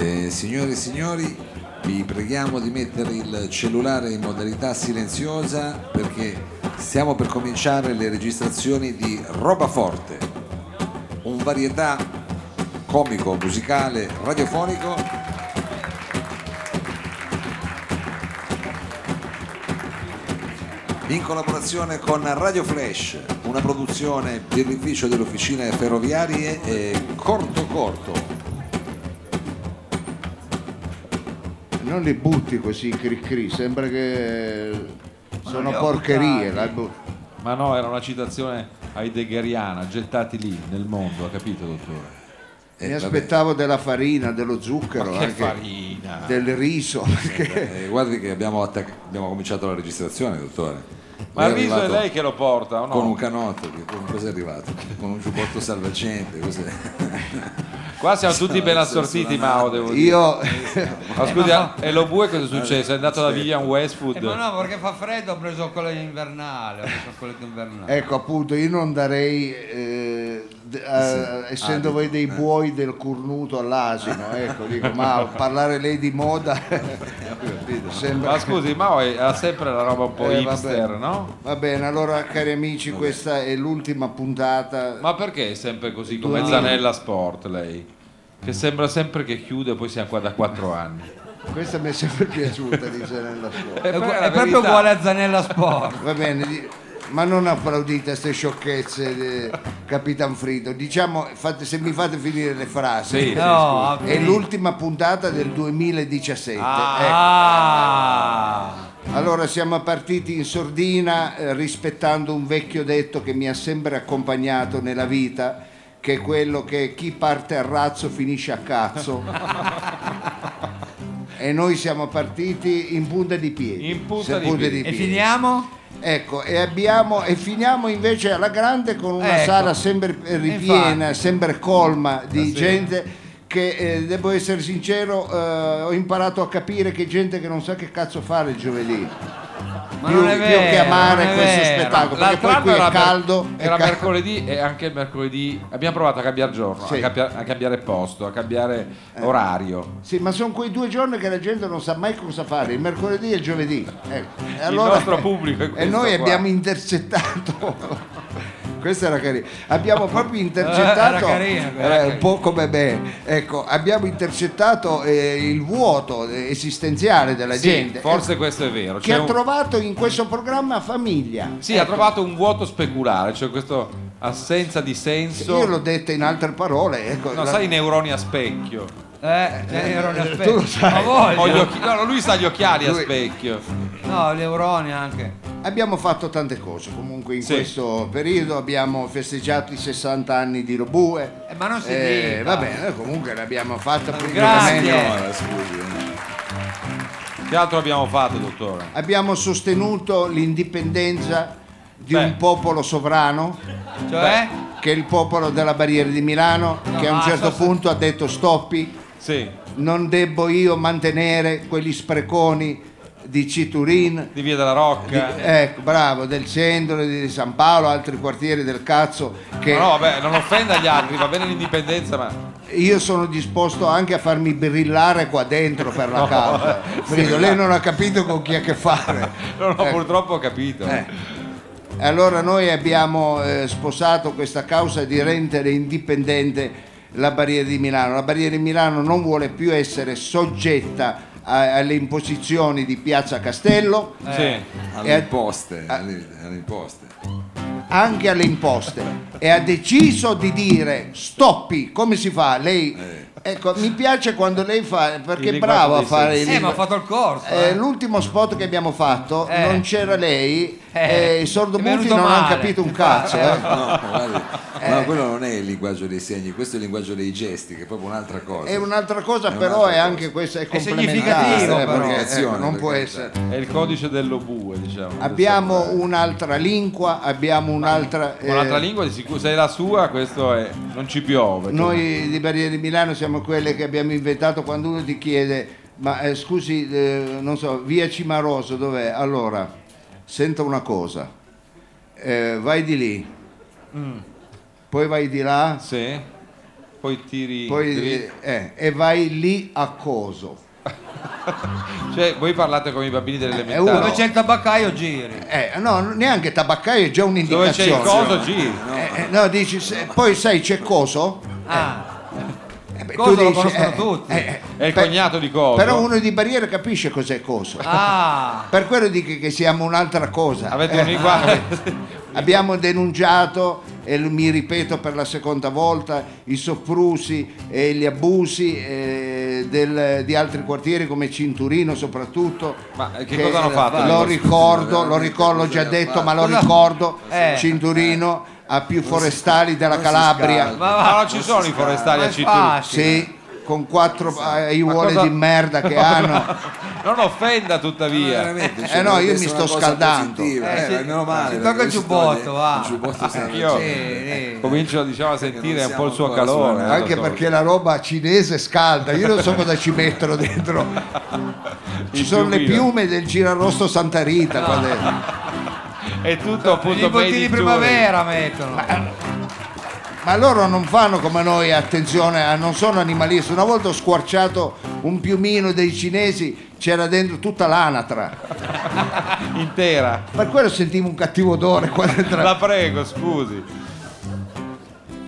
Eh, signore e signori, vi preghiamo di mettere il cellulare in modalità silenziosa perché stiamo per cominciare le registrazioni di Roba Forte, un varietà comico, musicale, radiofonico in collaborazione con Radio Flash, una produzione birrificio delle officine ferroviarie Corto Corto. Non li butti così cri cri, sembra che sono li ho porcherie. Ma no, era una citazione heideggeriana, gettati lì nel mondo, ha capito dottore? Eh, Mi vabbè. aspettavo della farina, dello zucchero, Ma che anche farina! del riso. perché- Eh, guardi che abbiamo, attac- abbiamo cominciato la registrazione, dottore. Ma il riso è lei che lo porta, o no? Con un canotto, con cosa è arrivato? Con un giubbotto salvagente, cos'è? Qua siamo tutti ben assortiti, Mao, devo dire. Io Ma scusi, e lo bue cosa è successo? È andato da Vivian Westwood? Eh, ma no, perché fa freddo ho preso quello invernale, ho preso quello invernale. Ecco appunto, io non darei, eh, d- eh, essendo Ah, voi dei buoi del cornuto all'asino, ecco, dico, ma parlare lei di moda sembra... Ma scusi, Mao è- ha sempre la roba un po' Eh, hipster, vabbè. no? Va bene, allora cari amici, questa è l'ultima puntata. Ma perché è sempre così come Due- Zanella Sport lei? Che sembra sempre che chiude, poi siamo qua da quattro anni. Questa mi è sempre piaciuta di Zanella Scuola. È, è è proprio uguale a Zanella Sport. Va bene, di- ma non applaudite a queste sciocchezze, di Capitan Frido. Diciamo, fate- se mi fate finire le frasi. Sì, No, scusi. È l'ultima puntata del 2017. ecco. Ah, Allora siamo partiti in sordina eh, rispettando un vecchio detto che mi ha sempre accompagnato nella vita, che è quello che chi parte a razzo finisce a cazzo. e noi siamo partiti in punta di piedi. In punta Se di piedi. e finiamo? Ecco, e, abbiamo, e finiamo invece alla grande con una Ecco. sala sempre ripiena, Infatti. sempre colma di sì? gente che, eh, devo essere sincero, eh, ho imparato a capire che gente che non sa che cazzo fare il giovedì. Ma più, non è più vero, che amare questo vero. spettacolo, perché poi qui è era, caldo. era ca- mercoledì e anche il mercoledì abbiamo provato a cambiare giorno, Sì. a, campia- a cambiare posto, a cambiare orario. Sì, ma sono quei due giorni che la gente non sa mai cosa fare, il mercoledì e il giovedì. Ecco. E Il nostro pubblico è E questo noi qua. abbiamo intercettato. Questo era carino. Abbiamo proprio Era intercettato. carino, era era un carino. po' come me. Ecco, abbiamo intercettato eh, il vuoto esistenziale della Sì, gente. forse questo è vero. che C'è ha un- trovato in questo programma famiglia. Sì, ha Ecco. trovato un vuoto speculare, cioè questa assenza di senso. Io l'ho detto in altre parole. Ecco, No, la- sai i neuroni a specchio. Eh, eh, ero in tu lo sai. Ma voglio. No, lui sa gli occhiali a Lui- specchio. No, gli euroni anche. Abbiamo fatto tante cose comunque in Sì. questo periodo, abbiamo festeggiato i 60 anni di Robue. Eh, ma non si Eh, dica. va bene, comunque l'abbiamo fatta Grazie. pubblicamente. Scusi. eh. Che altro abbiamo fatto, dottore? Abbiamo sostenuto l'indipendenza di Beh. un popolo sovrano, Cioè? che è il popolo della Barriera di Milano, No, che a un certo so- punto ha detto stoppi, Sì, non debbo io mantenere quegli spreconi di Citurin, di Via della Rocca. ecco, bravo, del centro di San Paolo, altri quartieri del cazzo, che No, no, vabbè, non offenda gli altri, va bene l'indipendenza, ma io sono disposto anche a farmi brillare qua dentro per la causa. Frido, lei non ha capito con chi ha a che fare. non ho Eh. purtroppo ho capito. Eh. Allora noi abbiamo eh, sposato questa causa di rendere indipendente la Barriera di Milano. La Barriera di Milano non vuole più essere soggetta alle imposizioni di Piazza Castello, Sì. Alle E- imposte, alle, alle imposte. anche alle imposte, e ha deciso di dire stoppi, come si fa? Lei, Eh. ecco, mi piace quando lei fa, perché è bravo a fare segni. il Eh, ma ho fatto il corso. Eh, eh. l'ultimo spot che abbiamo fatto Eh. non c'era lei Eh, e i è sordomuti venuto non hanno male. capito un cazzo. eh. No, guardi, ma quello non è il linguaggio dei segni, questo è il linguaggio dei gesti, che è proprio un'altra cosa. È un'altra cosa, È però un'altra è cosa. anche questa è È complementare, significativo, eh, però. perché, ecco, non può essere. È il codice dell'obue, diciamo. Abbiamo un'altra lingua, abbiamo un'altra. Un'altra eh, lingua di sicuro, se è la sua, questo è. non ci piove. Noi di Barriere di Milano siamo quelle che abbiamo inventato quando uno ti chiede, ma eh, scusi, eh, non so, via Cimaroso dov'è? Allora, senta una cosa, eh, vai di lì, Mm. poi vai di là, Sì. poi tiri poi, dritto. eh, e vai lì a coso. Cioè, voi parlate come i bambini delle Eh, elementari. uno Dove c'è il tabaccaio giri. Eh, no, neanche tabaccaio è già Dove c'è un'indicazione. il coso giri. Eh, eh, no, dici, se- poi sai c'è coso? Ah, Eh, beh, Coso tu lo dici, conoscono eh, tutti. eh, È il per- cognato di coso. Però uno di barriere capisce cos'è coso. ah. Per quello dico che siamo un'altra cosa. Avete Eh, un linguaggio. Abbiamo denunciato, e lo- mi ripeto per la seconda volta, i soprusi e gli abusi eh, del- di altri quartieri come Cinturino soprattutto. Ma, eh, che cosa hanno fatto? Lo ricordo, lo ricordo, l'ho già detto, ma lo ricordo. Eh. Cinturino ha più forestali della Calabria. Ma Ma non ci sono i forestali a facile. Sì, con quattro aiuole cosa- di merda che hanno. Non offenda tuttavia. Eh cioè, no, io deve mi sto scaldando. Eh, eh, sì. meno male. Si perché tocca il questo giubbotto, va. Il giubbotto sta Io- sì. Comincio diciamo, a sentire un po' il suo ancora calore. sulla- Anche dottore. perché la roba cinese scalda, io non so cosa ci mettono dentro. Ci Il sono le piumino. piume del girarosto Santa Rita. qua dentro. È tutto I appunto bottini made di primavera mettono. Ma loro non fanno come noi, attenzione, eh, non sono animalisti. Una volta ho squarciato un piumino dei cinesi, c'era dentro tutta l'anatra. Intera. Per quello sentivo un cattivo odore qua dentro. La prego, scusi.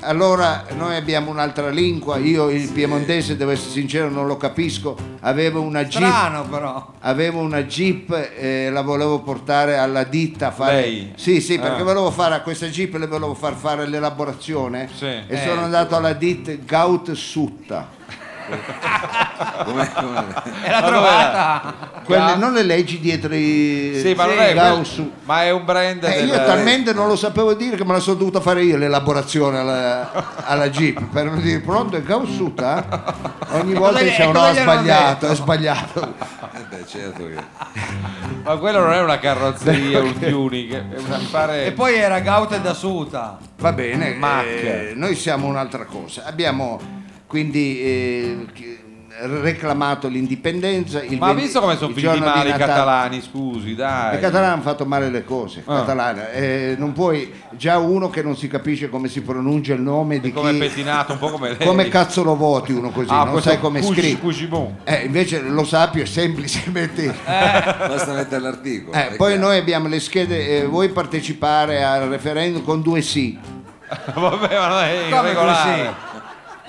Allora noi abbiamo un'altra lingua, io il piemontese, devo essere sincero, non lo capisco. Avevo una jeep, Strano però. avevo una jeep e la volevo portare alla ditta a fare. Lei? Sì, sì, perché Ah. volevo fare a questa jeep le volevo far fare l'elaborazione Sì. e Eh. sono andato alla ditta Gaut Sutta. Come- come- E l'ha Ma trovata. Quelle, non le leggi dietro i Sì, ma non è quel- ma è un brand Eh, io talmente non lo sapevo dire che me la sono dovuta fare io l'elaborazione alla, alla Jeep per dire pronto è Gaussuta? Ogni volta cosa gli- dice no, cosa ha gli hanno sbagliato, detto?" è sbagliato. eh beh, certo che... Ma quello non è una carrozzeria, un tuning, è E poi era Gaute da Suta. Va bene, eh, noi siamo un'altra cosa. Abbiamo quindi eh, reclamato l'indipendenza. Il Ma ha 20 visto come sono finiti male i catalani, scusi, dai. I catalani hanno fatto male le cose, Ah. catalani. Eh, non puoi, già uno che non si capisce come si pronuncia il nome di come chi... pettinato, un po' come lei. Come cazzo lo voti uno così? Ah, non sai come è scritto. Cucibon. Eh, invece lo sappio è semplice, metti... Basta mettere l'articolo. Eh, poi chiaro. noi abbiamo le schede, eh, vuoi partecipare al referendum con due sì. Vabbè, ma non è Come regolare. così?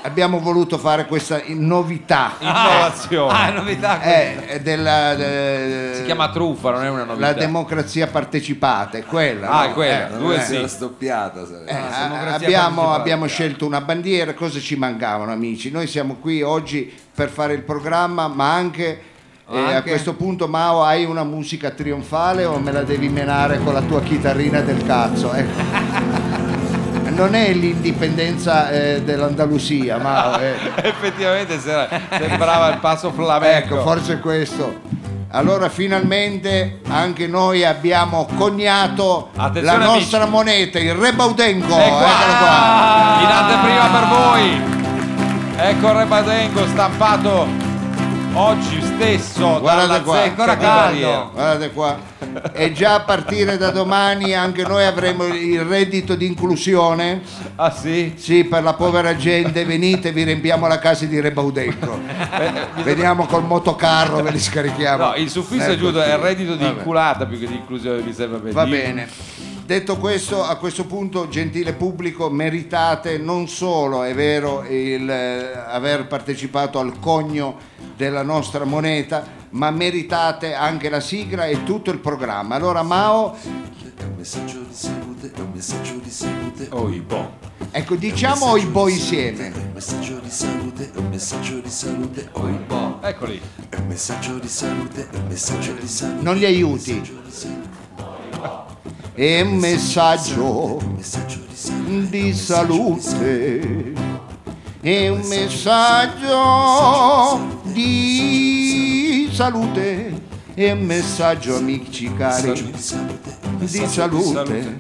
Abbiamo voluto fare questa novità. Innovazione. Ah, novità questa. Eh, è della, de- Si chiama truffa, non è una novità. la democrazia partecipata, è quella. Ah, no? è quella. Eh, due essere sì. la stoppiata. eh, Ah, abbiamo, abbiamo scelto una bandiera, cosa ci mancavano amici? Noi siamo qui oggi per fare il programma, ma anche, eh, a questo punto Mao hai una musica trionfale o me la devi menare con la tua chitarrina del cazzo? Ecco. Non è l'indipendenza eh, dell'Andalusia, Mao. eh. Effettivamente se- sembrava il passo flamenco. Ecco, forse questo. Allora finalmente anche noi abbiamo coniato Attenzione, la nostra amici. moneta, il Rebaudengo. Ecco, Eccolo qua. ah, in anteprima per voi. Ecco il Rebadengo stampato oggi stesso Guardate qua. Ancora caldo. Guardate qua. E già a partire da domani anche noi avremo il reddito di inclusione. Ah sì? Sì, per la povera gente, venite, vi riempiamo la casa di Rebaudengo. Veniamo col motocarro, ve li scarichiamo. No, il suffisso Ecco, è giusto, è il reddito di Vabbè. inculata più che di inclusione, mi sembra bene. Va bene. Detto questo, a questo punto, gentile pubblico, meritate non solo, è vero, il, eh, aver partecipato al cogno della nostra moneta, ma meritate anche la sigla e tutto il programma. Allora, Mao, È un messaggio di salute, è un messaggio di salute. Oh, i boh. ecco, diciamo i boy insieme. È un messaggio di salute, è un messaggio di salute. Oh, il bo. Eccoli. È un messaggio di salute, è un messaggio di salute. Non li aiuti. Un messaggio di salute. È un messaggio di salute. È un messaggio, amici cari. Di salute.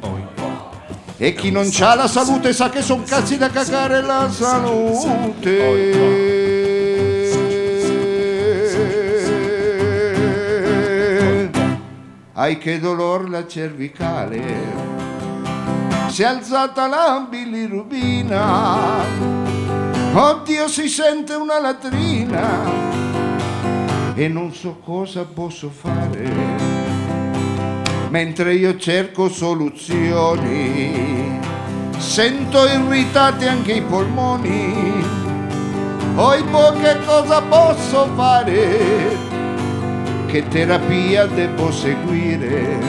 E chi non c'ha la salute sa che son cazzi da cagare la salute. Ai che dolor la cervicale, si è alzata la bilirubina Oddio si sente una latrina e non so cosa posso fare mentre io cerco soluzioni. Sento irritati anche i polmoni. Poi boh che cosa posso fare? Che terapia devo seguire?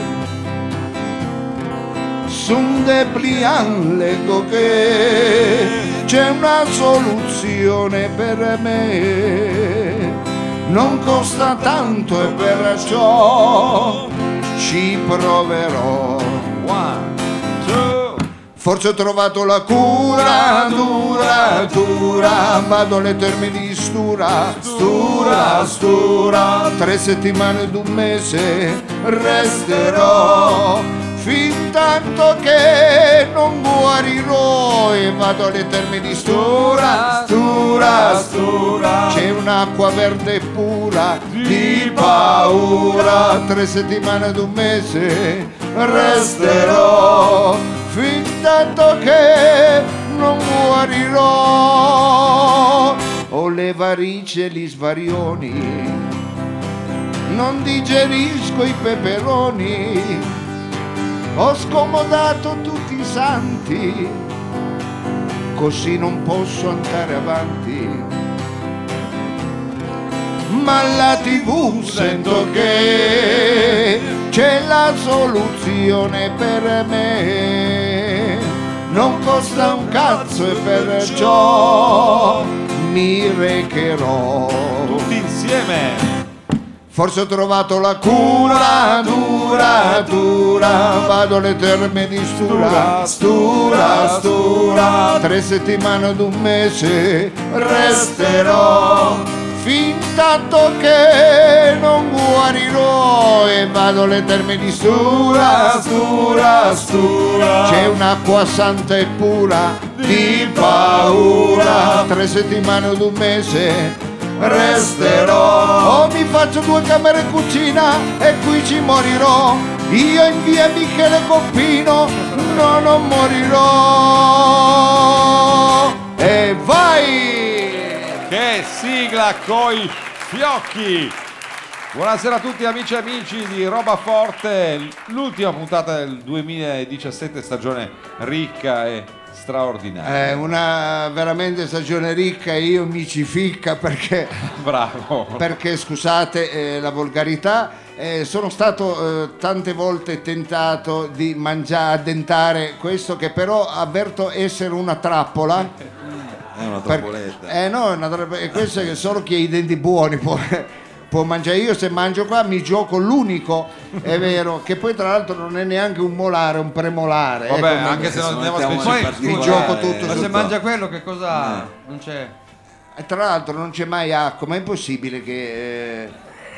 Sun depliant leggo che c'è una soluzione per me. Non costa tanto e perciò ci proverò. Two. Forse ho trovato la cura, dura, dura, vado alle terme di stura, stura, stura, tre settimane ed un mese resterò, fin tanto che non guarirò e vado alle terme di stura, stura, stura, c'è un'acqua verde pura, di paura, tre settimane ed un mese resterò, fin tanto che non guarirò. Ho le varici e gli svarioni, non digerisco i peperoni, ho scomodato tutti i santi, così non posso andare avanti. Ma alla tv sento che c'è la soluzione per me. Non costa un cazzo e perciò mi recherò. Tutti insieme. Forse ho trovato la cura, dura, dura, vado alle terme di stura, stura, stura, tre settimane ad un mese resterò, fin tanto che non guarirò e vado alle terme di stura, stura, stura, c'è un'acqua santa e pura, di paura, tre settimane ad un mese resterò. Oh, mi faccio due camere e cucina e qui ci morirò. Io in via Michele Coppino, no, non morirò. E vai! Sigla coi fiocchi! Buonasera a tutti amici e amici di Roba Forte, l'ultima puntata del 2017, stagione ricca e straordinaria. È una veramente stagione ricca e io mi ci ficca perché Bravo. perché scusate eh, la volgarità, eh, sono stato eh, tante volte tentato di mangiare, addentare questo che però avverto essere una trappola. È una Per- trappoletta. eh no, è una e questo è che solo chi ha i denti buoni può, può mangiare. Io se mangio qua mi gioco l'unico, è vero, che poi tra l'altro non è neanche un molare, è un premolare. Vabbè, ecco, anche se non andiamo a specificare. mi gioco tutto Ma su- se tutto. mangia quello che cosa... Non c'è... E tra l'altro non c'è mai acqua, ma è impossibile che... eh,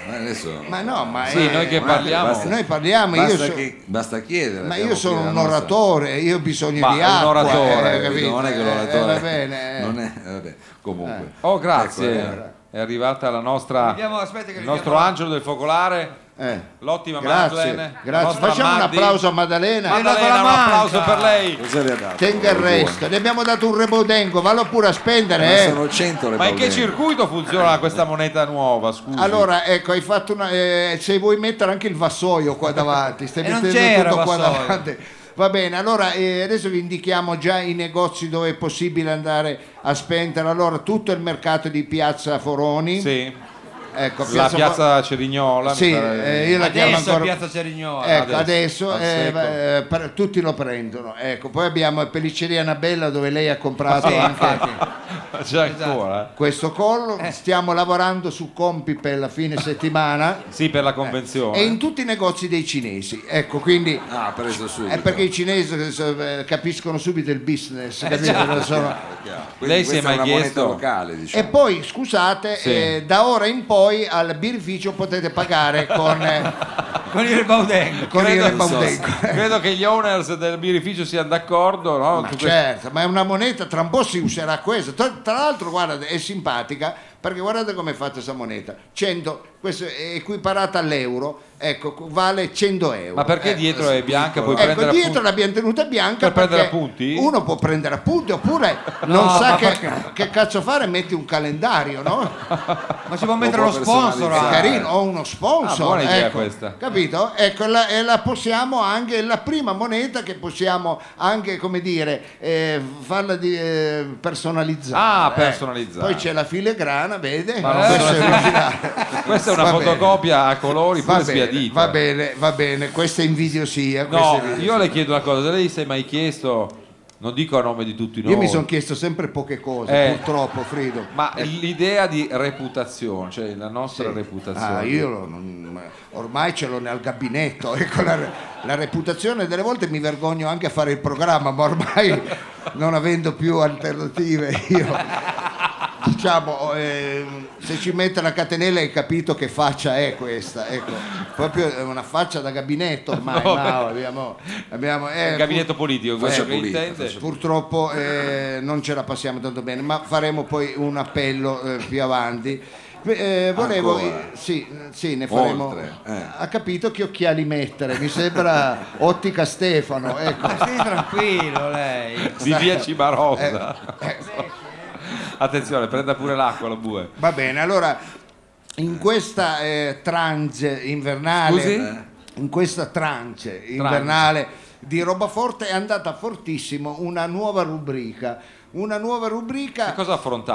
Ma adesso Ma no, ma Sì, è- noi che parliamo. basta- Noi parliamo, io basta, so- che- basta chiedere. Ma io sono un nostra- oratore, io ho bisogno Ma di è un acqua. oratore, eh, capito? non è che Eh, l'oratore eh, va bene. eh. non è, vabbè, comunque. Oh, grazie. Ecco, eh. È arrivata la nostra, Vediamo, il nostro vediamo- angelo del focolare, Eh, l'ottima Grazie, Madeleine. grazie. Facciamo un Maddi. applauso a Maddalena. Ma- Maddalena, un la applauso per lei. Cosa le ha dato? Tenga il resto. Ne abbiamo dato un rebodengo, vallo pure a spendere. Eh. sono 100 le Ma in che circuito funziona questa moneta nuova? Scusi. Allora, ecco, hai fatto una. eh, se vuoi mettere anche il vassoio qua davanti, stai E non mettendo c'era tutto qua vassoio. davanti. Va bene, allora eh, adesso vi indichiamo già i negozi dove è possibile andare a spendere. Allora, tutto il mercato di Piazza Foroni. Sì, Ecco, la piazza Cerignola. Sì, eh, io la chiamo ancora. Piazza Cerignola. Ecco, adesso, adesso, eh, eh, per- tutti lo prendono. Ecco, poi abbiamo Pellicceria Anabella dove lei ha comprato Sì, anche infatti. C'è Esatto. ancora. questo collo. Stiamo lavorando su compi per la fine settimana. Sì, per la convenzione. E in tutti i negozi dei cinesi, ecco, quindi Ah, ha preso subito. è perché i cinesi eh, capiscono subito il business, capito? Sono- Chiaro. Lei si è mai chiesto- locale, diciamo. E poi, scusate, Sì. eh, da ora in poi al birrificio potete pagare con, eh, Con il rebaudengo. con il Credo- rebaudengo. Credo che gli owners del birrificio siano d'accordo, no? Ma Su questo- certo, ma è una moneta, tra un po' si userà questa. Tra, tra l'altro, guarda, è simpatica perché guardate come è fatta questa moneta, 100, questo è equiparata all'euro, ecco, vale 100 euro. Ma perché Eh, dietro è bianca puoi Ecco, prendere dietro appunti? l'abbiamo tenuta bianca Per prendere appunti? Uno può prendere appunti oppure non No, sa ma che, che cazzo fare, metti un calendario, no? Ma si può mettere lo sponsor. È carino, ho uno sponsor. Ah, buona idea ecco, questa. Capito? Ecco, la, e la possiamo anche, è la prima moneta che possiamo anche, come dire, eh, farla di, eh, personalizzare. Ah, eh. personalizzare. Poi c'è la filigrana, vede? Ma non Questo è originale. Questa è una Va bene. fotocopia a colori Va pure bene, sbiadita. va bene, va bene, questa è invidiosia. questa No, invidiosia. io le chiedo una cosa, lei si è mai chiesto, non dico a nome di tutti noi, Io mi sono chiesto sempre poche cose, Eh. purtroppo, Frido. ma l'idea di reputazione, cioè la nostra reputazione. Ah, io lo- non- ormai ce l'ho nel gabinetto. Ecco, la, la reputazione delle volte mi vergogno anche a fare il programma, ma ormai non avendo più alternative io. Diciamo, ehm, se ci mette la catenella hai capito che faccia è questa, ecco, proprio è una faccia da gabinetto ormai, No, Mao, abbiamo, abbiamo, eh, Il gabinetto politico, questo che intende. Purtroppo eh, non ce la passiamo tanto bene, ma faremo poi un appello eh, più avanti. Eh, volevo, Ancora? eh, sì, sì, ne faremo. Oltre, eh. Ha capito che occhiali mettere? Mi sembra Ottica Stefano. Ecco. Stii tranquillo lei. Di via Cimarosa. Eh, Attenzione, prenda pure l'acqua la bue. Va bene, allora in questa eh, tranche invernale, Scusi? in questa tranche invernale di roba forte è andata fortissimo una nuova rubrica. Una nuova rubrica Che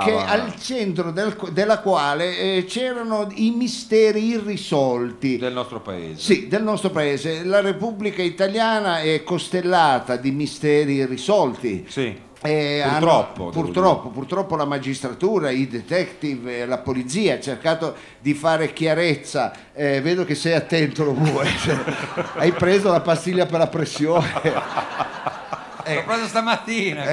che al centro del- della quale eh, c'erano i misteri irrisolti. Del nostro paese. Sì, del nostro paese. La Repubblica Italiana è costellata di misteri irrisolti. Sì. Eh, Purtroppo, hanno- purtroppo, purtroppo la magistratura, i detective, eh, la polizia ha cercato di fare chiarezza. Eh, vedo che sei attento, lo vuoi. Hai preso la pastiglia per la pressione. L'ho preso stamattina.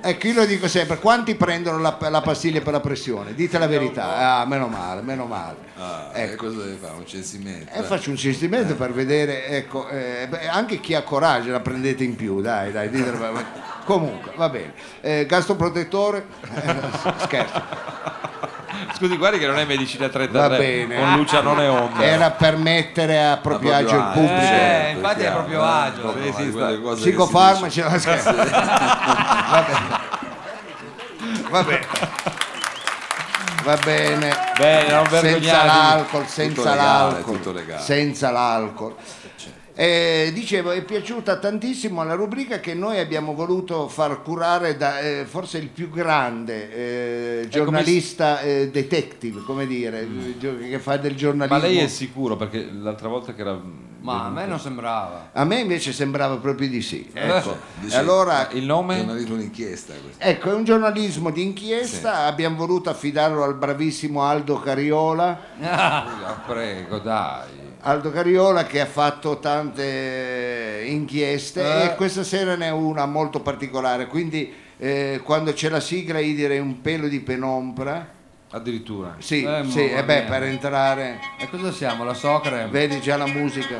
Ecco. Io lo dico sempre, quanti prendono la, la pastiglia per la pressione? Dite la verità. Ah, meno male, meno male. Ah, Ecco. e cosa deve fare? Un censimento? E faccio un censimento per vedere, ecco, eh, beh, anche chi ha coraggio la prendete in più, dai, dai, ditelo, comunque, va bene. Eh, gastroprotettore, eh, scherzo, Scusi, guardi che non è medicina 33 va bene. con Luciano Neonda. Era per mettere a proprio agio il pubblico. Eh, certo, infatti è proprio eh, agio. che si Psicofarmaci, no, scherzo. va bene. Va bene. Bene. Non senza l'alcol, senza legale, l'alcol, tutto legale. senza l'alcol. Eh, dicevo, è piaciuta tantissimo la rubrica che noi abbiamo voluto far curare da eh, forse il più grande eh, giornalista eh, detective, come dire, eh, gio- che fa del Ma giornalismo. lei è sicuro? Perché l'altra volta che era... Ma a me non sembrava. A me invece sembrava proprio di sì. Ecco. Dice- E allora, Il nome? Giornalismo d'inchiesta questo. ecco, è un giornalismo di inchiesta, abbiamo voluto affidarlo al bravissimo Aldo Cariola. Ah, prego, dai. Aldo Cariola che ha fatto tante inchieste Eh. e questa sera ne è una molto particolare, quindi eh, quando c'è la sigla io direi un pelo di penombra. Addirittura. Sì, Eh, sì, e beh, mia. per entrare, E cosa siamo? La socra? vedi già la musica.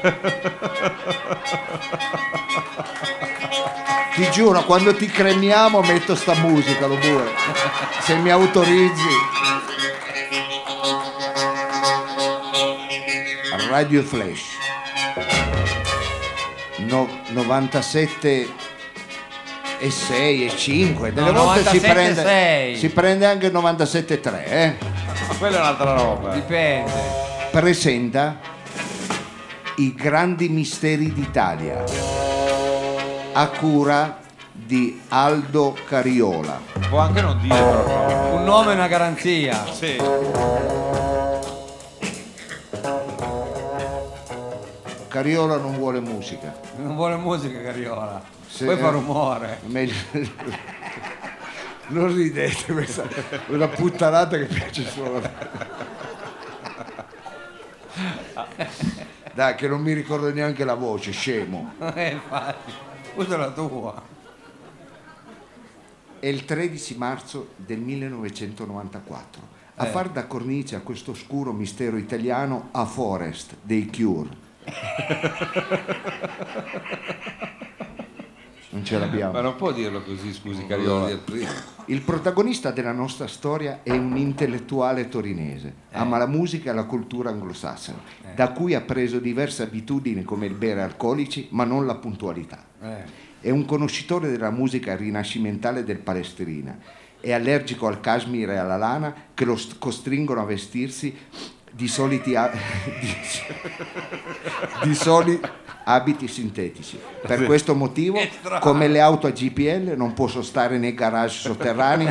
ti giuro, quando ti cremiamo metto sta musica, lo vuoi? Se mi autorizzi. Radio Flash. No- 97 e 6 e 5 delle No, volte si 97 prende, 6. si prende anche il 97,3 eh? Ma quella è un'altra roba. Dipende. presenta i grandi misteri d'Italia a cura di Aldo Cariola Può anche non dire però. Un nome è una garanzia. Sì. Cariola non vuole musica Non vuole musica Cariola. Sì, Poi fa eh. rumore. Meglio- non ridete questa è una puttanata che piace solo a me dai che non mi ricordo neanche la voce scemo Eh, infatti. Usa la tua. È il 13 marzo del 1994. A Eh. far da cornice a questo oscuro mistero italiano a Forest dei Cure. non ce l'abbiamo. Ma non può dirlo così, scusi prima. Il protagonista della nostra storia è un intellettuale torinese, ama la musica e la cultura anglosassone, da cui ha preso diverse abitudini come il bere alcolici, ma non la puntualità. Eh. È un conoscitore della musica rinascimentale del Palestrina. È allergico al cashmere e alla lana che lo st- costringono a vestirsi di soliti a- di, di soli abiti sintetici. Per questo motivo, come le auto a GPL, non può sostare nei garage sotterranei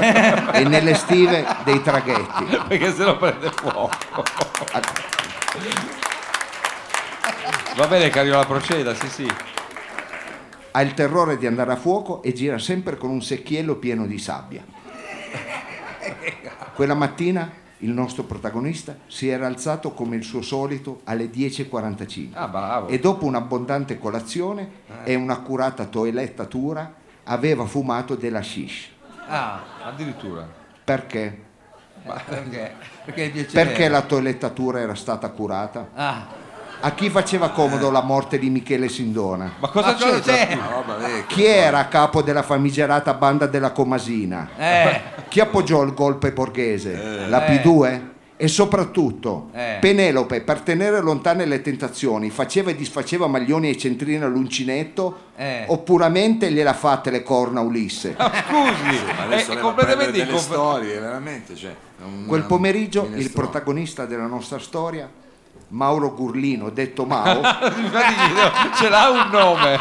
e nelle stive dei traghetti. Perché se lo prende fuoco. Va bene Cariola, proceda, sì sì. Ha il terrore di andare a fuoco e gira sempre con un secchiello pieno di sabbia. Quella mattina il nostro protagonista si era alzato come il suo solito alle 10.45 Ah, bravo. e dopo un'abbondante colazione e un'accurata toilettatura aveva fumato della shish. Ah, Addirittura. Perché? perché? Perché piaceva. Perché la toilettatura era stata curata? Ah, A chi faceva comodo la morte di Michele Sindona? Ma cosa c'è? Una roba vecchia. Chi era a capo della famigerata banda della Comasina? eh, Chi appoggiò il golpe borghese? La Eh. P2? E soprattutto Eh. Penelope, per tenere lontane le tentazioni, faceva e disfaceva maglioni ai centrini all'uncinetto Eh. o puramente gliela fatte le corna a Ulisse? Ma scusi, Ma è, adesso è a completamente inconf- storie, veramente. Cioè, un- Quel pomeriggio il protagonista della nostra storia, Mauro Gurlino, detto Mao, ce l'ha un nome.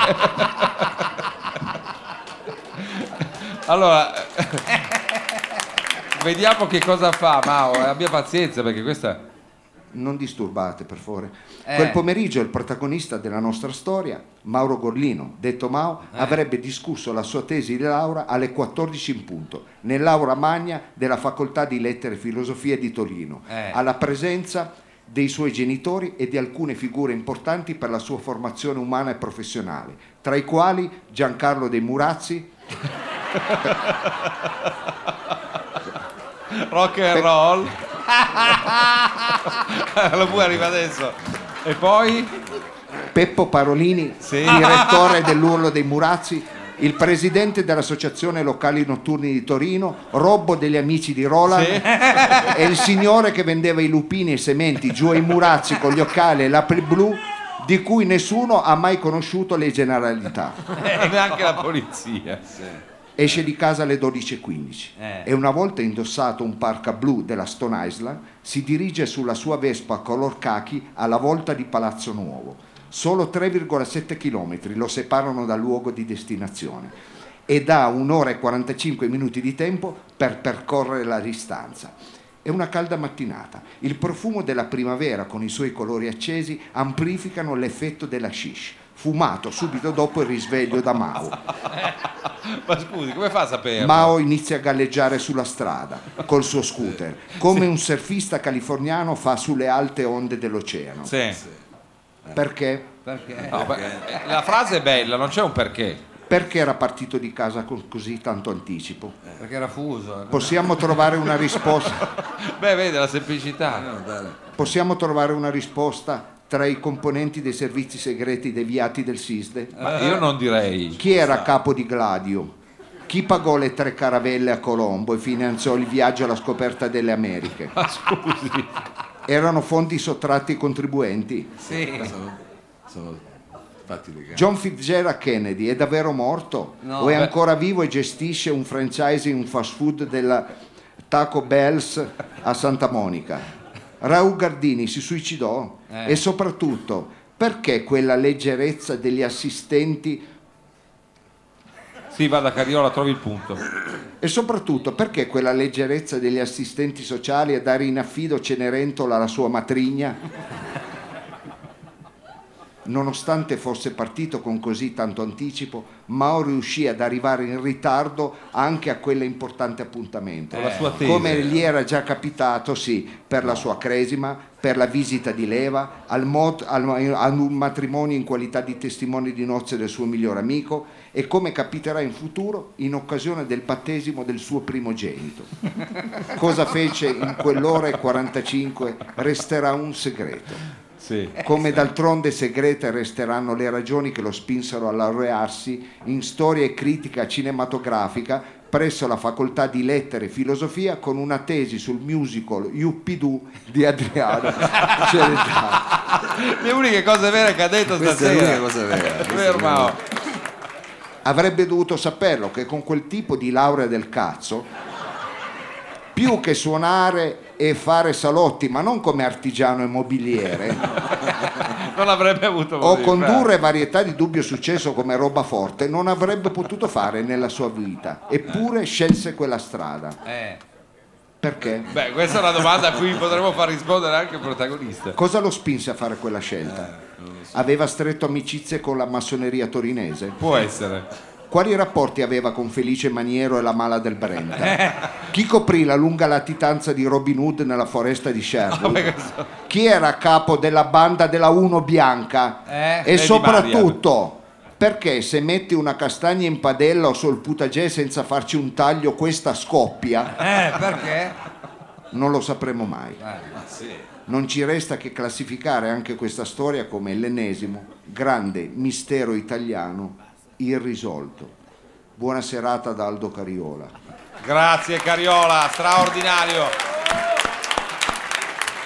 allora, vediamo che cosa fa Mao. eh, Abbia pazienza perché questa... non disturbate per favore. Eh. Quel pomeriggio il protagonista della nostra storia, Mauro Gorlino, detto Mao, Eh. avrebbe discusso la sua tesi di laurea alle 14 in punto, nell'aula magna della Facoltà di Lettere e Filosofia di Torino, Eh. alla presenza dei suoi genitori e di alcune figure importanti per la sua formazione umana e professionale, tra i quali Giancarlo dei Murazzi, Rock and roll. La bue arriva adesso. E poi? Peppo Parolini, Sì. direttore dell'Urlo dei Murazzi, il presidente dell'Associazione Locali Notturni di Torino, Robbo degli amici di Roland Sì. e il signore che vendeva i lupini e i sementi giù ai Murazzi con gli occhiali e l'apri blu di cui nessuno ha mai conosciuto le generalità. E neanche la polizia. Esce di casa alle 12.15 Eh. e una volta indossato un parca blu della Stone Island si dirige sulla sua Vespa color cachi alla volta di Palazzo Nuovo. Solo 3,7 km lo separano dal luogo di destinazione ed ha un'ora e 45 minuti di tempo per percorrere la distanza. È una calda mattinata. Il profumo della primavera con i suoi colori accesi amplificano l'effetto della shish, fumato subito dopo il risveglio da Mao. Ma scusi, come fa a saperlo? Mao inizia a galleggiare sulla strada col suo scooter, come un surfista californiano fa sulle alte onde dell'oceano. Sì. Perché? perché? No, beh, la frase è bella, non c'è un perché. Perché era partito di casa con così tanto anticipo? Perché era fuso. Possiamo trovare una risposta, Beh, vede la semplicità. No, possiamo trovare una risposta tra i componenti dei servizi segreti deviati del SISDE? Ma io non direi. Chi era capo di Gladio? Chi pagò le tre caravelle a Colombo e finanziò il viaggio alla scoperta delle Americhe? Ma scusi. Erano fondi sottratti ai contribuenti? Sì. Sono, sono fatti legali. John Fitzgerald Kennedy è davvero morto? No. o è Beh. ancora vivo e gestisce un franchising, un fast food della Taco Bells a Santa Monica? Raul Gardini si suicidò? Eh. E soprattutto, perché quella leggerezza degli assistenti Sì, vada Cariola, trovi il punto. e soprattutto perché quella leggerezza degli assistenti sociali a dare in affido Cenerentola alla sua matrigna? Nonostante fosse partito con così tanto anticipo, Mao riuscì ad arrivare in ritardo anche a quell'importante appuntamento. Tesi. Come gli era già capitato, sì, per la sua cresima, per la visita di leva, al, mod- al- ad un matrimonio in qualità di testimone di nozze del suo migliore amico e come capiterà in futuro in occasione del battesimo del suo primogenito. Cosa fece in quell'ora e 45 resterà un segreto. Sì. come d'altronde segrete resteranno le ragioni che lo spinsero a laurearsi in storia e critica cinematografica presso la facoltà di lettere e filosofia con una tesi sul musical Yuppidoo di Adriano Celentano. Le uniche cose vere che ha detto Questa è stasera. l'unica cosa vera. questa è Ferma. l'unica- Avrebbe dovuto saperlo che con quel tipo di laurea del cazzo, più che suonare e fare salotti, ma non come artigiano immobiliere, Non avrebbe avuto o condurre varietà di dubbio successo come roba forte, non avrebbe potuto fare nella sua vita. Eppure scelse quella strada. Eh. Perché? fare. Beh, questa è una domanda a cui potremmo far rispondere anche il protagonista. Cosa lo spinse a fare quella scelta? Aveva stretto amicizie con la massoneria torinese? Può essere. Quali rapporti aveva con Felice Maniero e la mala del Brenta? Chi coprì la lunga latitanza di Robin Hood nella foresta di Sherwood? Chi era a capo della banda della Uno Bianca? Eh, e soprattutto, perché se metti una castagna in padella o sul putagè senza farci un taglio questa scoppia? Eh, perché? Non lo sapremo mai. Eh. Non ci resta che classificare anche questa storia come l'ennesimo grande mistero italiano irrisolto. Buona serata da Aldo Cariola. Grazie Cariola, straordinario.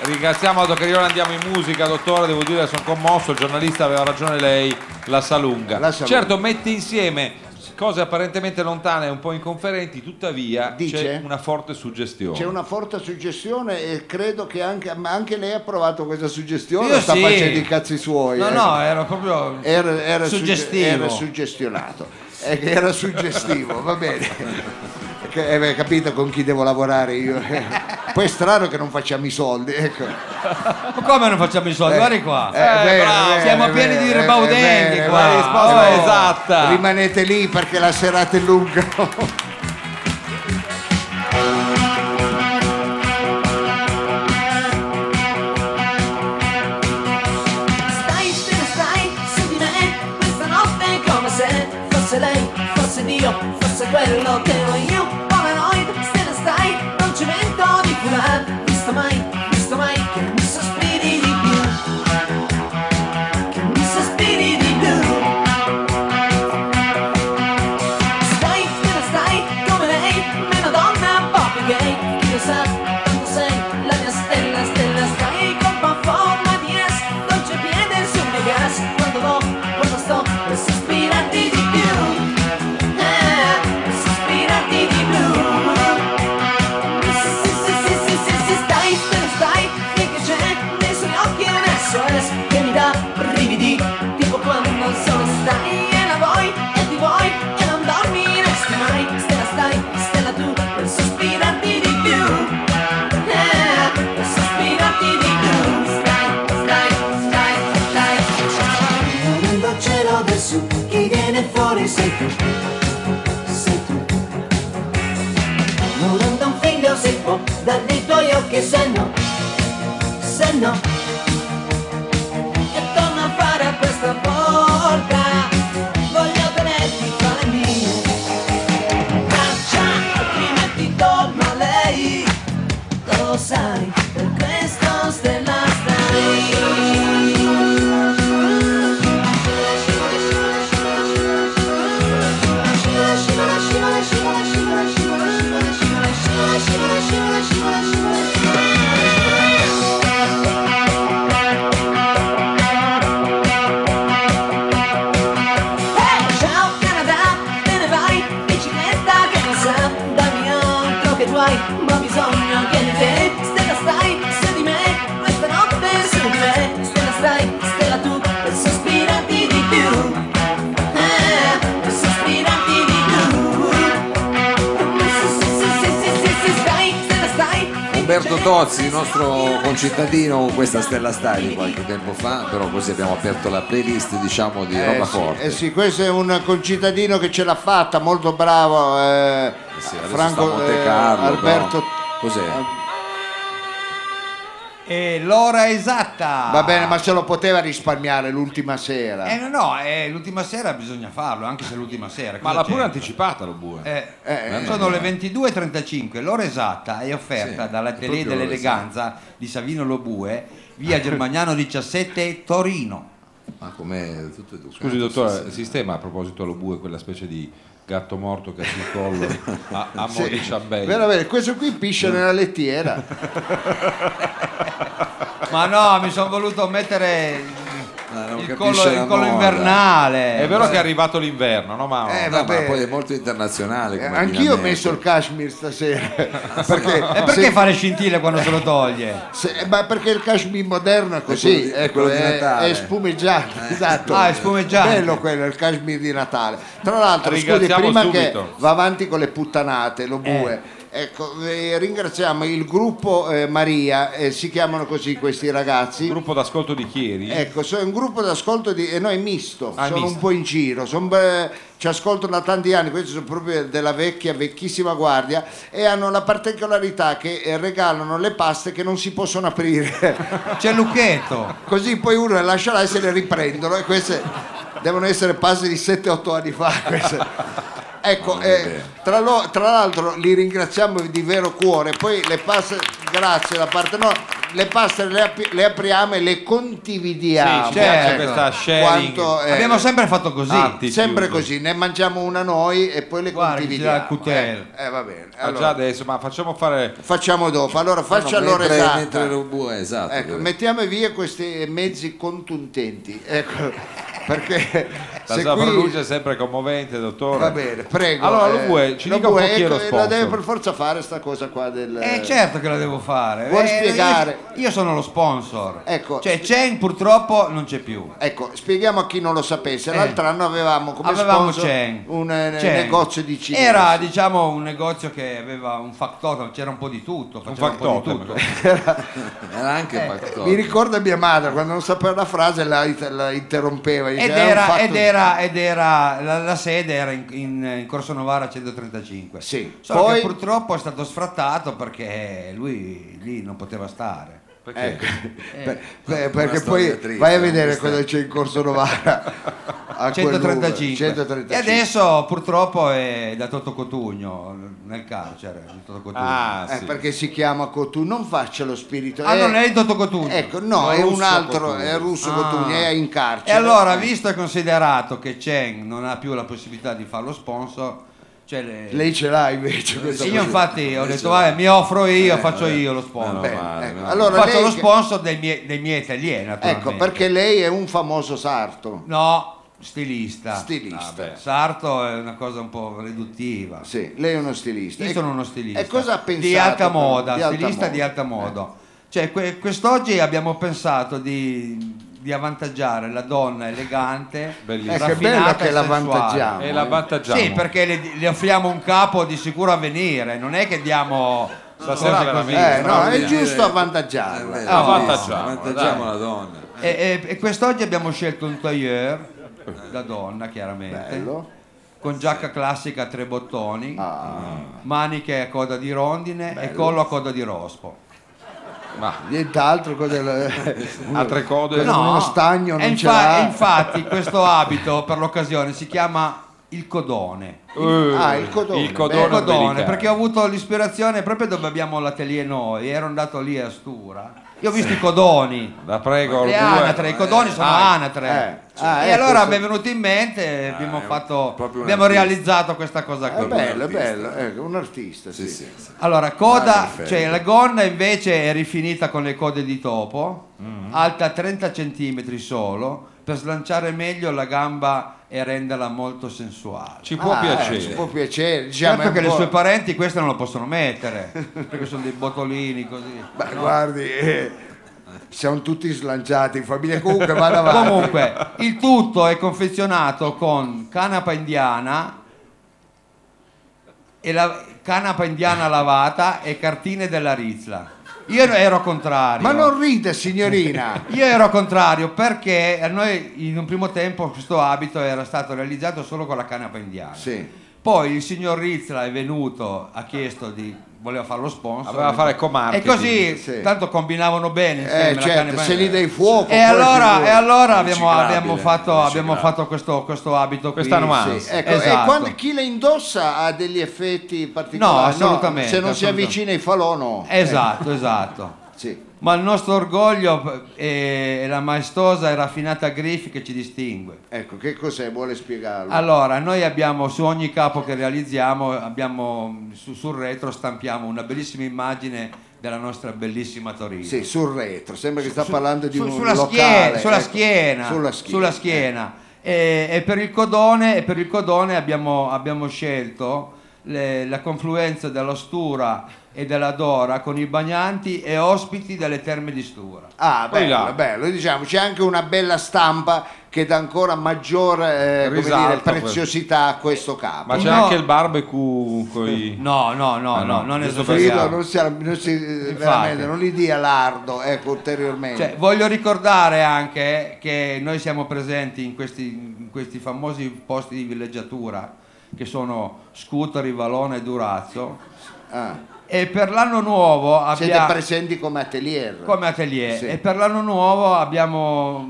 Ringraziamo Aldo Cariola, andiamo in musica, dottore, devo dire sono commosso, il giornalista aveva ragione lei, la sa lunga. La sa lunga. Certo, mette insieme cose apparentemente lontane e un po' inconferenti, tuttavia Dice? c'è una forte suggestione. C'è una forte suggestione e credo che anche, ma anche lei ha provato questa suggestione Io sta sì. facendo i cazzi suoi. No, eh? no, ero proprio era, era sugge- suggestivo. era suggestionato. Eh, era suggestivo, va bene. Che, eh, beh, capito con chi devo lavorare io. Poi è strano che non facciamo i soldi, ecco. Ma come non facciamo i soldi? Eh, Guardi qua. eh, bene, bravo. Siamo bene, pieni di bene, ribaudenti bene, qua. bene, risposta oh, esatta. Rimanete lì perché la serata è lunga. Fuori sei tu, sei tu. Non da un figlio si può dai tuoi occhi se no, Umberto Tozzi, il nostro concittadino con questa stella di qualche tempo fa, però così abbiamo aperto la playlist diciamo di roba Eh sì, forte. eh sì, questo è un concittadino che ce l'ha fatta, molto bravo. eh, sì, adesso Franco Monte eh, Carlo, Alberto. no? Cos'è? E l'ora esatta. Va bene, ma se lo poteva risparmiare l'ultima sera. Eh no, no, eh, l'ultima sera bisogna farlo, anche se è l'ultima sera. Ma l'ha pure anticipata lo bue. Eh, Eh, sono le 22.35, l'ora esatta è offerta Sì, proprio l'ora dell'Eleganza di Savino Lobue, via Germagnano 17, Torino. Ma com'è tutto educato. Scusi sì, dottore, sì. sistema a proposito lo bue quella specie di gatto morto che ha sul collo a, a Sì. Bene, bene, questo qui piscia nella lettiera. Ma no, mi sono voluto mettere Ah, non il collo, il collo invernale. È vero che è arrivato l'inverno, no Mauro? Eh, No, ma vabbè. poi è molto internazionale. Eh, come Anch'io ho messo il cashmere stasera. perché, E perché se- fare scintille quando se lo toglie? se- ma perché il cashmere moderno è così, quello di- ecco, quello di è, Natale. è spumeggiato. esatto. Ah, è spumeggiato. Bello quello, il cashmere di Natale. Tra l'altro, scusi, prima subito. che va avanti con le puttanate, lo bue. Ecco, eh, ringraziamo il gruppo eh, Maria, eh, si chiamano così questi ragazzi. Gruppo d'ascolto di Chieri. Ecco, sono un gruppo d'ascolto di, e no, è misto, Ah, sono misto. un po' in giro, son be- ci ascoltano da tanti anni, questi sono proprio della vecchia, vecchissima guardia e hanno la particolarità che eh, regalano le paste che non si possono aprire, C'è Lucchetto. così poi uno le lascia là e se le riprendono e queste devono essere paste di 7-8 anni fa. queste. Ecco, eh, tra, lo- tra l'altro li ringraziamo di vero cuore, poi le paste, grazie da parte nostra, le paste le, api- le apriamo e le condividiamo. Sì, c'è Ecco, quanto, eh, Abbiamo sempre fatto così. Attitude. sempre così, ne mangiamo una noi e poi le Guarda, condividiamo. Eh, eh, va bene. Ah, Allora, già adesso, ma facciamo fare facciamo dopo. Allora faccia No, l'ora mentre, esatta. mentre esatto. Ecco, mettiamo via questi mezzi contuntenti. Ecco, perché la se sua qui- pronuncia è sempre commovente, dottore. Va bene, prego. Allora, lo eh, bue, ci lo dica un po' bue, chi è lo ecco, La deve per forza fare sta cosa qua del... Eh certo che la devo fare. Vuoi Eh, spiegare? Io, io sono lo sponsor. Ecco. Cioè Chen purtroppo non c'è più. Ecco, spieghiamo a chi non lo sapesse. Eh. L'altro anno avevamo come Avevamo sponsor Chen. un eh, Chen. negozio di cinesi. Era diciamo un negozio che aveva un factotum, c'era un po' di tutto. Un faceva Un po' di factotum. tutto. Era anche Eh, factor. Mi ricorda mia madre quando non sapeva la frase la, la interrompeva. Ed diceva, "È un era, ed era, ed era la, la sede era in, in- in Corso Novara 135. Sì. Solo Poi- che purtroppo è stato sfrattato perché lui lì non poteva stare. Perché? Ecco, Eh. per- per- perché poi triste, vai a vedere cosa c'è in Corso Novara a quel numero, 135. 135. E adesso purtroppo è da Toto Cotugno nel carcere. Cotugno. Ah, Eh, sì. perché si chiama Cotù, non faccia lo spirito. Ah, eh, non è il Toto Cotugno. Ecco, no, No, è un altro, Cotugno. è russo Ah. Cotugno, è in E carcere. allora, Eh, visto e considerato che Chen non ha più la possibilità di fare lo sponsor, cioè le- Lei ce l'ha invece questa io possibilità. infatti ho detto, vabbè, mi offro io, Eh, faccio vabbè. io lo sponsor. Bene, male, ecco, allora faccio lei lo sponsor dei miei, dei miei atelier. Ecco, perché lei è un famoso sarto, No, stilista. stilista. Ah, beh. Sarto è una cosa un po' riduttiva. Sì, lei è uno stilista. Io E- sono uno stilista. E cosa ha pensato? Di alta moda, Di alta stilista moda. di alta moda. Cioè, que- quest'oggi abbiamo pensato di, di avvantaggiare la donna elegante, Bellissimo. È raffinata bello che e la sensuale. avvantaggiamo. E l'avvantaggiamo. Sì, perché le, le offriamo un capo di sicuro avvenire, non è che diamo Stasera cose veramente. così. Eh, no, è giusto Eh, avvantaggiarla. beh, Ah, avvantaggiamo, avvantaggiamo la donna. E, e- e quest'oggi abbiamo scelto un tailleur da donna, chiaramente, Bello. con giacca classica a tre bottoni, Ah, maniche a coda di rondine e collo a coda di rospo. Ma nient'altro, altre code? No. uno stagno e non infa- infatti questo abito per l'occasione si chiama il codone. Eh, Ah, il codone. Il codone, Il codone, perché ho avuto l'ispirazione proprio dove abbiamo l'atelier noi, ero andato lì a Stura. Io ho visto i codoni, La prego, le anatre, i codoni sono Ah, anatre. eh. Ah, e ecco, allora mi è venuto in mente, abbiamo, è un- fatto, abbiamo realizzato questa cosa È qui. Un bello, è bello, ecco, un artista, sì. Sì, sì. Allora, Ah, coda, perfetto. cioè la gonna invece è rifinita con le code di topo, Mm-hmm. alta 30 cm solo, per slanciare meglio la gamba e renderla molto sensuale. Ci può Ah, eh, piacere. ci può piacere. Diciamo, Certo che un le po'- sue parenti queste non lo possono mettere, perché sono dei botolini così. Beh, guardi, eh, siamo tutti slanciati in famiglia. Comunque, vada avanti. Comunque, il tutto è confezionato con canapa indiana e la canapa indiana lavata e cartine della Rizla. Io ero contrario. Ma non ride, signorina. Io ero contrario perché a noi in un primo tempo questo abito era stato realizzato solo con la canapa indiana. sì. Poi il signor Rizla è venuto, ha chiesto di voleva fare lo sponsor. Aveva fare e co-marketing. così, Sì. tanto combinavano bene Eh, la certo, se gli dai fuoco. E allora, e allora abbiamo, abbiamo fatto, abbiamo fatto questo, questo abito qui. Questa nuance. Sì, ecco, Esatto. E quando chi le indossa ha degli effetti particolari? No, assolutamente, se non si assolutamente. avvicina ai falò, no. Esatto, esatto. Eh, sì. Ma il nostro orgoglio è, è la maestosa e raffinata Griffi che ci distingue. Ecco, che cos'è? Vuole spiegarlo? Allora, noi abbiamo su ogni capo che realizziamo, abbiamo, su- sul retro stampiamo una bellissima immagine della nostra bellissima Torino. Sì, sul retro, sembra che sta Su- parlando di su- un sulla locale. schiena, sulla ecco. schiena, Sulla schiena. sulla schiena. E, e per il codone, e per il codone abbiamo, abbiamo scelto le- la confluenza della Stura e della Dora con i bagnanti e ospiti delle terme di Stura. Ah, Poi bello, là. bello, diciamo, c'è anche una bella stampa che dà ancora maggiore eh, come Risalto dire, preziosità a questo capo. Ma c'è No. anche il barbecue coi... No, no, no, Ah, no, no, non. Frido, non si, non si- eh, veramente, non li dia lardo, ecco, ulteriormente. Cioè, voglio ricordare anche che noi siamo presenti in questi, in questi famosi posti di villeggiatura che sono Scutari, Valone e Durazzo Ah, e per l'anno nuovo siete abbiamo presenti come atelier. come atelier Sì. e per l'anno nuovo abbiamo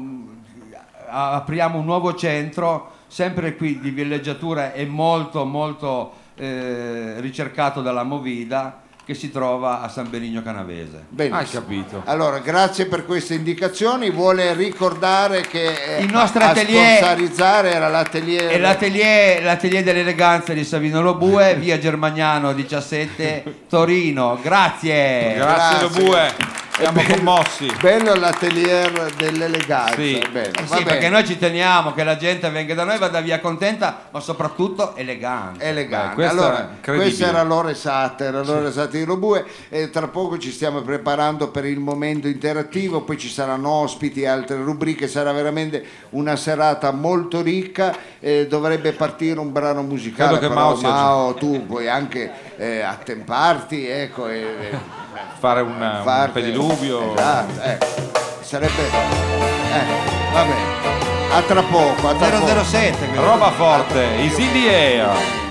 apriamo un nuovo centro sempre qui di villeggiatura e molto molto eh, ricercato dalla Movida che si trova a San Benigno Canavese. Benissimo. Hai capito. Allora, grazie per queste indicazioni. Vuole ricordare che eh, Il nostro a atelier- sponsorizzare era l'atelier. E l'atelier, l'atelier dell'eleganza di Savino Lobue, via Germagnano 17, Torino. Grazie. Grazie, Grazie. Lobue. Siamo commossi. Bello l'atelier dell'eleganza. Sì. bello. Eh sì, perché noi ci teniamo che la gente venga da noi, vada via contenta, ma soprattutto elegante. elegante. Beh, allora, questa era l'ora esatta, era l'ora esatta di Robue e tra poco ci stiamo preparando per il momento interattivo, poi ci saranno ospiti e altre rubriche, sarà veramente una serata molto ricca, eh, dovrebbe partire un brano musicale, Credo che però Mao Mao, tu puoi anche eh, attemparti, ecco, Fare un, un farti- pediluvio. Esatto, ecco. sarebbe... Eh, va bene, a tra poco, a tra poco. 007. quello. Roba forte, in the air.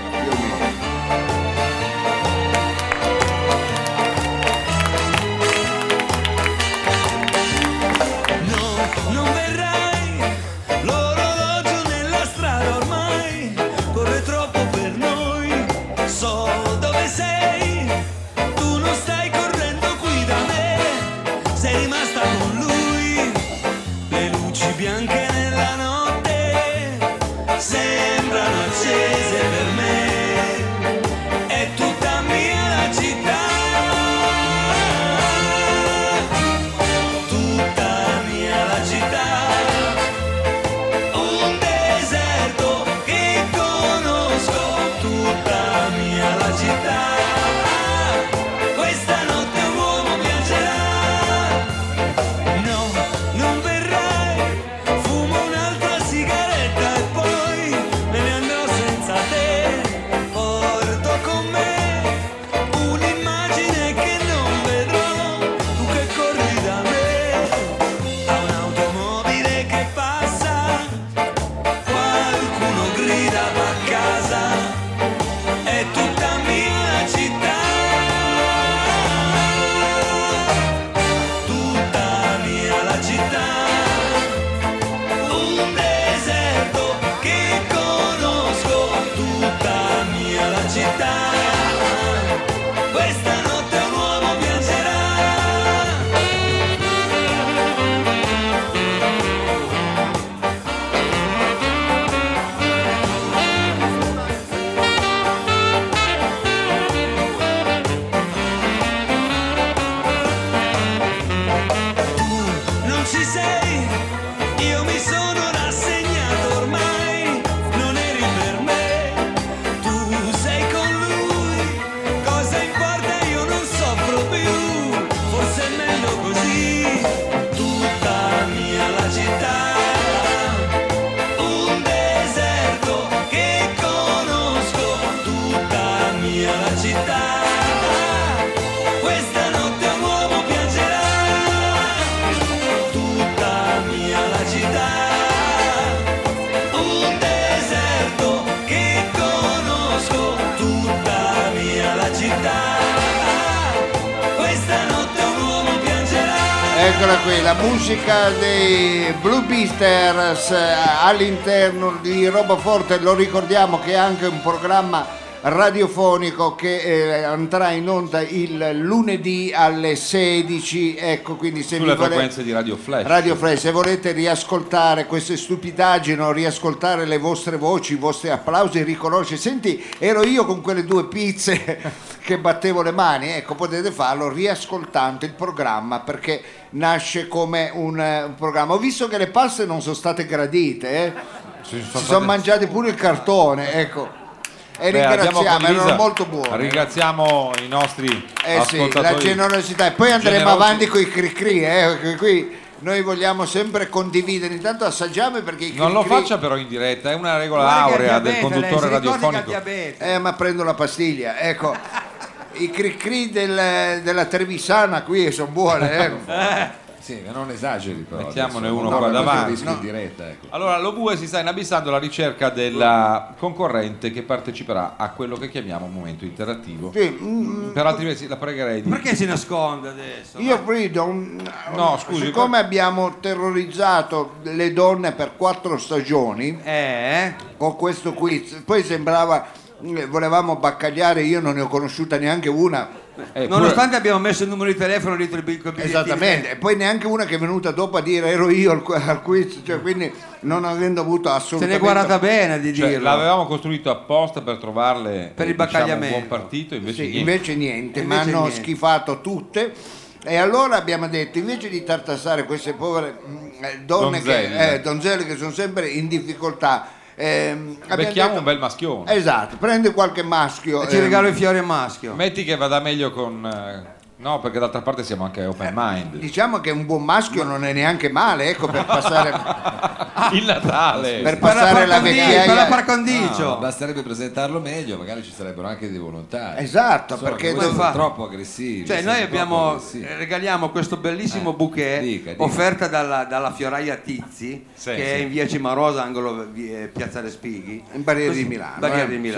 Musica dei Blue Beasters eh, all'interno di Roboforte, lo ricordiamo che è anche un programma radiofonico che eh, andrà in onda il lunedì alle 16, ecco quindi se Sulle frequenze di Radio Flash. Radio Flash, se volete riascoltare queste stupidaggini o riascoltare le vostre voci, i vostri applausi, riconoscere, senti, ero io con quelle due pizze che battevo le mani, ecco, potete farlo riascoltando il programma perché nasce come un, eh, un programma. Ho visto che le paste non sono state gradite, eh. Ci sono si state- sono mangiati pure il cartone, ecco. E Beh, ringraziamo, erano molto buoni. Ringraziamo i nostri Eh sì, la generosità. E poi andremo generosi. avanti con i cri-cri, eh, che qui noi vogliamo sempre condividere. Intanto assaggiamo perché i Non lo faccia però in diretta, è una regola Guarda aurea del diabete, lei, conduttore si ha radiofonico. Eh, ma prendo la pastiglia, ecco. I cri-cri del- della Trevisana qui sono buone, eh. Sì, ma non esageri però. Mettiamone adesso. uno No, qua davanti. No. in diretta, ecco. Allora, lo Bue si sta inabissando alla ricerca della concorrente che parteciperà a quello che chiamiamo un momento interattivo. Sì, mm, Per altri versi la pregherei di... Perché si nasconde adesso? io Frido, un- No, scusi, siccome abbiamo terrorizzato le donne per quattro stagioni Eh? con questo quiz, poi sembrava eh, volevamo baccagliare, io non ne ho conosciuta neanche una. Eh, pure- Nonostante abbiamo messo il numero di telefono dietro il bigliettino. Esattamente, e poi neanche una che è venuta dopo a dire ero io al, al quiz, cioè, quindi non avendo avuto Se assolutamente... n'è guardata bene di cioè, dirlo. l'avevamo costruito apposta per trovarle Per il diciamo, un baccagliamento. buon partito, invece Sì, niente. invece niente, Invece mi hanno niente. schifato tutte. E allora abbiamo detto, invece di tartassare queste povere mm, eh, donne, Donzelle. che, eh, donzelle che sono sempre in difficoltà, ehm, abbiamo Becchiamo detto- un bel maschione. Esatto, prende qualche maschio. E ci ehm, regalo i fiori a maschio. Metti che vada meglio con... eh, No, perché d'altra parte siamo anche open mind. Diciamo che un buon maschio non è neanche male, ecco, per passare, Il Natale! per Per la passare la condicio, per la vecchiaia. par condicio. No, basterebbe presentarlo meglio, magari ci sarebbero anche dei volontari. Esatto, Insomma, perché dove- siete troppo aggressivi. Cioè, noi abbiamo, aggressivi. eh, regaliamo questo bellissimo Eh, bouquet dica, dica. offerta dalla, dalla fioraia Tizi, Sì, che sì. è in via Cimarosa, angolo eh, Piazza Respighi. In Barriere Così- di Milano, Barriere eh, di sì.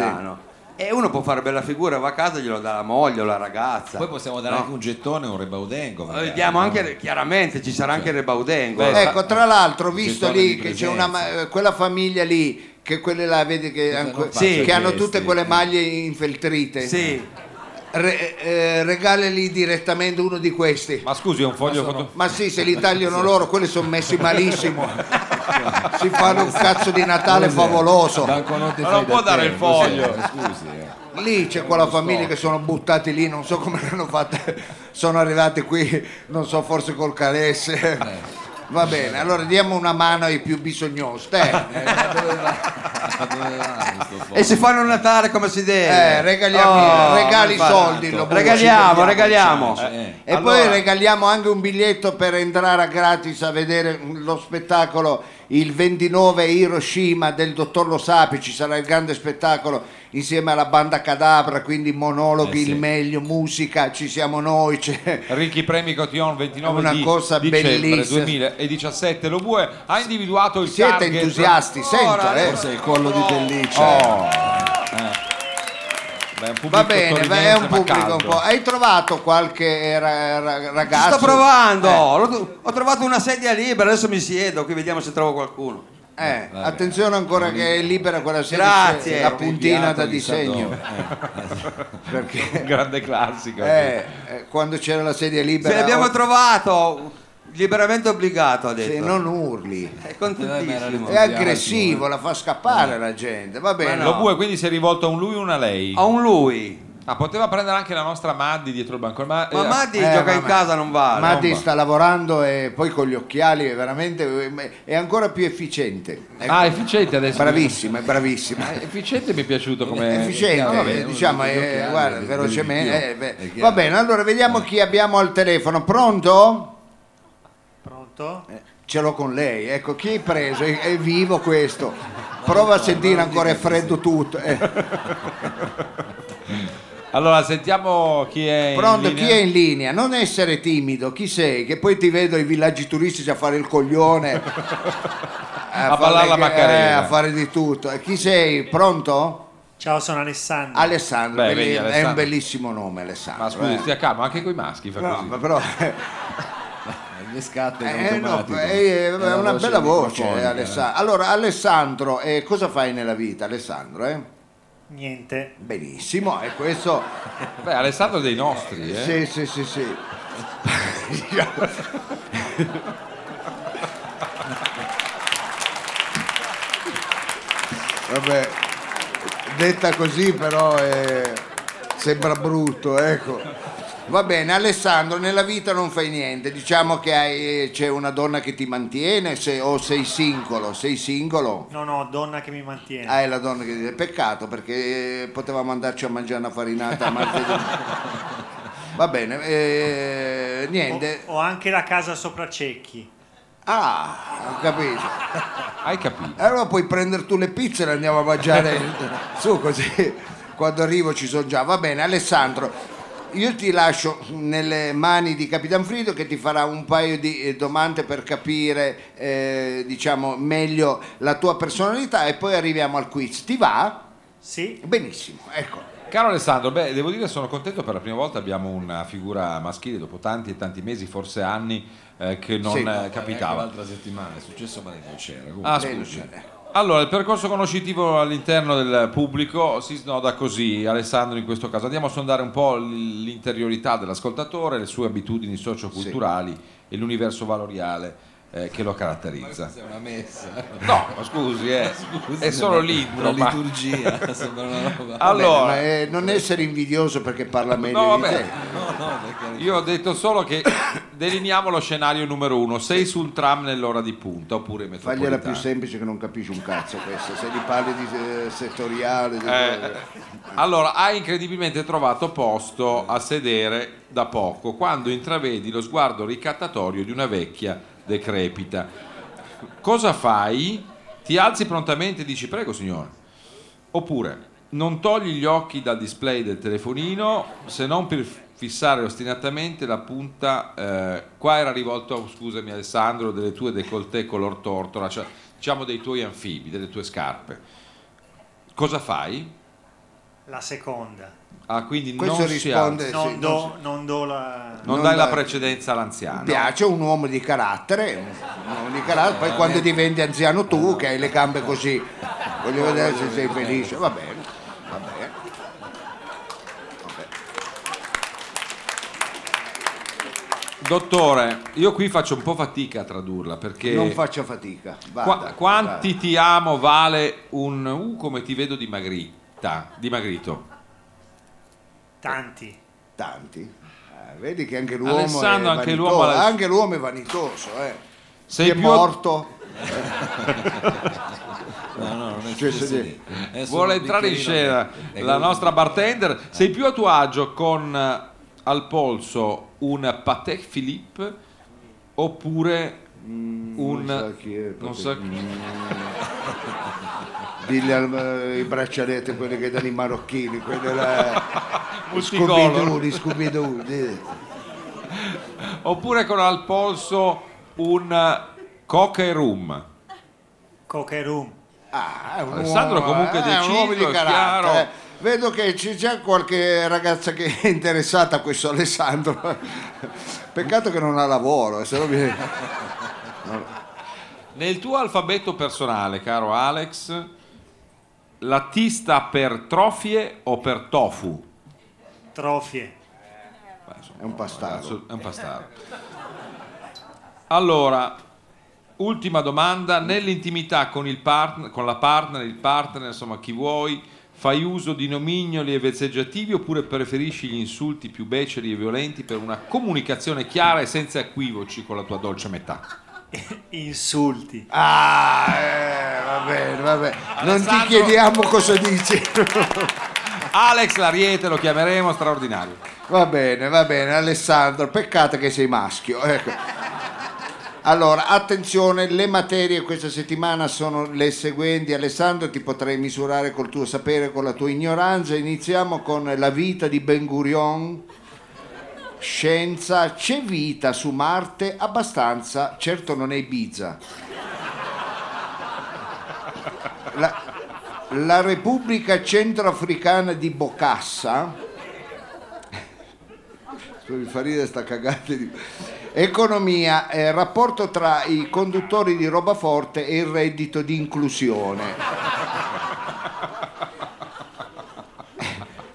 E uno può fare bella figura, va a casa, glielo dà la moglie o la ragazza. Poi possiamo dare No. anche un gettone, un rebaudengo. Eh, magari, Diamo no? anche, chiaramente ci sarà anche il rebaudengo. Beh, Ecco, tra l'altro, visto lì che c'è una, quella famiglia lì, che quelle là, vedi che, Che han- non sì, che hanno tutte quelle maglie infeltrite, Sì, Re- eh, regalali direttamente uno di questi. Ma scusi, è un foglio foto... Ma sì, se li tagliano loro, quelli sono messi malissimo. si fanno un cazzo di Natale Cos'è? favoloso. Ma non può da dare te, il foglio. cos'è? Scusi, eh. Lì c'è quella famiglia che sono buttati lì, non so come l'hanno fatta, sono arrivati qui, non so, forse col calesse. Va bene, allora diamo una mano ai più bisognosi. Te, Eh, ma dove va? Ma dove va questo foglio? e si fanno un Natale come si deve. eh, regaliamo, Oh, regali soldi. lo Regaliamo, regaliamo. cioè. Eh. E Allora- poi regaliamo anche un biglietto per entrare gratis a vedere lo spettacolo il 29 Hiroshima del dottor Lo Sapi, ci sarà il grande spettacolo insieme alla banda Cadabra, quindi monologhi, Eh sì. il meglio, musica, ci siamo noi, c'è Ricchi Premi Cotillon 29 Una di cosa dicembre bellissima. 2017 lo Bue ha individuato il siete target entusiasti, sento, Ora, eh. Forse il collo di pelliccia. Oh. Eh. Beh, Va bene, è un pubblico un po'. Hai trovato qualche ra- ra- Ci ragazzo? sto provando, Eh. Ho trovato una sedia libera, adesso mi siedo, qui vediamo se trovo qualcuno. Eh, Vabbè. attenzione ancora che è libera quella serie, Grazie. la puntina da disegno. Eh. Perché un grande classico eh, eh, quando c'era la sedia libera Ce l'abbiamo oh, trovato, liberamente obbligato ha detto. se non urli. È Eh, contentissimo. È aggressivo, la fa scappare la gente. Va bene. Ma lo Bue quindi si è rivolto a un lui o una lei A un lui. ah, poteva prendere anche la nostra Maddi dietro il banco ma, Ma eh, Maddi Eh, gioca in ma- casa non vale. Maddi non va. sta lavorando e poi con gli occhiali è veramente è ancora più efficiente. È ah efficiente adesso bravissima, è bravissima. Eh, efficiente mi è piaciuto come efficiente, va bene, eh, uno diciamo, eh, occhiali, guarda, velocemente. eh. È. Va bene, allora vediamo chi abbiamo al telefono. Pronto? Pronto? Eh, Ce l'ho con lei, ecco chi hai preso? È, è vivo questo. Prova a sentire ancora è freddo tutto. eh. allora sentiamo chi è in Pronto, linea. chi è in linea? Non essere timido, chi sei? Che poi ti vedo ai villaggi turistici a fare il coglione. A ballare la fare- Macarena. eh, a fare di tutto. E chi sei? Pronto? Ciao, sono Alessandro. Alessandro, Beh, vedi, è Alessandro. un bellissimo nome Alessandro. ma scusi eh. stia calmo anche con i maschi fa No, così ma però gli scatta in Eh, no, automatico. eh, è una bella voce, eh, Alessandro. Allora, Alessandro, eh, cosa fai nella vita, Alessandro? eh? Niente. Benissimo, e questo... Beh, Alessandro è dei nostri, eh? Sì, sì, sì, sì. Vabbè, detta così però eh, sembra brutto, ecco. Va bene, Alessandro, nella vita non fai niente, diciamo che hai- c'è una donna che ti mantiene se- o sei singolo, sei singolo? No, no, donna che mi mantiene. Ah, è la donna che dice, peccato perché eh, potevamo andarci a mangiare una farinata martedì. Va bene, eh, Ho, niente. ho anche la casa sopra Cecchi. Ah, ho capito. Hai capito? Allora puoi prendere tu le pizze e le andiamo a mangiare su così quando arrivo ci sono già. Va bene, Alessandro, io ti lascio nelle mani di Capitan Frido che ti farà un paio di eh, domande per capire eh, diciamo meglio la tua personalità e poi arriviamo al quiz. Ti va? Sì, Benissimo, ecco. Caro Alessandro, beh, devo dire sono contento per la prima volta abbiamo una figura maschile dopo tanti e tanti mesi, forse anni, eh, che non Sì. eh, capitava. L'altra settimana è successo ma non c'era. comunque. Ah, bene. Allora, il percorso conoscitivo all'interno del pubblico si snoda così, Alessandro in questo caso. Andiamo a sondare un po' l'interiorità dell'ascoltatore, le sue abitudini socioculturali e l'universo valoriale eh, che lo caratterizza. Questa è una messa. No, ma scusi, eh, è solo l'intro. Una ma- liturgia, sembra una roba. Allora, Ma, eh, non essere invidioso perché parla meglio No, di vabbè. te. No, no, perché io ho detto solo che delineiamo lo scenario numero uno, sei sul tram nell'ora di punta oppure Fagliela metropolitana. più semplice che non capisci un cazzo questo, se gli parli di eh, settoriale. di- Eh, allora, hai incredibilmente trovato posto a sedere da poco quando intravedi lo sguardo ricattatorio di una vecchia decrepita. Cosa fai? Ti alzi prontamente e dici prego signore. Oppure non togli gli occhi dal display del telefonino se non per fissare ostinatamente la punta. eh, qua era rivolto, scusami Alessandro, delle tue décolleté color tortora, cioè diciamo dei tuoi anfibi, delle tue scarpe. Cosa fai? la seconda. Ah, quindi Questo non risponde- Non, sì, do, non non do la... non, non dai la precedenza all'anziano. Mi piace un uomo di carattere, un uomo di carattere, poi quando diventi anziano tu che hai le gambe così, voglio vedere se sei felice, va bene, va bene. Dottore, io qui faccio un po' fatica a tradurla perché Non faccia fatica, vada, qua- quanti ti amo vale un uh, come ti vedo dimagrita, dimagrito. Tanti. tanti. Eh, vedi che anche l'uomo Alessandro, è anche vanitoso, l'uomo ha anche l'uomo è vanitoso, eh. Sei Chi è più morto, No, no, non è Cioè, successo se- niente. Vuole un entrare in bicchierino scena di- la nostra bartender. Sei più a tuo agio con eh, al polso un Patek Philippe oppure un non sa chi è, non Patek- so chi. Digli al- eh, i braccialetti, quelli che danno i marocchini, quelli là, Scooby-Doo, di- oppure con al polso un eh, Coca e rum. Coca e rum. Ah, è un Alessandro uomo- comunque eh, è un uomo deciso, di chiaro. Vedo che c'è già qualche ragazza che è interessata a questo Alessandro. Peccato che non ha lavoro, eh, se no mi- Nel tuo alfabeto personale, caro Alex, la T sta per trofie o per tofu? Trofie. è un pastardo. Cazzo, È un pastardo. Allora, ultima domanda, nell'intimità con, il partner, con la partner, il partner, insomma chi vuoi, fai uso di nomignoli e vezzeggiativi oppure preferisci gli insulti più beceri e violenti per una comunicazione chiara e senza equivoci con la tua dolce metà? Insulti. Ah, eh, va bene, va bene. Non ti Alessandro- chiediamo cosa dici. Alex Lariete lo chiameremo straordinario. Va bene, va bene, Alessandro, peccato che sei maschio. ecco. Allora, attenzione, le materie questa settimana sono le seguenti. Alessandro, ti potrei misurare col tuo sapere, con la tua ignoranza. Iniziamo con la vita di Ben Gurion. Scienza, c'è vita su Marte abbastanza, certo non è Ibiza. La, la Repubblica Centroafricana di Bokassa mi fa ridere sta cagata di... Economia, eh, rapporto tra i conduttori di roba forte e il reddito di inclusione.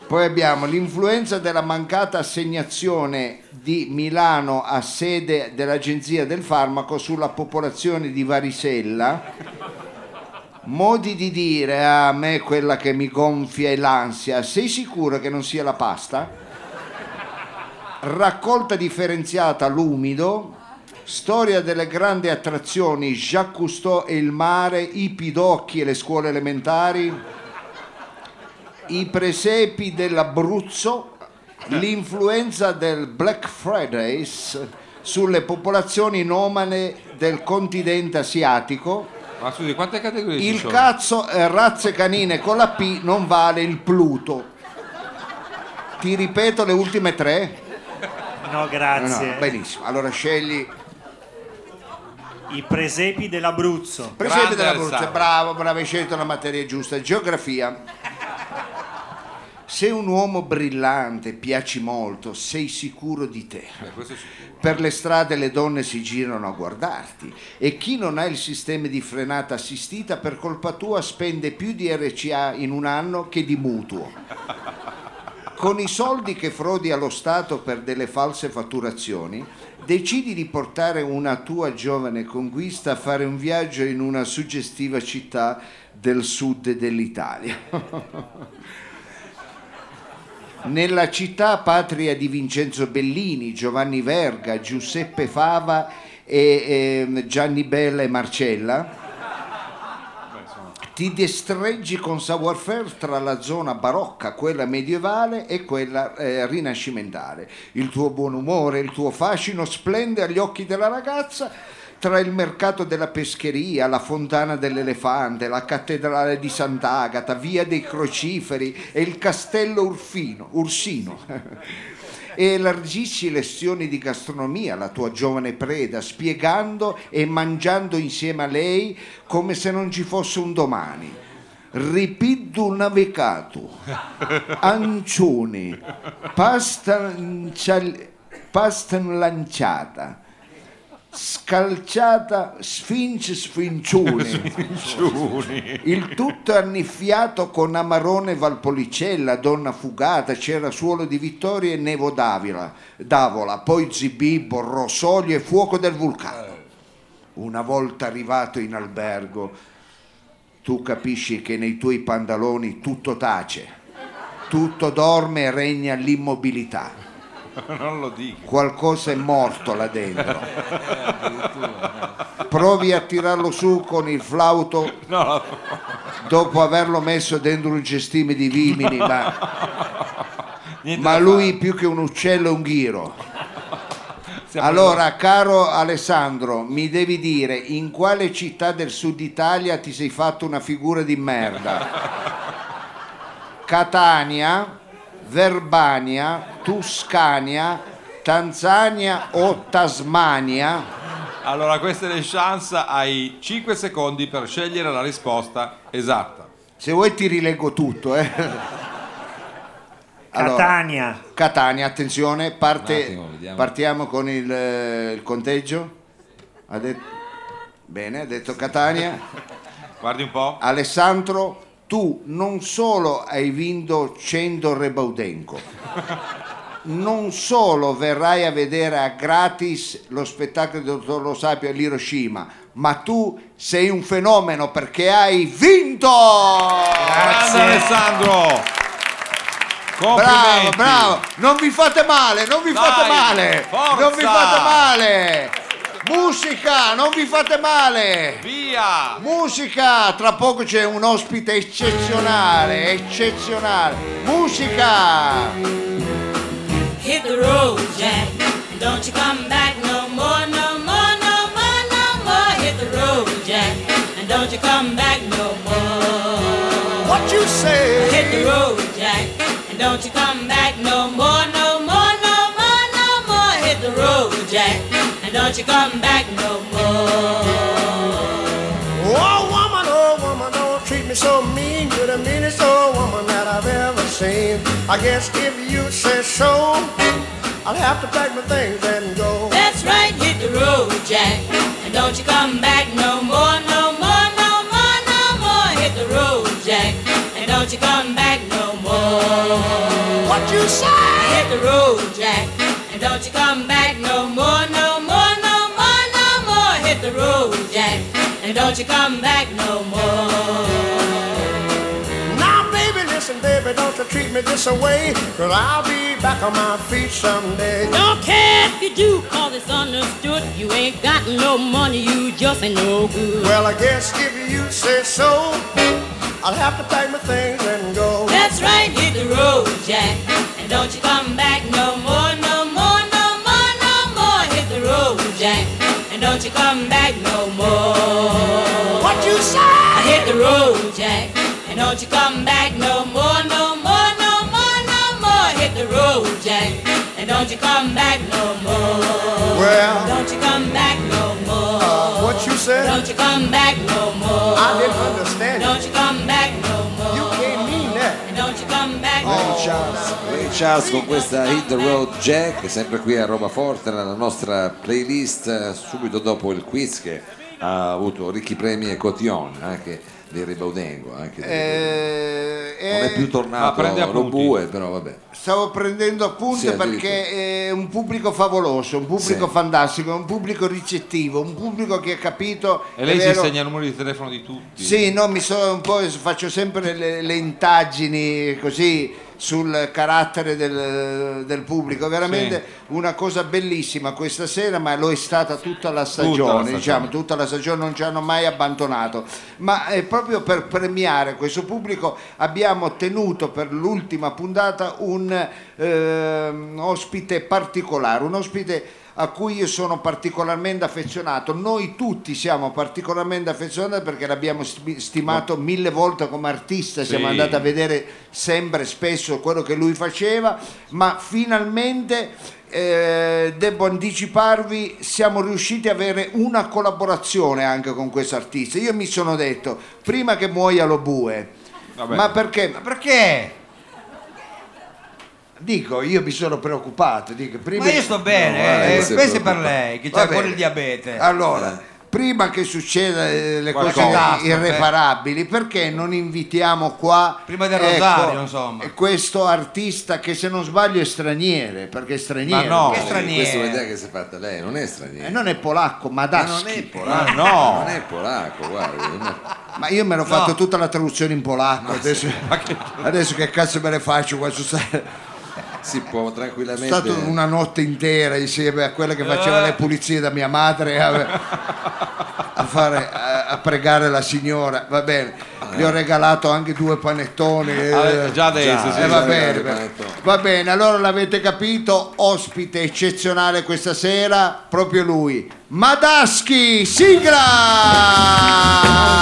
Poi abbiamo l'influenza della mancata assegnazione di Milano a sede dell'Agenzia del Farmaco sulla popolazione di Varisella. Modi di dire a me quella che mi gonfia è l'ansia. Sei sicuro che non sia la pasta? Raccolta differenziata all'umido. Storia delle grandi attrazioni, Jacques Cousteau e il mare, i pidocchi e le scuole elementari i presepi dell'Abruzzo, l'influenza del Black Fridays sulle popolazioni nomade del continente asiatico, Ma scusi, quante categorie il cazzo eh, razze canine con la P non vale il Pluto. Ti ripeto le ultime tre? No, No, grazie. no, benissimo, allora scegli I presepi dell'Abruzzo. Presepe Grande dell'Abruzzo, Alessandro. bravo, bravo, hai scelto la materia giusta. Geografia. Sei un uomo brillante, piaci molto, sei sicuro di te. Eh. Per le strade le donne si girano a guardarti e chi non ha il sistema di frenata assistita per colpa tua spende più di RCA in un anno che di mutuo. Con i soldi che frodi allo Stato per delle false fatturazioni, decidi di portare una tua giovane conquista a fare un viaggio in una suggestiva città del sud dell'Italia. Nella città patria di Vincenzo Bellini, Giovanni Verga, Giuseppe Fava e ehm, Gianni Bella e Marcella, ti destreggi con savoir-faire tra la zona barocca, quella medievale e quella eh, rinascimentale. Il tuo buon umore, il tuo fascino splende agli occhi della ragazza tra il mercato della pescheria, la fontana dell'elefante, la cattedrale di Sant'Agata, via dei crociferi e il castello Urfino, Ursino. e elargisci lezioni di gastronomia alla tua giovane preda, spiegando e mangiando insieme a lei come se non ci fosse un domani. Ripiddu navicato, ancioni, pasta, pasta lanciata, scalciata sfince sfincione. Il tutto anniffiato con Amarone Valpolicella, Donna Fugata, c'era Suolo di Vittoria e Nevo Davila, Davola, poi Zibibbo, Rosolio e Fuoco del Vulcano. Una volta arrivato in albergo, tu capisci che nei tuoi pantaloni tutto tace, tutto dorme e regna l'immobilità. non lo dico. Qualcosa è morto là dentro. Provi a tirarlo su con il flauto No, dopo averlo messo dentro un cestime di vimini, ma, ma lui più che un uccello è un ghiro. fare. Stiamo- Allora, caro Alessandro, mi devi dire in quale città del sud Italia ti sei fatto una figura di merda? Catania, Verbania, Tuscania, Tanzania o Tasmania? Allora, questa è le chance, hai 5 secondi per scegliere la risposta esatta. Se vuoi ti rileggo tutto, eh. Allora, Catania. Catania, attenzione, parte- attimo, partiamo con il, eh, il conteggio. Ha detto, bene, ha detto Catania. Guardi un po'. Alessandro, tu non solo hai vinto 100 Rebaudenco, non solo verrai a vedere a gratis lo spettacolo di Dottor Lo Sapio all'Hiroshima, ma tu sei un fenomeno perché hai vinto! Grande Alessandro! Bravo, Complimenti. bravo! Non vi fate male, non vi fate Dai, male! forza! Non vi fate male! Musica, non vi fate male! Via! Musica, tra poco c'è un ospite eccezionale, eccezionale. Musica! Hit the road, Jack. and Don't you come back no more, no more, no more, no more. Hit the road, Jack. And don't you come back no more. What you say? Hit the road, Jack. And don't you come back you come back no more. Oh woman, oh woman, don't treat me so mean. You're the meanest old woman that I've ever seen. I guess if you say so, I'll have to pack my things and go. That's right, hit the road, Jack. And don't you come back no more, no more, no more, no more. Hit the road, Jack. And don't you come back no more. What you say? Hit the road, Jack. And don't you come back no more, And don't you come back no more. Now, baby, listen, baby, don't you treat me this way. Cause I'll be back on my feet someday. Don't care if you do, cause it's understood. You ain't got no money, you just ain't no good. Well, I guess if you say so, I'll have to pack my things and go. That's right, hit the road, Jack. And don't you come back no more, no more, no more, no more. Hit the road, Jack. And don't you come back no more. Don't you come back no more, no more, no more, no more. Hit the road, Jack. And don't you come back no more. Well, Don't you come back no more. uh, what you said? Don't you come back no more. I didn't understand. Don't you come back no more. You can't mean that. And don't you come back no Ray more. Charles, Ray Charles con questa Hit the Road Jack, sempre qui a Roma Forte nella nostra playlist, eh, subito dopo il quiz che ha avuto ricchi premi e cotillon, anche di Ribaudengo, anche di- Eh, non è eh, più tornato appunti. Robue, però vabbè. Stavo prendendo appunti Sì, perché è un pubblico favoloso, un pubblico Sì. fantastico, un pubblico ricettivo, un pubblico che ha capito. E lei si segna il numero di telefono di tutti. Sì, no, mi so un po', faccio sempre le, le indagini così sul carattere del, del pubblico, veramente una cosa bellissima questa sera, ma lo è stata tutta la stagione, stagione. diciamo, tutta la stagione non ci hanno mai abbandonato, ma è proprio per premiare questo pubblico abbiamo tenuto per l'ultima puntata un ehm, ospite particolare, un ospite a cui io sono particolarmente affezionato. Noi tutti siamo particolarmente affezionati perché l'abbiamo sti- stimato mille volte come artista, siamo Sì. andati a vedere sempre, spesso quello che lui faceva, ma finalmente eh, devo anticiparvi, siamo riusciti ad avere una collaborazione anche con questo artista. Io mi sono detto, prima che muoia lo bue, Vabbè. ma perché? Ma perché? Dico, io mi sono preoccupato. Dico, prima Ma io sto bene, No, eh, pensi per lei che c'ha ancora il diabete. Allora, prima che succeda eh, le Qualche cose irreparabili, perché non invitiamo qua Prima del ecco, rosario, insomma. questo artista che se non sbaglio è straniere, perché è straniero. Ma no. Che Eh, straniero. Questa è un'idea che si è fatta lei, non è straniero. E non è polacco, ma Ma non è polacco, Ma no. non è polacco, guarda. è- Ma io me l'ho fatto No. tutta la traduzione in polacco. adesso, adesso che cazzo me ne faccio qua? Sono stato, Si può tranquillamente. stato una notte intera insieme a quella che faceva le pulizie da mia madre a, fare, a, a pregare la signora. Va bene, gli ho regalato anche due panettoni. eh. Ah, già adesso, già, sì. Eh, va, bene, va- bene, allora l'avete capito, ospite eccezionale questa sera, proprio lui, Madaschi, sigla!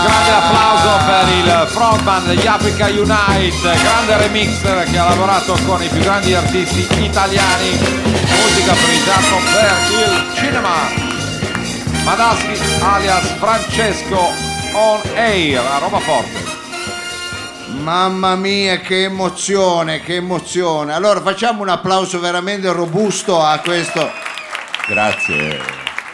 Grande applauso per il frontman degli Africa Unite, grande remixer che ha lavorato con i più grandi artisti italiani, musica per il teatro per il cinema. Madaschi alias Francesco on air a Roma Forte. Mamma mia, che emozione, che emozione. Allora facciamo un applauso veramente robusto a questo. Grazie,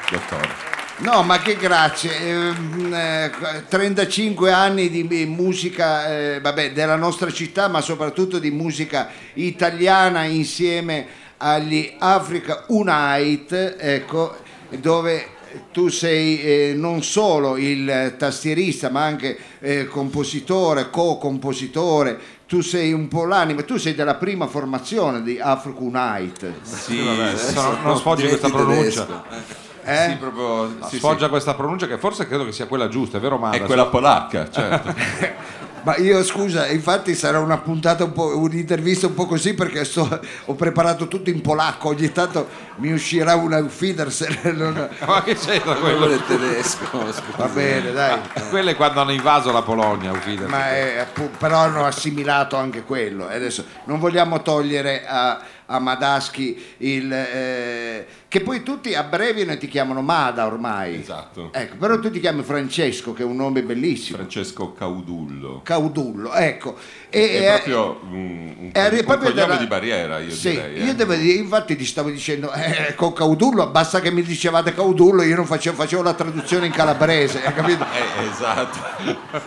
dottore. No, ma che grazie. Ehm, eh, 35 anni di di musica, eh, vabbè, della nostra città, ma soprattutto di musica italiana insieme agli Africa Unite, ecco, dove tu sei eh, non solo il tastierista, ma anche eh, compositore, co-compositore. Tu sei un po' l'anima, tu sei della prima formazione di Africa Unite. Sì, vabbè, sono- non sfoggi questa pronuncia. tedesco. Eh? Sì, proprio, sì, Sfoggia sì. questa pronuncia che forse credo che sia quella giusta, è vero Mada? È quella polacca, certo. Ma io scusa, infatti sarà una puntata un po', un'intervista un po' così perché sto- ho preparato tutto in polacco, ogni tanto mi uscirà una Fiedersen. non- Ma che c'entra Quello quello? è tedesco. scusi. Va bene, dai. Quello è quando hanno invaso la Polonia. Ma è, però hanno assimilato anche quello. E adesso non vogliamo togliere a, a Madaschi il, eh, che poi tutti abbreviano e ti chiamano Mada ormai. Esatto. Ecco, però tu ti chiami Francesco, che è un nome bellissimo. Francesco Caudullo. Caudullo, ecco. E, È e- proprio un, un, è un proprio della- di barriera, io sì, direi. eh. io devo dire, infatti ti stavo dicendo, eh, con Caudullo, basta che mi dicevate Caudullo, io non facevo, facevo la traduzione in calabrese, hai capito? Eh, esatto.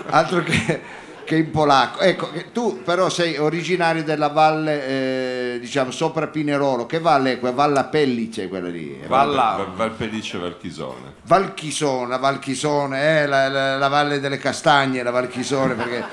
Altro che, che in polacco. Ecco, che tu però sei originario della valle, eh, diciamo, sopra Pinerolo, che valle è quella? Valla Pellice quella lì? Valla- Val, Valpellice Valchisone. Valchisone, Valchisone, eh, la, la- la valle delle castagne, la Valchisone, perché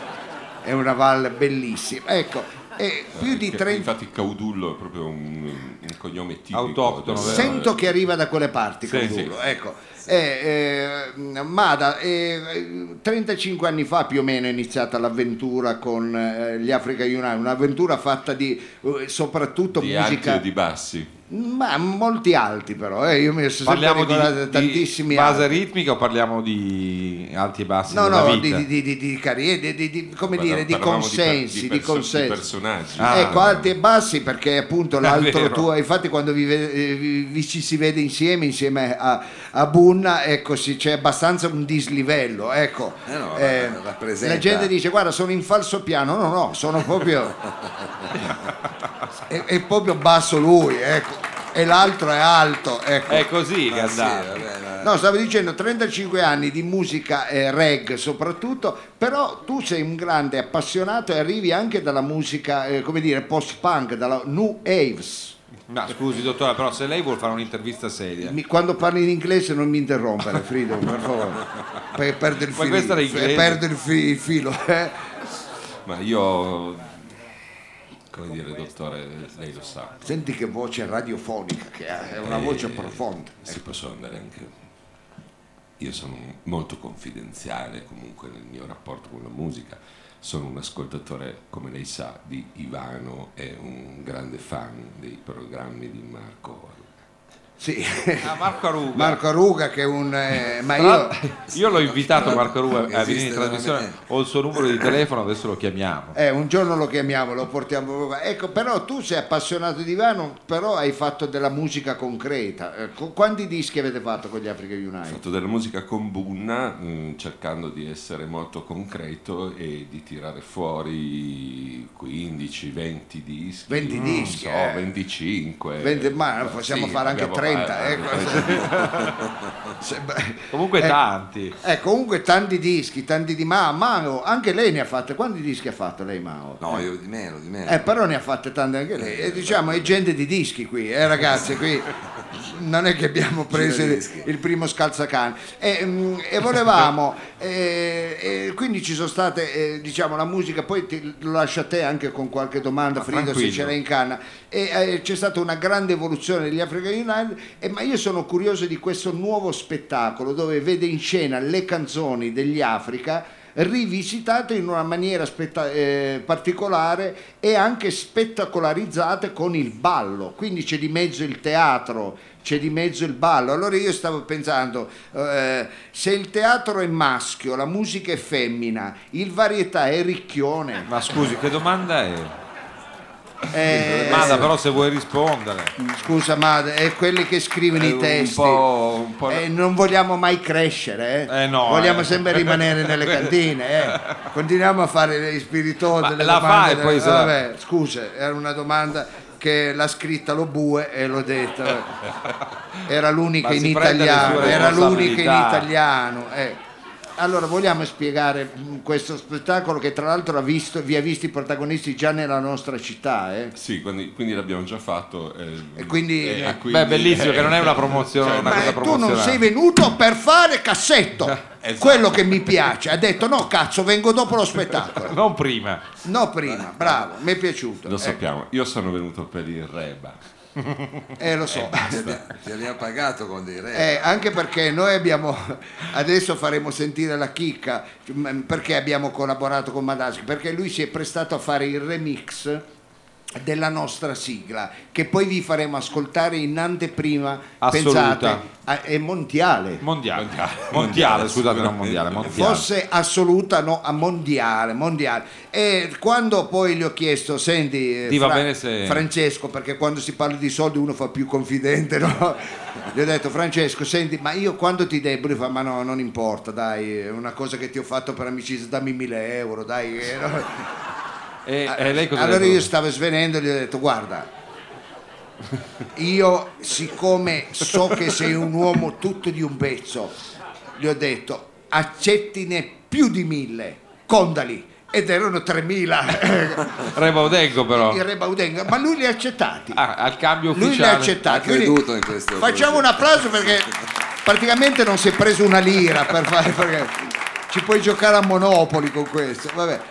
è una valle bellissima. Ecco, e più di Che- 30... Infatti Caudullo è proprio un, un cognome tipico. Autoctono? Sento che arriva da quelle parti, Sì, Caudullo, ecco. Eh, eh, Mada, eh, 35 anni fa più o meno è iniziata l'avventura con eh, gli Africa United, un'avventura fatta di eh, soprattutto Di alti musica, di bassi. Ma molti alti però, eh, io mi sono Parliamo di, tantissimi di base alti. ritmica o parliamo di alti e bassi No, no, vita? di, di, di, di carriere, di, di- di- come Parla- dire, di consensi, di, per- perso- consensi. personaggi. Ah. ecco, alti e bassi perché appunto l'altro tuo, infatti quando vi, eh, vi- vi ci si vede insieme, insieme a, a Bunna, ecco sì, c'è abbastanza un dislivello, ecco. Eh no, Eh, la gente dice guarda sono in falso piano, no no, sono proprio... è, è proprio basso lui, ecco, e l'altro è alto, ecco. È così che Ah, sì, vabbè, No, stavo dicendo 35 anni di musica eh, reg soprattutto, però tu sei un grande appassionato e arrivi anche dalla musica, eh, come dire, post-punk, dalla New Aves. Ma scusi dottore, però se lei vuole fare un'intervista seria. Mi- quando parli in inglese non mi interrompere, Frido, per favore. Perdo il filo. perdo il, fi- il filo. eh. Ma io, come dire, dottore, lei lo sa, Senti che voce radiofonica che ha, è una Eh, voce profonda. si posso andare anche... Io sono molto confidenziale comunque nel mio rapporto con la musica, sono un ascoltatore, come lei sa, di Ivano e un grande fan dei programmi di Marco. Sì. Ah, Marco Aruga. Marco Aruga che è un... eh, ma io... io l'ho invitato Marco Aruga a venire in trasmissione, veramente. ho il suo numero di telefono, adesso lo chiamiamo. Eh, un giorno lo chiamiamo, lo portiamo. Ecco, però tu sei appassionato di Ivano, però hai fatto della musica concreta. Eh, qu- quanti dischi avete fatto con gli Africa Ho United? fatto della musica con Bunna mm, cercando di essere molto concreto e di tirare fuori 15, 20 dischi. 20 non dischi, so, eh. 25. 20 ma possiamo Sì, fare anche abbiamo- 30. eh, ecco. Se- beh, Comunque eh, tanti. eh, comunque tanti dischi, tanti di Mao. Mao, anche lei ne ha fatte. Quanti dischi ha fatto lei, Mao? No, io di meno, di meno. Eh, però ne ha fatte tante anche lei. E diciamo, è gente di dischi qui, eh, ragazzi, qui non è che abbiamo preso il, primo scalzacane. E, mm, e volevamo, eh, e quindi ci sono state, eh, diciamo, la musica, poi ti, lo lascio a te anche con qualche domanda, Ma Frido, se ce l'hai in canna. E, eh, c'è stata una grande evoluzione degli Africa United, e- ma io sono curioso di questo nuovo spettacolo dove vede in scena le canzoni degli Africa rivisitate in una maniera spetta- eh, particolare e anche spettacolarizzate con il ballo, quindi c'è di mezzo il teatro, c'è di mezzo il ballo. Allora io stavo pensando, eh, se il teatro è maschio, la musica è femmina, il varietà è ricchione. Ma scusi, che domanda è? Eh, Manda però se vuoi rispondere. Scusa, ma è quelli che scrivono i un testi. po'- un po'- Eh, non vogliamo mai crescere, eh? Eh, no, vogliamo eh. sempre rimanere nelle cantine. eh. Continuiamo a fare gli spiritosi. Delle la domande fa e delle- poi se la- Vabbè, scusa, era una domanda che l'ha scritta lo bue e l'ho detta. vabbè. Era l'unica in le italiano, era l'unica in italiano. eh. Allora, vogliamo spiegare mh, questo spettacolo che tra l'altro ha visto, vi ha visto i protagonisti già nella nostra città, eh? Sì, quindi, quindi l'abbiamo già fatto. eh, E quindi- e eh, Beh, bellissimo che non è una promozione, Cioè, una Ma cosa tu non sei venuto per fare cassetto, Esatto. quello che mi piace. Ha detto no, cazzo, vengo dopo lo spettacolo. Non prima. No, prima, bravo, mi è piaciuto. Lo Ecco, sappiamo, io sono venuto per il reba. Eh, lo so. Ti abbiamo, ti abbiamo pagato con dei re. Eh, anche perché noi abbiamo adesso faremo sentire la chicca perché abbiamo collaborato con Madaschi perché lui si è prestato a fare il remix della nostra sigla che poi vi faremo ascoltare in anteprima Assoluta. pensate è mondiale Mondiale. Mondiale, scusate, non mondiale, mondiale. fosse assoluta no a mondiale mondiale e quando poi gli ho chiesto senti eh, Ti bene se- Francesco perché quando si parla di soldi uno fa più confidente no? gli ho detto Francesco senti ma io quando ti debbo lui fa ma no non importa dai è una cosa che ti ho fatto per amicizia dammi 1000 euro dai eh, no? E, e lei cosa ha allora io stavo svenendo e gli ho detto guarda io siccome so che sei un uomo tutto di un pezzo gli ho detto accettine più di mille condali. Ed erano 3000 Re Baudengo però. il Re Baudenga ma lui li ha accettati. Ah, al cambio lui li ha ufficiale. Ha accettati Quindi creduto in questo facciamo un applauso perché praticamente non si è preso una lira per fare perché ci puoi giocare a Monopoli con questo vabbè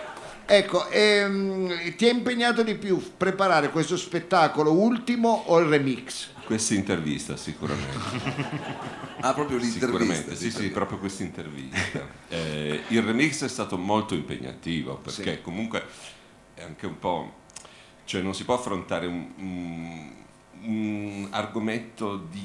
ecco ehm, ti è impegnato di più preparare questo spettacolo ultimo o il remix Questa intervista sicuramente. Ah, proprio l'intervista. Sicuramente, sì, sì, proprio questa intervista. Eh, il remix è stato molto impegnativo perché comunque è anche un po'... cioè non si può affrontare un, un- un argomento di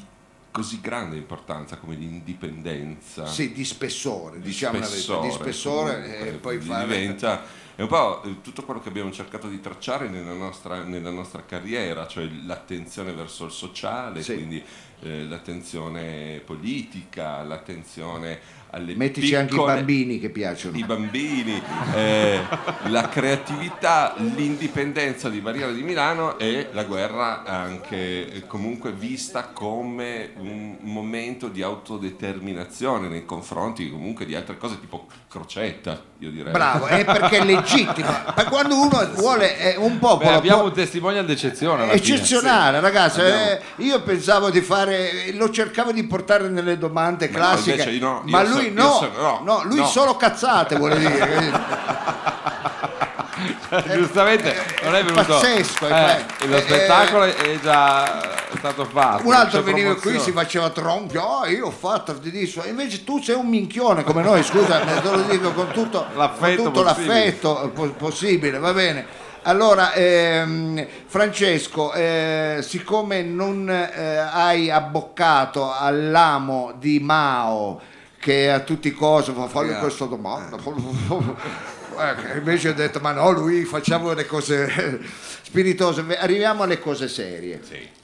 così grande importanza come l'indipendenza. sì di spessore diciamo la verità, spessore, di spessore comunque, e poi di- fare diventa è un po' eh, tutto quello che abbiamo cercato di tracciare nella nostra, nella nostra carriera, cioè l'attenzione verso il sociale, Sì. quindi eh, l'attenzione politica, l'attenzione alle mettici anche i piccole- bambini che piacciono. i bambini, eh, la creatività, l'indipendenza di Maria di Milano e la guerra anche eh, comunque vista come un momento di autodeterminazione nei confronti comunque di altre cose tipo Crocetta, io direi. bravo è perché è legittimo. Ma quando uno vuole è un popolo Beh, abbiamo può- un testimonial d'eccezione eccezionale ragazzi Abbiamo- eh, io pensavo di fare lo cercavo di portare nelle domande Ma no, classiche no, io ma so- lui no, no, no, lui no. solo cazzate vuole dire Giustamente non è venuto. pazzesco, eh, pa- lo eh, spettacolo è già stato fatto. un altro veniva qui si faceva tronchio oh, io ho fatto di disso invece tu sei un minchione come noi scusa te lo dico con tutto, con L'affetto tutto possibile. l'affetto po- possibile va bene allora ehm, Francesco eh, siccome non eh, hai abboccato all'amo di Mao che a tutti i cosi fa fargli Ragazzi, questa domanda Eh, invece ho detto ma no lui facciamo le cose spiritose arriviamo alle cose serie.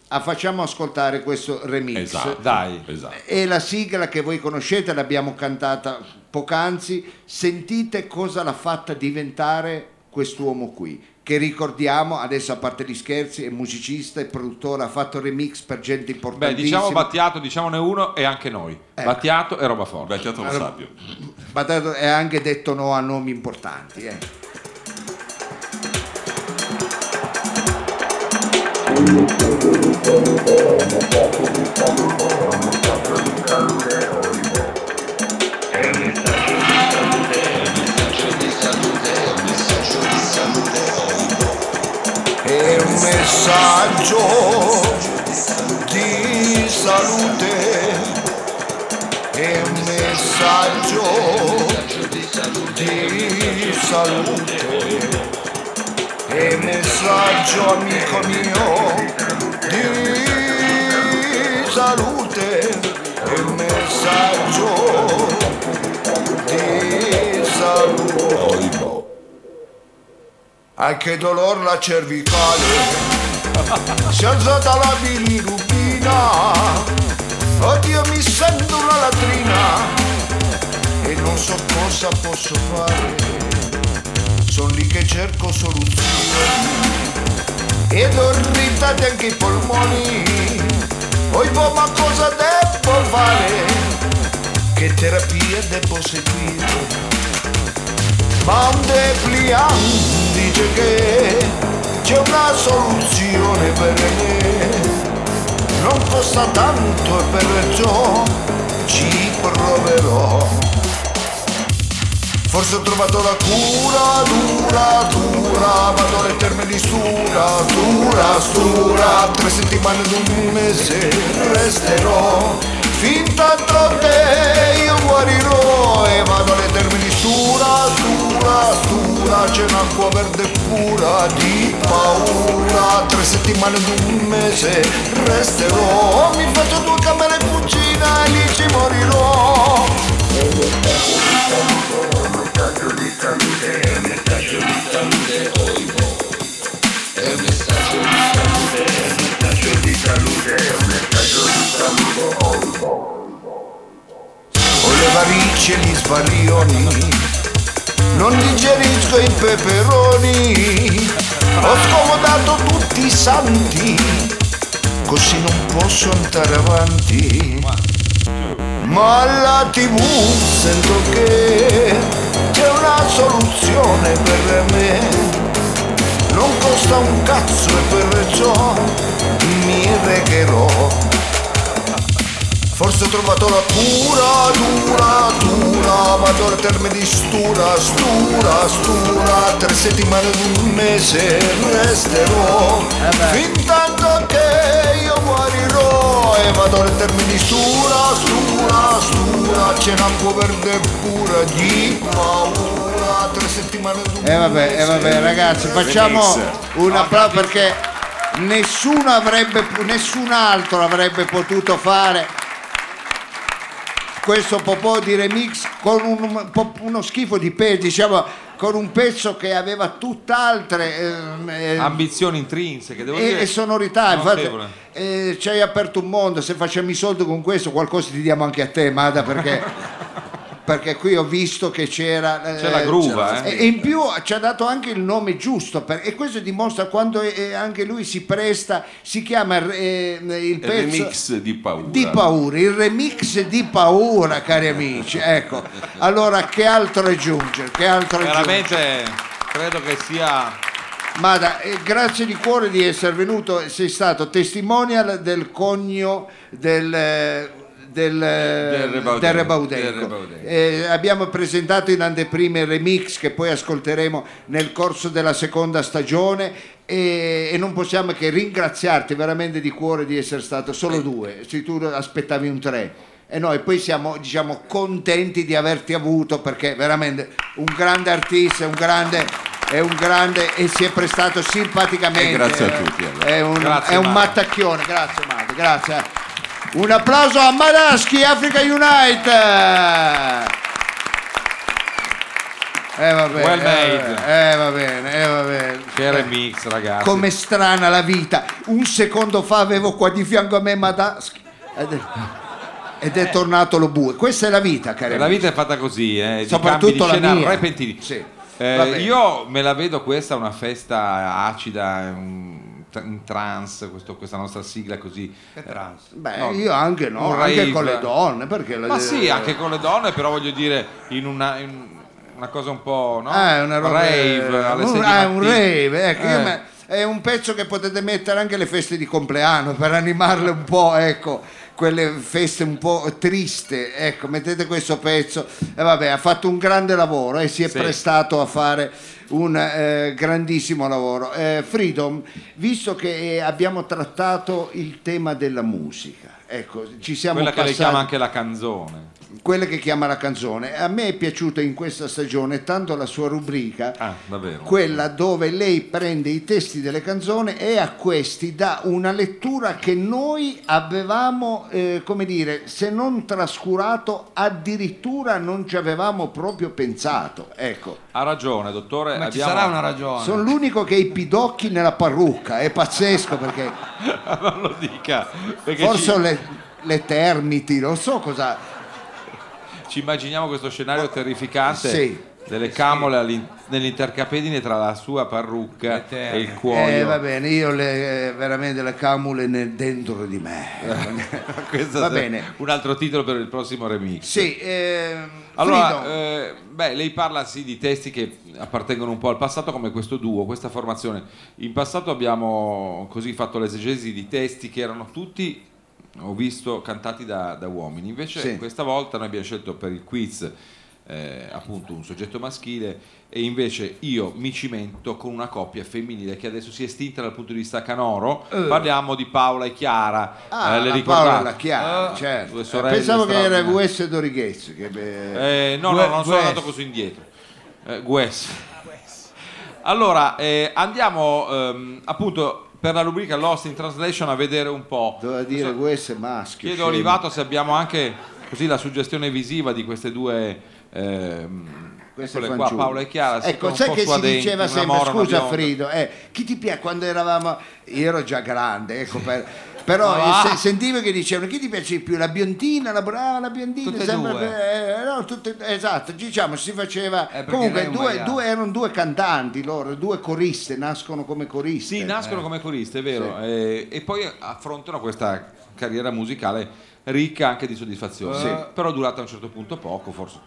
Ah, facciamo ascoltare questo remix. Esatto. Dai. Esatto. e la sigla che voi conoscete l'abbiamo cantata poc'anzi. Sentite cosa l'ha fatta diventare quest'uomo qui che ricordiamo adesso a parte gli scherzi è musicista e produttore ha fatto remix per gente Beh, importantissima diciamo Battiato, diciamone uno e anche noi. Ecco. Battiato e roba forte. Battiato lo sappio. Batato è anche detto no a nomi importanti eh. È messaggio di salute, è un messaggio di salute, un messaggio amico mio di salute, è un messaggio di salute. Ah che dolor la cervicale. Si è alzata la bilirubina. Oddio mi sento una latrina. E non so cosa posso fare. Sono lì che cerco soluzioni. Ed ho irritati anche i polmoni. Poi boh ma cosa devo fare? Che terapia devo seguire? Ma un depliant dice che c'è una soluzione per me. Non costa tanto e perciò ci proverò. Forse ho trovato la cura dura dura vado alle terme di stura dura stura tre settimane ed un mese resterò fin tanto che io guarirò e vado alle termini. Stura, stura, stura, c'è un'acqua verde pura di paura, tre settimane ed un mese resterò, mi faccio due camere e cucina e lì ci morirò. Ho le varici e gli sbarioni, non digerisco i peperoni, ho scomodato tutti i santi, così non posso andare avanti. Ma alla tv sento che c'è una soluzione per me, non costa un cazzo e perciò mi regherò. Forse ho trovato la cura, dura, dura, vado al termine di stura, stura, stura, tre settimane ed un mese resterò, fin tanto che io guarirò e vado al termine di stura, stura, stura, c'è un'acqua verde pura di paura, tre settimane ed un E vabbè, mese. e vabbè ragazzi, facciamo un applauso perché nessuno avrebbe, nessun altro avrebbe potuto fare questo popò di remix con un, uno schifo di pezzo, diciamo, con un pezzo che aveva tutt'altre eh, Ambizioni intrinseche, devo e, dire. e sonorità. Infatti, eh, ci hai aperto un mondo. Se facciamo i soldi con questo, qualcosa ti diamo anche a te, Mada, perché. Perché qui ho visto che c'era. eh, C'è la gruva, e, eh. e in più ci ha dato anche il nome giusto. per- e questo dimostra quando eh, anche lui si presta. Si chiama eh, il Il pezzo. remix di paura. Di paura, il remix di paura, cari amici. Ecco, allora che altro aggiungere? Che altro aggiungere? Veramente credo che sia Mada, eh, grazie di cuore di essere venuto, sei stato testimonial del cogno del, eh, del, Del Rebaudenco. Eh, abbiamo presentato in anteprima il remix che poi ascolteremo nel corso della seconda stagione e, e non possiamo che ringraziarti veramente di cuore di essere stato solo due, se tu aspettavi un tre. E noi poi siamo diciamo, contenti di averti avuto perché veramente un grande artista, un grande, è un grande e si è prestato simpaticamente. E grazie a tutti, allora. È un, Grazie, è un mattacchione, grazie Mada, grazie. Un applauso a Madaschi Africa Unite. Eh va bene, Well eh, made. eh va bene, eh va bene. che remix, ragazzi. Com'è strana la vita. Un secondo fa avevo qua di fianco a me Madaschi ed è, ed è tornato lo bue. Questa è la vita, cari La vita è fatta così, eh, Soprattutto di la mia. repentini. Sì. Eh, io me la vedo questa una festa acida, un, un trance, questo- questa nostra sigla così. Che trans. Beh, no, io anche no, anche rave. con le donne, perché la- Ma sì, anche con le donne, però voglio dire in una, in una cosa un po', no? Ah, è una roba rave, alle un, ah, un rave, ecco, io Eh. me- è un pezzo che potete mettere anche alle feste di compleanno per animarle un po', ecco, quelle feste un po' triste, ecco, mettete questo pezzo e vabbè, ha fatto un grande lavoro e si è Sì. prestato a fare un eh, grandissimo lavoro. Eh, Freedom, visto che eh, abbiamo trattato il tema della musica, ecco, ci siamo Quella che lei passati chiama anche la canzone. quella che chiama la canzone. A me è piaciuta in questa stagione tanto la sua rubrica, Ah, davvero. quella dove lei prende i testi delle canzoni e a questi dà una lettura che noi avevamo, eh, come dire, se non trascurato, addirittura non ci avevamo proprio pensato. Ecco, Ha ragione, dottore. Ma ci abbiamo- sarà una ragione. sono l'unico che ha i pidocchi nella parrucca, è pazzesco perché non lo dica. Forse ci, ho le, le termiti, non so cosa... ci immaginiamo questo scenario terrificante Sì. delle camole nell'intercapedine tra la sua parrucca e il cuoio. Eh, va bene, io le, eh, veramente le camule nel dentro di me. Questo Va bene. Un altro titolo per il prossimo remix. Sì, ehm, Allora, eh, beh, lei parla sì di testi che appartengono un po' al passato come questo duo, questa formazione. In passato abbiamo così fatto l'esegesi di testi che erano tutti, ho visto, cantati da, da uomini. Invece Sì. questa volta noi abbiamo scelto per il quiz eh, appunto un soggetto maschile e invece io mi cimento con una coppia femminile che adesso si è estinta dal punto di vista canoro. Parliamo di Paola e Chiara. Ah, eh, le? Paola la Chiara, Ah, certo. due Eh, sorelle Pensavo che era. VS Dorighezzi. Che beh, Eh, no, no, Gue- non sono Gues. andato così indietro. Eh, Gues. Allora, eh, andiamo ehm, appunto per la rubrica Lost in Translation a vedere un po'. Doveva dire VS maschio. Chiedo a. Olivato se abbiamo anche così la suggestione visiva di queste due. Queste eccole qua. Paola e Chiara. Ecco, sai che si diceva sempre, scusa. Frido, eh, chi ti piace quando eravamo, io ero già grande, ecco, per- però eh, va. se- sentivo che dicevano chi ti piace di più, la biondina, la brava, la biondina, Tutte e sempre per- eh, no, tutte- esatto, diciamo, si faceva, Eh, comunque due, due- erano due cantanti loro, due coriste, nascono come coriste. Sì, nascono come coriste, è vero, eh, e poi affrontano questa carriera musicale ricca anche di soddisfazione, Sì. però durata a un certo punto poco, forse.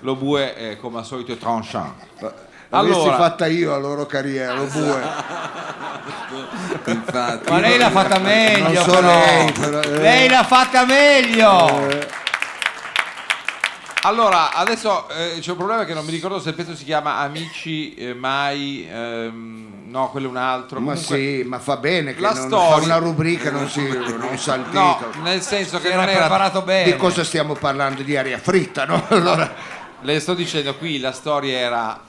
Lo bue è come al solito tranchant. L'avessi Allora, fatta io la loro carriera, lo bue. Infatti, Ma lei l'ha fatta meglio, Non so però. lei, però, eh. Lei l'ha fatta meglio. allora, adesso eh, c'è un problema che non mi ricordo se il pezzo si chiama Amici eh, mai, ehm, no, quello è un altro. Ma Comunque- sì, ma fa bene che La non storia- fa una rubrica non si non sa il No, titolo. nel senso che Si non era preparato bene. Di cosa stiamo parlando? Di aria fritta, no? Allora, Le sto dicendo qui la storia era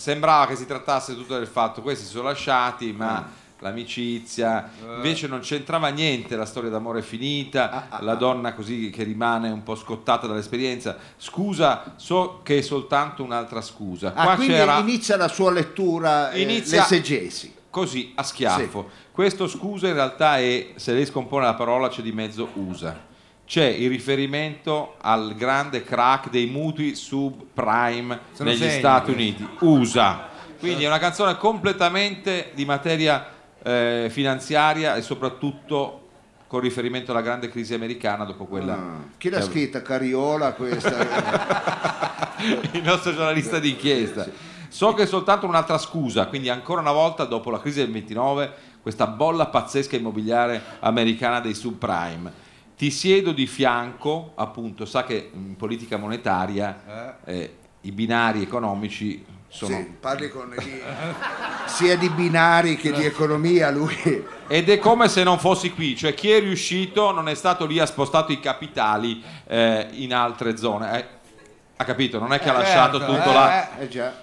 sembrava che si trattasse tutto del fatto questi si sono lasciati ma l'amicizia. Invece non c'entrava niente la storia d'amore è finita la donna così che rimane un po' scottata dall'esperienza. Scusa so che è soltanto un'altra scusa. Ah, qua quindi c'era inizia la sua lettura, eh, Inizia- l'esegesi. così a schiaffo. Questo scusa in realtà è se lei scompone la parola c'è di mezzo usa c'è il riferimento al grande crack dei mutui subprime Sono negli segni, Stati. Uniti USA quindi è una canzone completamente di materia eh, finanziaria e soprattutto con riferimento alla grande crisi americana dopo quella Ah, Chi l'ha scritta? Cariola questa? il nostro giornalista d'inchiesta. So che è soltanto un'altra scusa, quindi ancora una volta dopo la crisi del 29, questa bolla pazzesca immobiliare americana dei subprime. Ti siedo di fianco, appunto, sa che in politica monetaria eh, i binari economici sono... Sì, parli con di- sia di binari che di economia lui. Ed è come se non fossi qui, cioè chi è riuscito non è stato lì, ha spostato i capitali eh, in altre zone. Eh, ha capito? Non è che ha Eh, lasciato certo, tutto eh, là. Eh già,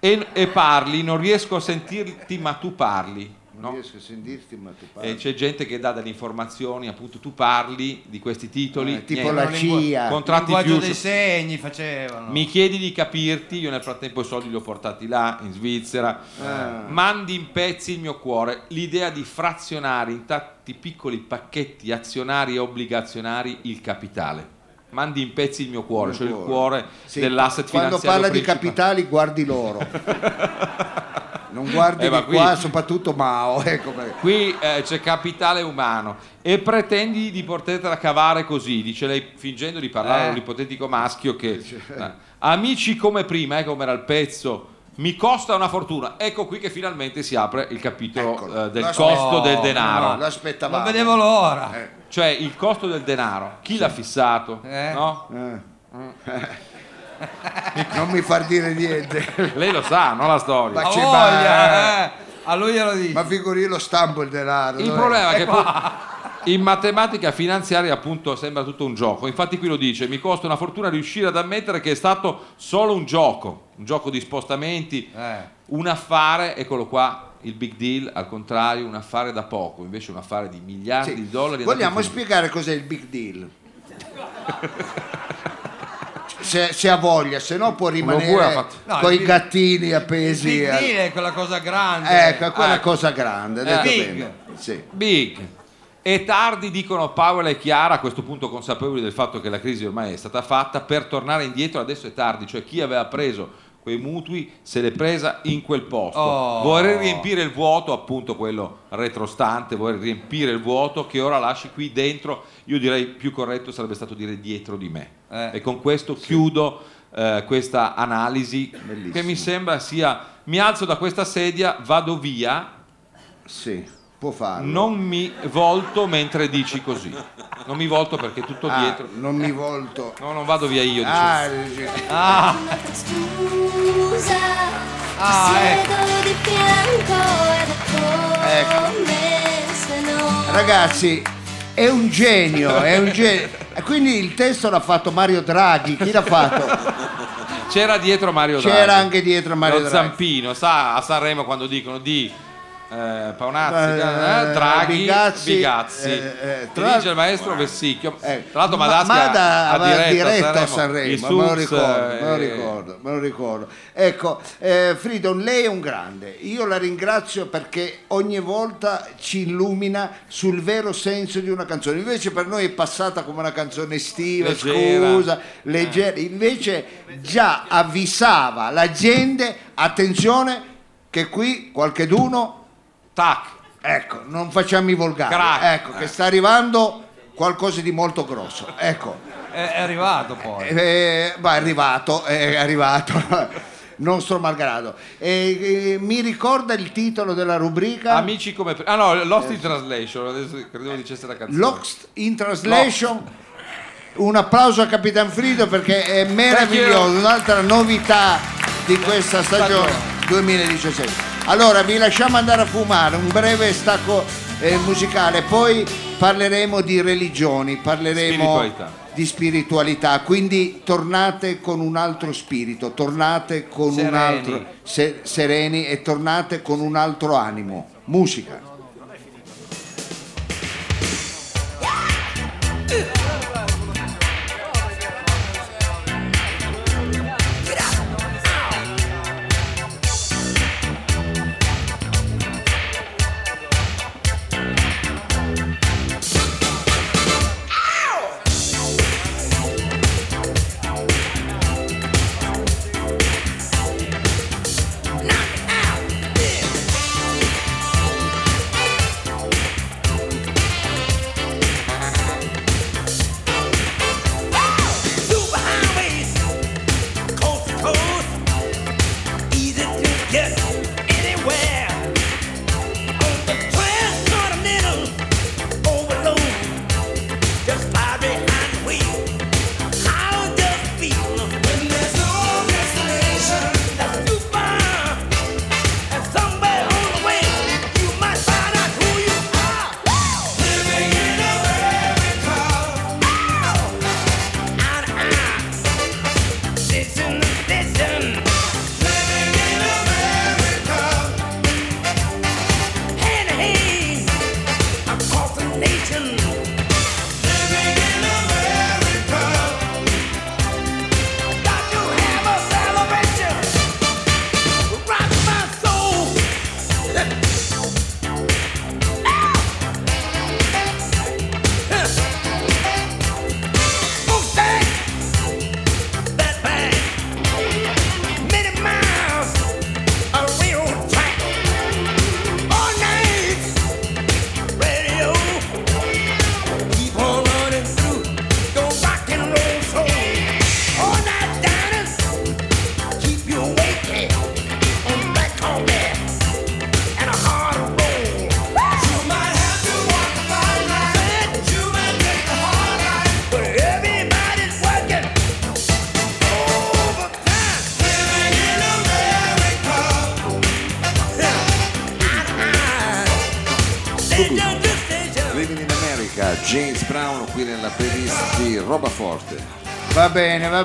e, e parli, non riesco a sentirti, ma tu parli. Non no? riesco a sentirti ma tu parli. E c'è gente che dà delle informazioni, appunto tu parli di questi titoli, Eh, tipo la CIA. contratti linguaggio future. dei segni facevano. Mi chiedi di capirti, io nel frattempo i soldi li ho portati là, in Svizzera. Ah. Mandi in pezzi il mio cuore. L'idea di frazionare in tanti piccoli pacchetti azionari e obbligazionari il capitale. Mandi in pezzi il mio cuore, cioè il cuore Sì, dell'asset Quando finanziario parla di principale. capitali guardi loro. Non guardi Eh, ma di qui- qua, soprattutto Mao. Ecco. Qui eh, c'è capitale umano e pretendi di potertela cavare così, dice lei fingendo di parlare Eh. a un ipotetico maschio che eh, amici come prima, eh, come era il pezzo, mi costa una fortuna. Ecco qui che finalmente si apre il capitolo eh, del costo del denaro. no. L'aspettavamo. Non vedevo l'ora. Eh. Cioè il costo del denaro, chi l'ha fissato? Eh. No? Eh. non mi far dire niente. Lei lo sa, no la storia. Ma c'è voglia, eh. A lui glielo dico. Ma figuri lo stampo il denaro. Il problema è che poi in matematica finanziaria appunto sembra tutto un gioco, infatti qui lo dice, mi costa una fortuna riuscire ad ammettere che è stato solo un gioco, un gioco di spostamenti, Eh. un affare, eccolo qua, il big deal, al contrario, un affare da poco, invece un affare di miliardi Sì. di dollari. Vogliamo spiegare cos'è il big deal? Se, se ha voglia, se no può rimanere No, con il i big- gattini Il appesi. big al- deal è quella cosa grande. Ecco, quella Ecco. cosa grande. Eh. detto Big. bene. Sì. Big. E tardi dicono Paola e Chiara, a questo punto consapevoli del fatto che la crisi ormai è stata fatta, per tornare indietro adesso è tardi, cioè chi aveva preso quei mutui se l'è presa in quel posto. Oh. Vorrei riempire il vuoto, appunto quello retrostante, vorrei riempire il vuoto che ora lasci qui dentro, io direi più corretto sarebbe stato dire dietro di me. Eh. E con questo chiudo eh, questa analisi Bellissimo. che mi sembra sia, mi alzo da questa sedia, vado via, Sì. può farlo. Non mi volto mentre dici così. Non mi volto perché è tutto Ah, dietro. non mi volto. No, non vado via io. dicevo. Ah, dice- Ah, Scusa, Ah, Ecco. no Ragazzi, è un genio, è un genio. E Quindi il testo l'ha fatto Mario Draghi. Chi l'ha fatto? c'era dietro Mario Draghi. C'era anche dietro Mario Lo Draghi. zampino, sa a Sanremo quando dicono di eh, Paonazzi, Eh, eh, Draghi, Bigazzi, Bigazzi, eh, eh, tra dirige il maestro Vessicchio. Eh, Tra l'altro Ma- Madaschi Mada ha, diretto, diretto a Sanremo, Sanremo, me lo ricordo, me lo ricordo, me lo ricordo. Ecco, Fridon, lei è un grande. Io la ringrazio perché ogni volta ci illumina sul vero senso di una canzone. Invece per noi è passata come una canzone estiva, Leggera. scusa, leggera. Invece già avvisava la gente, attenzione, che qui qualcheduno Tac. Ecco, non facciamo i volgari. Crack. Ecco, che sta arrivando qualcosa di molto grosso. Ecco, È, è arrivato poi. eh, ma è arrivato, è arrivato. Nostro malgrado. E, eh, mi ricorda il titolo della rubrica? Amici come... pre- Ah no, Lost in Translation, adesso credevo dicesse la canzone. Lost in Translation. Un applauso a Capitan Frido perché è meraviglioso, un'altra novità di questa stagione 2017. Allora vi lasciamo andare a fumare, un breve stacco eh, musicale, poi parleremo di religioni, parleremo Spiritualità. di spiritualità, quindi tornate con un altro spirito, tornate con un Sereni. altro se- sereni e tornate con un altro animo. Musica.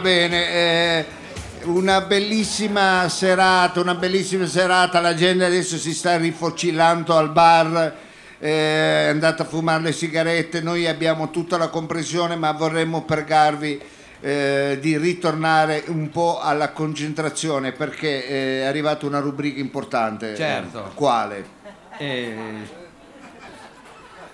Bene, eh, una bellissima serata, una bellissima serata. La gente adesso si sta rifocillando al bar, eh, è andata a fumare le sigarette. Noi abbiamo tutta la comprensione, ma vorremmo pregarvi eh, di ritornare un po' alla concentrazione perché eh, è arrivata una rubrica importante. Certo. Quale? E-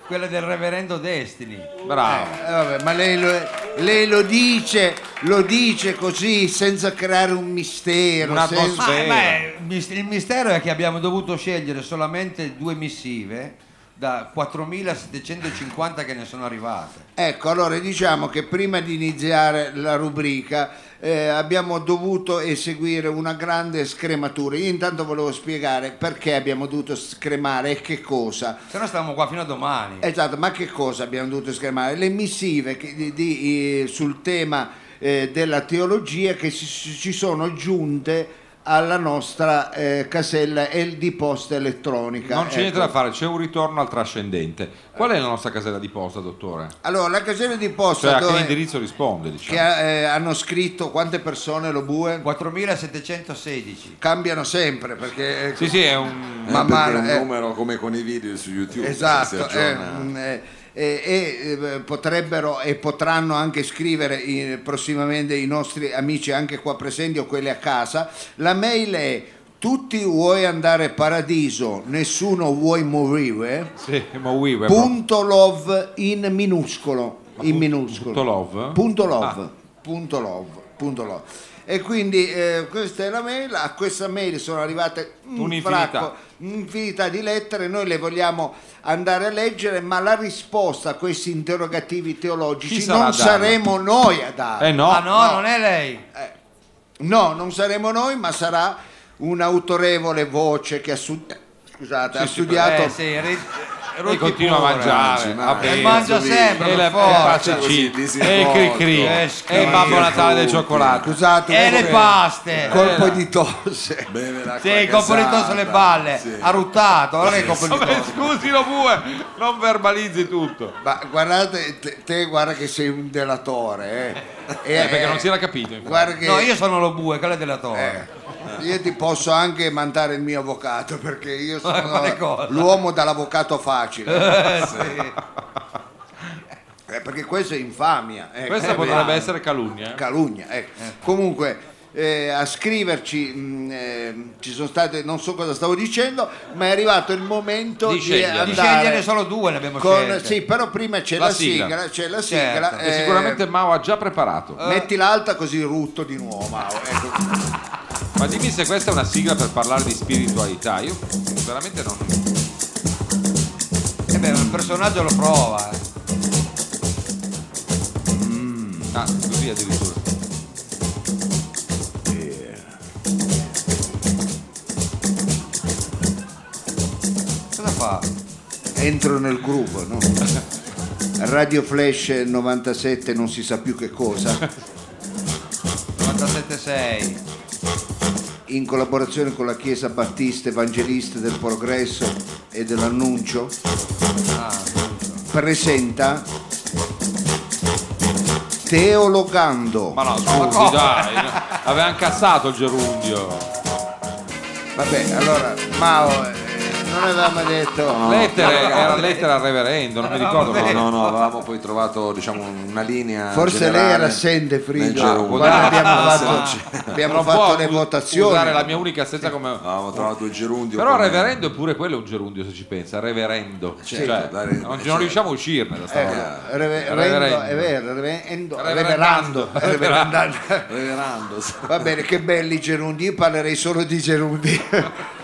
Quella del reverendo Destiny. Bravo. Eh, vabbè, ma lei lo, lei lo dice, lo dice così senza creare un mistero. Senza- Ma, ma è- mis- il mistero è che abbiamo dovuto scegliere solamente due missive da 4.750 che ne sono arrivate. Ecco, allora diciamo che prima di iniziare la rubrica eh, abbiamo dovuto eseguire una grande scrematura. Io intanto volevo spiegare perché abbiamo dovuto scremare e che cosa. Se no stavamo qua fino a domani. Esatto, ma che cosa abbiamo dovuto scremare? Le missive che- di- di- eh, sul tema eh, della teologia che si- ci sono giunte alla nostra eh, casella e di posta elettronica. Non c'è niente Ecco. da fare, c'è un ritorno al trascendente. Qual è la nostra casella di posta, dottore? Allora, la casella di posta Cioè, a che dove- indirizzo risponde, diciamo? che eh, hanno scritto quante persone lo bue? 4.716. Cambiano sempre perché... Sì, sì, è un... Eh, Man mano, è un eh. numero come con i video su YouTube. si Esatto, aggiorna. eh, eh, e eh, potrebbero e potranno anche scrivere i- prossimamente i nostri amici anche qua presenti o quelli a casa. La mail è tutti vuoi andare paradiso, nessuno vuoi morire. Sì, web- Punto love in minuscolo. In minuscolo. punto love? Punto love. Ah. Punto love. Punto love. E quindi eh, questa è la mail, a questa mail sono arrivate un Un'infinità. fracco, un'infinità di lettere, noi le vogliamo andare a leggere, ma la risposta a questi interrogativi teologici non saremo noi a dare. Eh no, ah no, non è lei. No, non saremo noi, ma sarà un'autorevole voce che ha, stu- scusate, ha Sì, studiato... Eh, sì, ri- e continua a pure. mangiare. ma- va e bene. mangia sempre, E la forza. e il cri cri Eh, e il Babbo Natale del cioccolato. Scusate, E un le paste. colpo Eh, di tosse. Sì, colpo di tosse sulle balle. Sì. Ha ruttato, non è il colpo di tosse. scusi lo bue, non verbalizzi tutto. Ma guardate, te, te guarda che sei un delatore, eh. Eh, perché non si era capito. che No, io sono lo bue, quello è della torre. eh, io ti posso anche mandare il mio avvocato perché io sono l'uomo dall'avvocato facile. Eh, sì. Eh, perché questo è infamia. ecco. Questa Eh, potrebbe beh, essere calunnia. eh. calunnia. ecco. Comunque, eh, a scriverci mh, eh, ci sono state, non so cosa stavo dicendo, ma è arrivato il momento Di di, scegliere. Di sceglierne solo due ne abbiamo con, scelte. sì, però prima c'è La la, sigla. sigla, c'è la Certo. sigla. Che eh, sicuramente Mao ha già preparato. Metti l'alta così rutto di nuovo, Mao. Ecco. Ma dimmi se questa è una sigla per parlare di spiritualità. Io veramente non. Eh beh, il personaggio lo prova. eh. Ah, così addirittura. Cosa fa? Entro nel gruppo, no? Radio Flash 97 non si sa più che cosa, 97,6. In collaborazione con la Chiesa Battista Evangelista del Progresso e dell'Annuncio, presenta Teologando. Ma no, scusi, dai. Aveva incazzato il gerundio. Vabbè, allora, Mao, non avevamo detto... Lettere, era lettera al reverendo, non mi ricordo No, cosa. no, no, avevamo poi trovato diciamo, una linea. Forse lei era assente, Frido. gerundio. Quando abbiamo fatto, abbiamo Non fatto le votazioni. usare la mia unica assenza come. Avevamo trovato il gerundio. Però come- reverendo è pure quello un gerundio se ci pensa, reverendo. Certo, Cioè, dare- non, non certo. riusciamo a uscirne da sta Eh, Reverendo. rendo- è vero, reverendo. Reverando. Va bene, che belli gerundi, io parlerei solo di gerundi.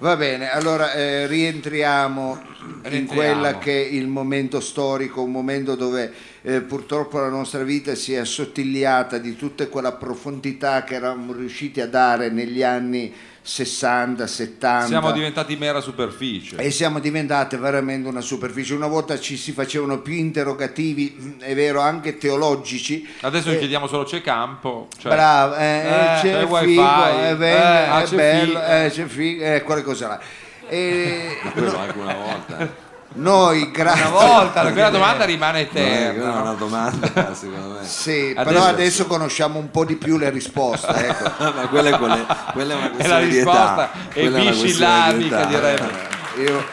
Va bene, allora eh, rientriamo in Rientriamo. quella che è il momento storico, un momento dove eh, purtroppo la nostra vita si è assottigliata di tutta quella profondità che eravamo riusciti a dare negli anni 60, 70. Siamo diventati mera superficie. E siamo diventate veramente una superficie. Una volta ci si facevano più interrogativi, mh, è vero, anche teologici. Adesso Eh, chiediamo solo c'è campo. Cioè, Bravo, eh, eh, c'è c'è il wifi, figo, eh, venga, eh, ah, è c'è bello, fi- eh, c'è figo, eh, quelle cose là. E Quello anche una volta. noi, grazie. Una volta lo quella domanda rimane è eterna. no? una domanda, secondo me. Sì, Adesso- però adesso conosciamo un po' di più le risposte. Ecco. Ma quella è, quelle- quella è una la questione di risposta età. è una questione di età. direbbe. Io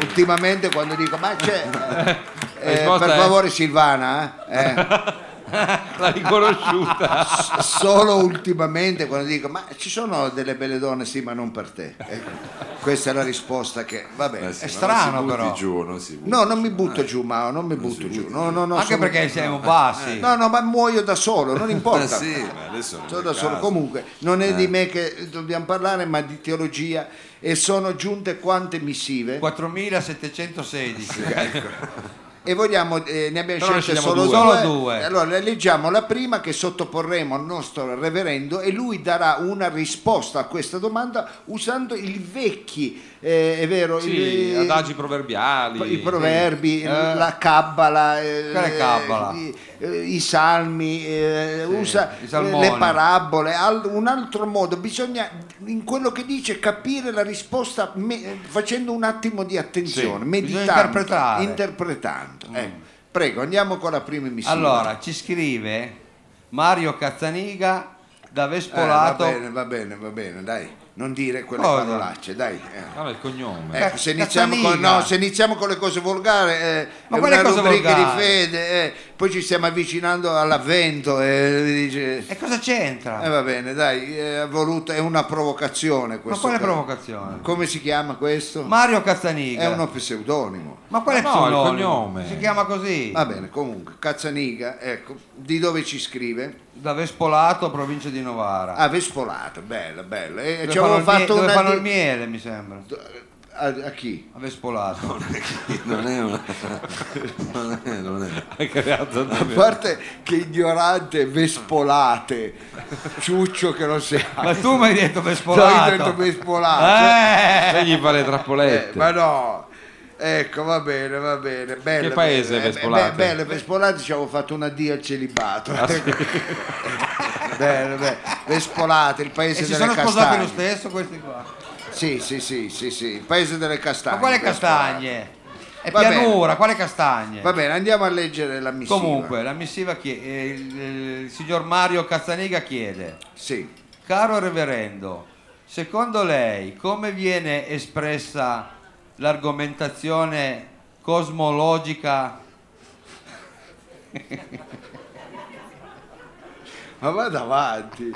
ultimamente quando dico ma c'è, eh, risposta per è- favore Silvana, eh? Eh, l'ha riconosciuta. S- Solo ultimamente quando dico ma ci sono delle belle donne, sì, ma non per te. Ecco, questa è la risposta che va bene. Eh sì, È strano, non si butti però. giù, non si butti No, non mi butto giù, Mao, non mi butto giù. No, no, no, Anche sono- perché siamo bassi. No, no, ma muoio da solo, non Eh importa. sì, ma adesso non Sono da solo. Comunque, non è di me che dobbiamo parlare, ma di teologia. E sono giunte quante missive? 4716. E vogliamo, eh, ne abbiamo Però scelte solo due. Solo due. Allora, le leggiamo la prima che sottoporremo al nostro reverendo e lui darà una risposta a questa domanda usando i vecchi, eh, è vero, Sì, i- adagi proverbiali. i proverbi, Eh. la cabbala, eh, cabbala? i, eh, i salmi, eh, usa i eh, le parabole, al- un altro modo, bisogna in quello che dice capire la risposta me- facendo un attimo di attenzione, Sì, meditando, interpretare. interpretando. Ecco. Prego, andiamo con la prima missione. Allora, ci scrive Mario Cazzaniga da Eh, va Vespolato. bene, va bene, va bene, dai, non dire quelle Cosa? parolacce, dai. eh. Allora il cognome. Ecco, se iniziamo, con, no, se iniziamo con le cose volgari, eh, Ma è quale una cose rubrica di volgari? fede, eh, poi ci stiamo avvicinando all'avvento e dice... E cosa c'entra? Eh, va bene, dai, è, voluto, è una provocazione Ma questo. quale qua. provocazione? Come si chiama questo? Mario Cazzaniga. È uno pseudonimo. Ma quale Ma no, il pseudonimo? cognome. Si chiama così. Va bene, comunque, Cazzaniga, ecco, di dove ci scrive? Da Vespolato, provincia di Novara. Ah, Vespolato, bello, bello. E dove ci fanno, avevo il, mie- fatto dove una... fanno il miele, mi sembra. A, a chi? A Vespolato. Non è una... non è, non è. Hai creato A parte che ignorante, Vespolate, ciuccio che non si Ma tu mi hai detto Vespolato. No, io ho detto Vespolato. Eh! Lei gli fa le Eh, trappolette. ma no, ecco, va bene, va bene. Bello, Che paese bello. Vespolate? Eh, beh, Bello, Vespolate ci avevo fatto una D al celibato. Ah, sì. bello, bello. Vespolate, il paese E delle sono sposati castagne. lo stesso questi qua. Sì, sì, sì, sì, sì, il paese delle castagne. Ma quale castagne? È Va bene. pianura, quale castagne? Va bene, andiamo a leggere la missiva. Comunque, la missiva chie- eh, il, il signor Mario Cazzaniga chiede: Sì. Caro reverendo, secondo lei come viene espressa l'argomentazione cosmologica? Ma vada avanti,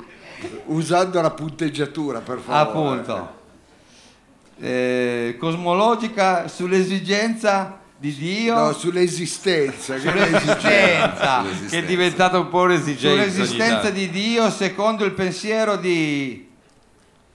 usando la punteggiatura, per favore. Appunto, eh, cosmologica sull'esigenza di Dio, No, sull'esistenza. che sull'esistenza, Che è diventata un po' un'esigenza. sull'esistenza di Dio secondo il pensiero di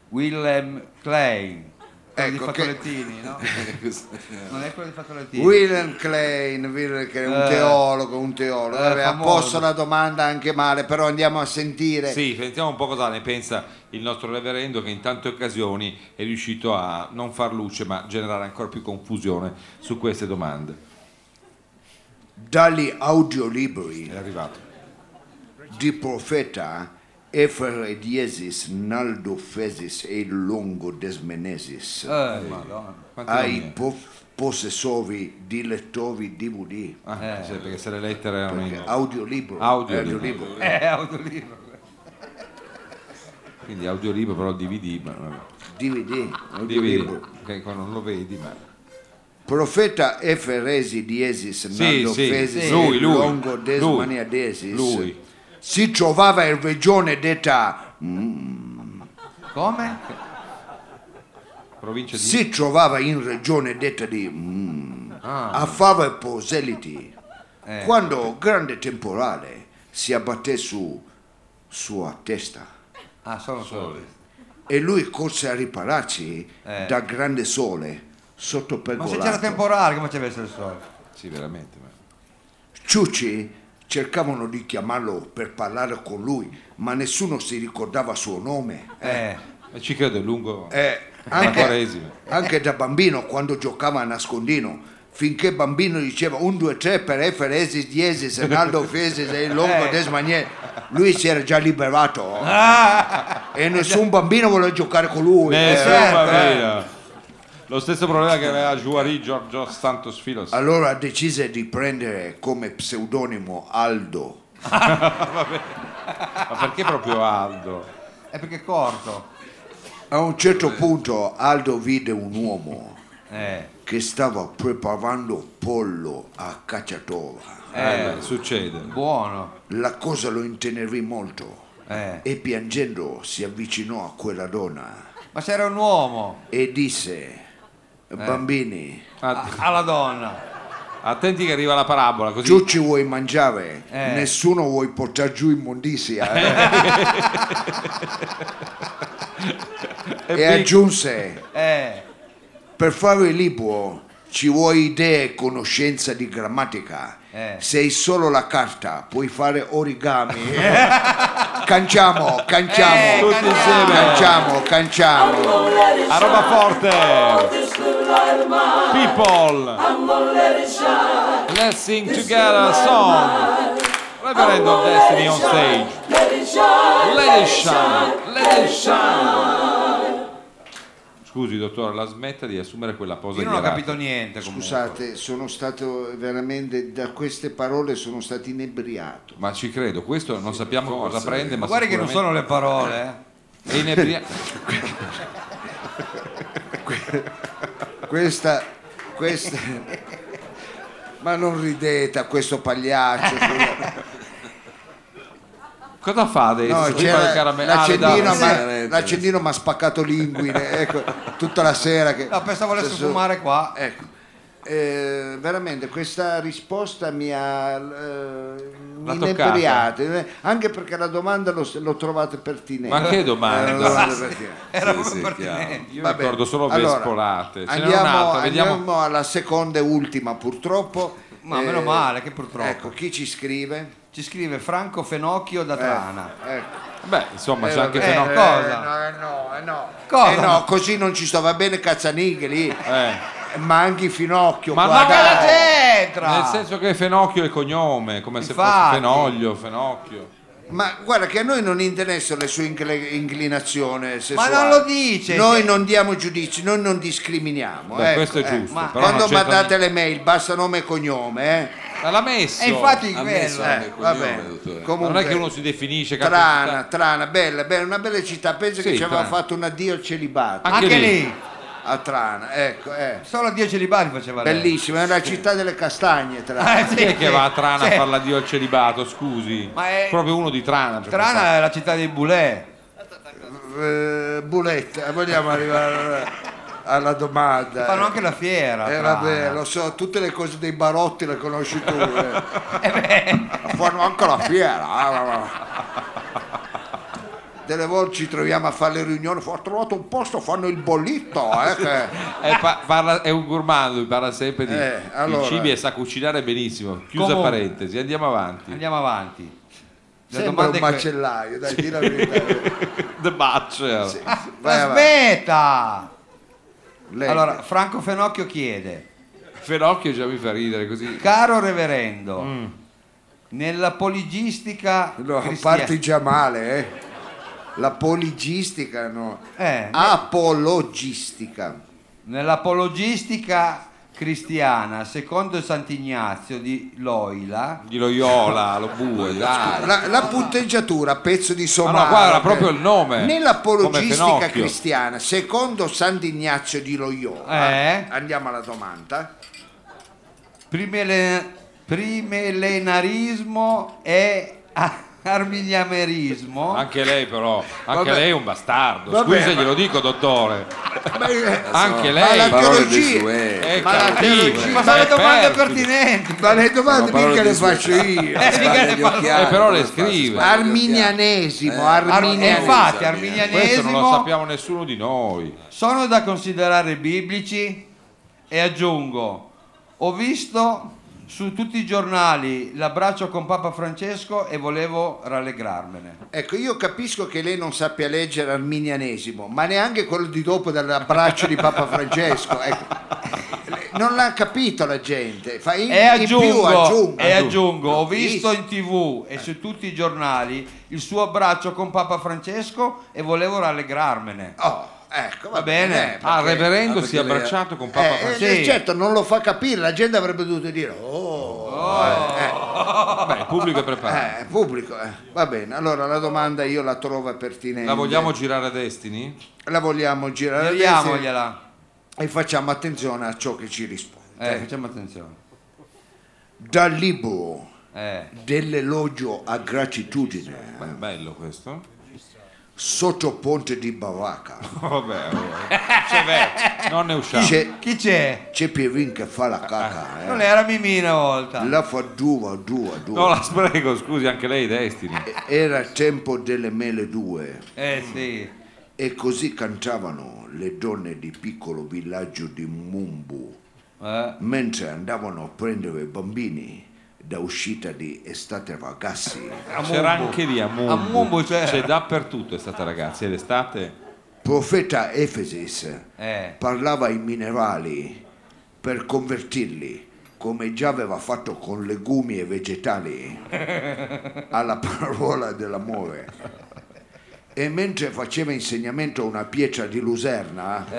Wilhelm Klein. Quello Ecco di che- Fatolettini, no? Non è quello di Fatolettini. Wilhelm Klein, Wilhelm Klein, un Eh. teologo, un teologo. Eh, famoso. posto la domanda anche male, però andiamo a sentire. Sì, sentiamo un po' cosa ne pensa il nostro reverendo che in tante occasioni è riuscito a non far luce ma generare ancora più confusione su queste domande. Dagli audiolibri È arrivato. di profeta Efere Diesis, Naldo Fesis e Longo Desmenesis, Eh, madonna. Quanti ai nomi è? po- possessori di DVD. Ah, Eh. sì, perché se le lettere erano in... audiolibro. Audiolibro. Eh, autolibro. Quindi audiolibro però DVD, ma. DVD, audiolibro. DVD, che qua non lo vedi, ma... Profeta Eferesi Diesis, Sì, Naldo sì, Fesis sì. Lui, e lui, Longo lui. Desmaniadesis Lui. Si trovava in regione detta mm, Come? Provincia di... si trovava in regione detta di mm, Ah. a fare proseliti Eh. quando grande temporale si abbatté su sua testa Ah, sono soli. e lui corse a ripararsi Eh. da grande sole sotto Ma se c'era pergolato temporale, come ci avesse il sole? Sì, veramente. ma- Ciucci cercavano di chiamarlo per parlare con lui ma nessuno si ricordava suo nome Eh. E ci credo, è lungo... Eh, anche, anche da bambino quando giocava a nascondino finché bambino diceva un, due, tre per Eferesis, Diesis, Naldo Fesis e il Longo Eh. Desmanier lui si era già liberato Ah! e nessun bambino voleva giocare con lui Nessuno Eh, certo, bambino. Lo stesso problema che aveva Juari Giorgio Santos Filos. allora decise di prendere come pseudonimo Aldo Ma perché proprio Aldo? È perché è corto. a un certo punto Aldo vide un uomo Eh, che stava preparando pollo a cacciatova. Eh, succede. buono. La cosa lo intenerì molto Eh. e piangendo si avvicinò a quella donna Ma se era un uomo, e disse, bambini, Att- alla donna. attenti che arriva la parabola, così tu ci vuoi mangiare, Eh. nessuno vuoi portare giù immondizia. eh?" e aggiunse, Eh, per fare il libro ci vuoi idee e conoscenza di grammatica. Eh. Sei solo la carta, puoi fare origami. canciamo, canciamo, Eh, tutti insieme. canciamo, canciamo. a roba forte. People, let's sing together a song. Reverend of Destiny on stage. Let it shine, let it shine. Scusi, dottore, la smetta di assumere quella posa io non ho capito niente comunque. Scusate, sono stato veramente da queste parole sono stato inebriato. Ma ci credo, questo non sappiamo cosa prende, ma Ma guardi che non sono le parole. eh. È inebria- Questa, questa. Ma non ridete a questo pagliaccio. Cosa fa adesso? No, c'era Ah, l'accendino, sì. ma, l'accendino mi ha spaccato l'inguine ecco, tutta la sera. Che, No, pensavo volesse Adesso- fumare qua. Ecco. Eh, veramente questa risposta mi ha eh, inebriato, eh, anche perché la domanda l'ho, l'ho trovata pertinente. Ma che Era domanda? una domanda pertinente. Era Sì, sì, pertinente. Io ricordo solo Allora, vespolate. N'era Andiamo, andiamo alla seconda e ultima purtroppo. Ma Eh, meno male che purtroppo. Ecco, chi ci scrive? Ci scrive Franco Fenocchio da Trana. Ecco. Beh, insomma, c'è Eh, anche eh, Fenocchio. cosa? no, eh, no, eh, no. Cosa? Eh, no, così non ci sto, va bene Cazzanighi lì, Eh. Ma anche Finocchio. Ma qua, no, dai. Cosa c'entra? Nel senso che Fenocchio è cognome, come se Infatti. fosse Fenoglio, Fenocchio. Ma guarda che a noi non interessa le sue incl- inclinazioni sessuali. non lo dice, Noi che- non diamo giudizi, noi non discriminiamo. Beh, ecco, questo è eh. giusto. ma- però Quando non mandate le mail, basta nome e cognome, eh. Ma l'ha messo. E infatti Ha messo Eh, cognome. Ma Comunque, non è che uno si definisce Trana, Trana, bella, bella, una bella città. Pensa Sì, che ci aveva fatto un addio al celibato Anche Anche lì. lì. A Trana, ecco, eh. Solo Dio celibati faceva lei. Bellissima, è la città delle castagne, Trana. Eh, sì, Chi è che va a Trana Sì. a fare l'addio al celibato, scusi? Ma è- Proprio uno di Trana. Trana è la città dei Boulè. Eh, Buletta, vogliamo arrivare alla domanda. Fanno anche la fiera. Eh, vabbè, lo so, tutte le cose dei barotti le conosci tu. eh. Fanno anche la fiera. Delle volte ci troviamo a fare le riunioni, ho trovato un posto, fanno il bollito. Eh, che- È, pa- parla- è un gourmand, lui parla sempre di, Eh, di allora. cibi e sa cucinare benissimo. Chiusa Comunque. parentesi, andiamo avanti. Andiamo avanti. La Sembra un macellaio, dai, di la verità. The Butcher. Sì, sì, vai avanti. Aspetta! Lei- Allora, Franco Fenocchio chiede: Fenocchio già mi fa ridere così. Caro reverendo, Mm. nella poligistica No, cristia- parti già male, eh. La poligistica, no. eh, Apologistica. nell'apologistica cristiana, secondo Sant'Ignazio di Loila, Di Loyola, lo bue, dai. La, la punteggiatura, pezzo di Ma somaro. no, qua era che- proprio il nome. Nell'apologistica Come cristiana, secondo Sant'Ignazio di Loyola, Eh? andiamo alla domanda. primele- primillenarismo e arminianerismo. Anche lei però, anche Vabbè. lei è un bastardo. Vabbè, ma- glielo dico, dottore. Beh, Anche ma lei. la Parole teologia, desuete. È ma la cattivo, teologia- Ma sono è le domande perfido. pertinenti. ma le domande Sono mica le faccio io. Eh, mica le gli fa- occhiali, Eh, però le scrive. Arminianesimo. Ar- arminianesimo. infatti, Questo Questo non lo arminianesimo sappiamo nessuno di noi. sono da considerare biblici e aggiungo, ho visto su tutti i giornali l'abbraccio con Papa Francesco e volevo rallegrarmene. Ecco, io capisco che lei non sappia leggere arminianesimo, ma neanche quello di dopo dell'abbraccio di Papa Francesco. ecco. Non l'ha capito la gente. Fa in, E in aggiungo, più aggiungo. e aggiungo, ho Visto. visto in tv e su tutti i giornali il suo abbraccio con Papa Francesco e volevo rallegrarmene. Oh, ecco, va, Va bene. bene. Ah, il perché- reverendo ah, si è abbracciato con Papa eh, Francesco. eh, certo, non lo fa capire, la gente avrebbe dovuto dire, oh, Beh, il pubblico è preparato. eh, pubblico, eh. va bene. Allora la domanda io la trovo pertinente. La vogliamo girare a Destiny? La vogliamo girare. Giriamogliela. e facciamo attenzione a ciò che ci risponde. Eh, facciamo attenzione. Dal libro Eh. dell'elogio a gratitudine Beh, bello questo. Sotto ponte di Baracca Vabbè, vabbè. Cioè, non ne usciamo. c'è, Chi c'è? c'è Pierin che fa la caca. eh. Non era Mimì una volta. La fa due, due, due. No, la sprego, scusi, anche lei Destiny. Era il tempo delle mele due Eh sì. e così cantavano le donne di piccolo villaggio di Mumbu Eh. mentre andavano a prendere i bambini da uscita di estate ragazzi. C'era anche lì a Mumbu. A Mumbu c'era. C'è dappertutto estate ragazzi, e l'estate Profeta Efesis Eh. parlava ai minerali per convertirli come già aveva fatto con legumi e vegetali alla parola dell'amore. E mentre faceva insegnamento a una pietra di Luserna,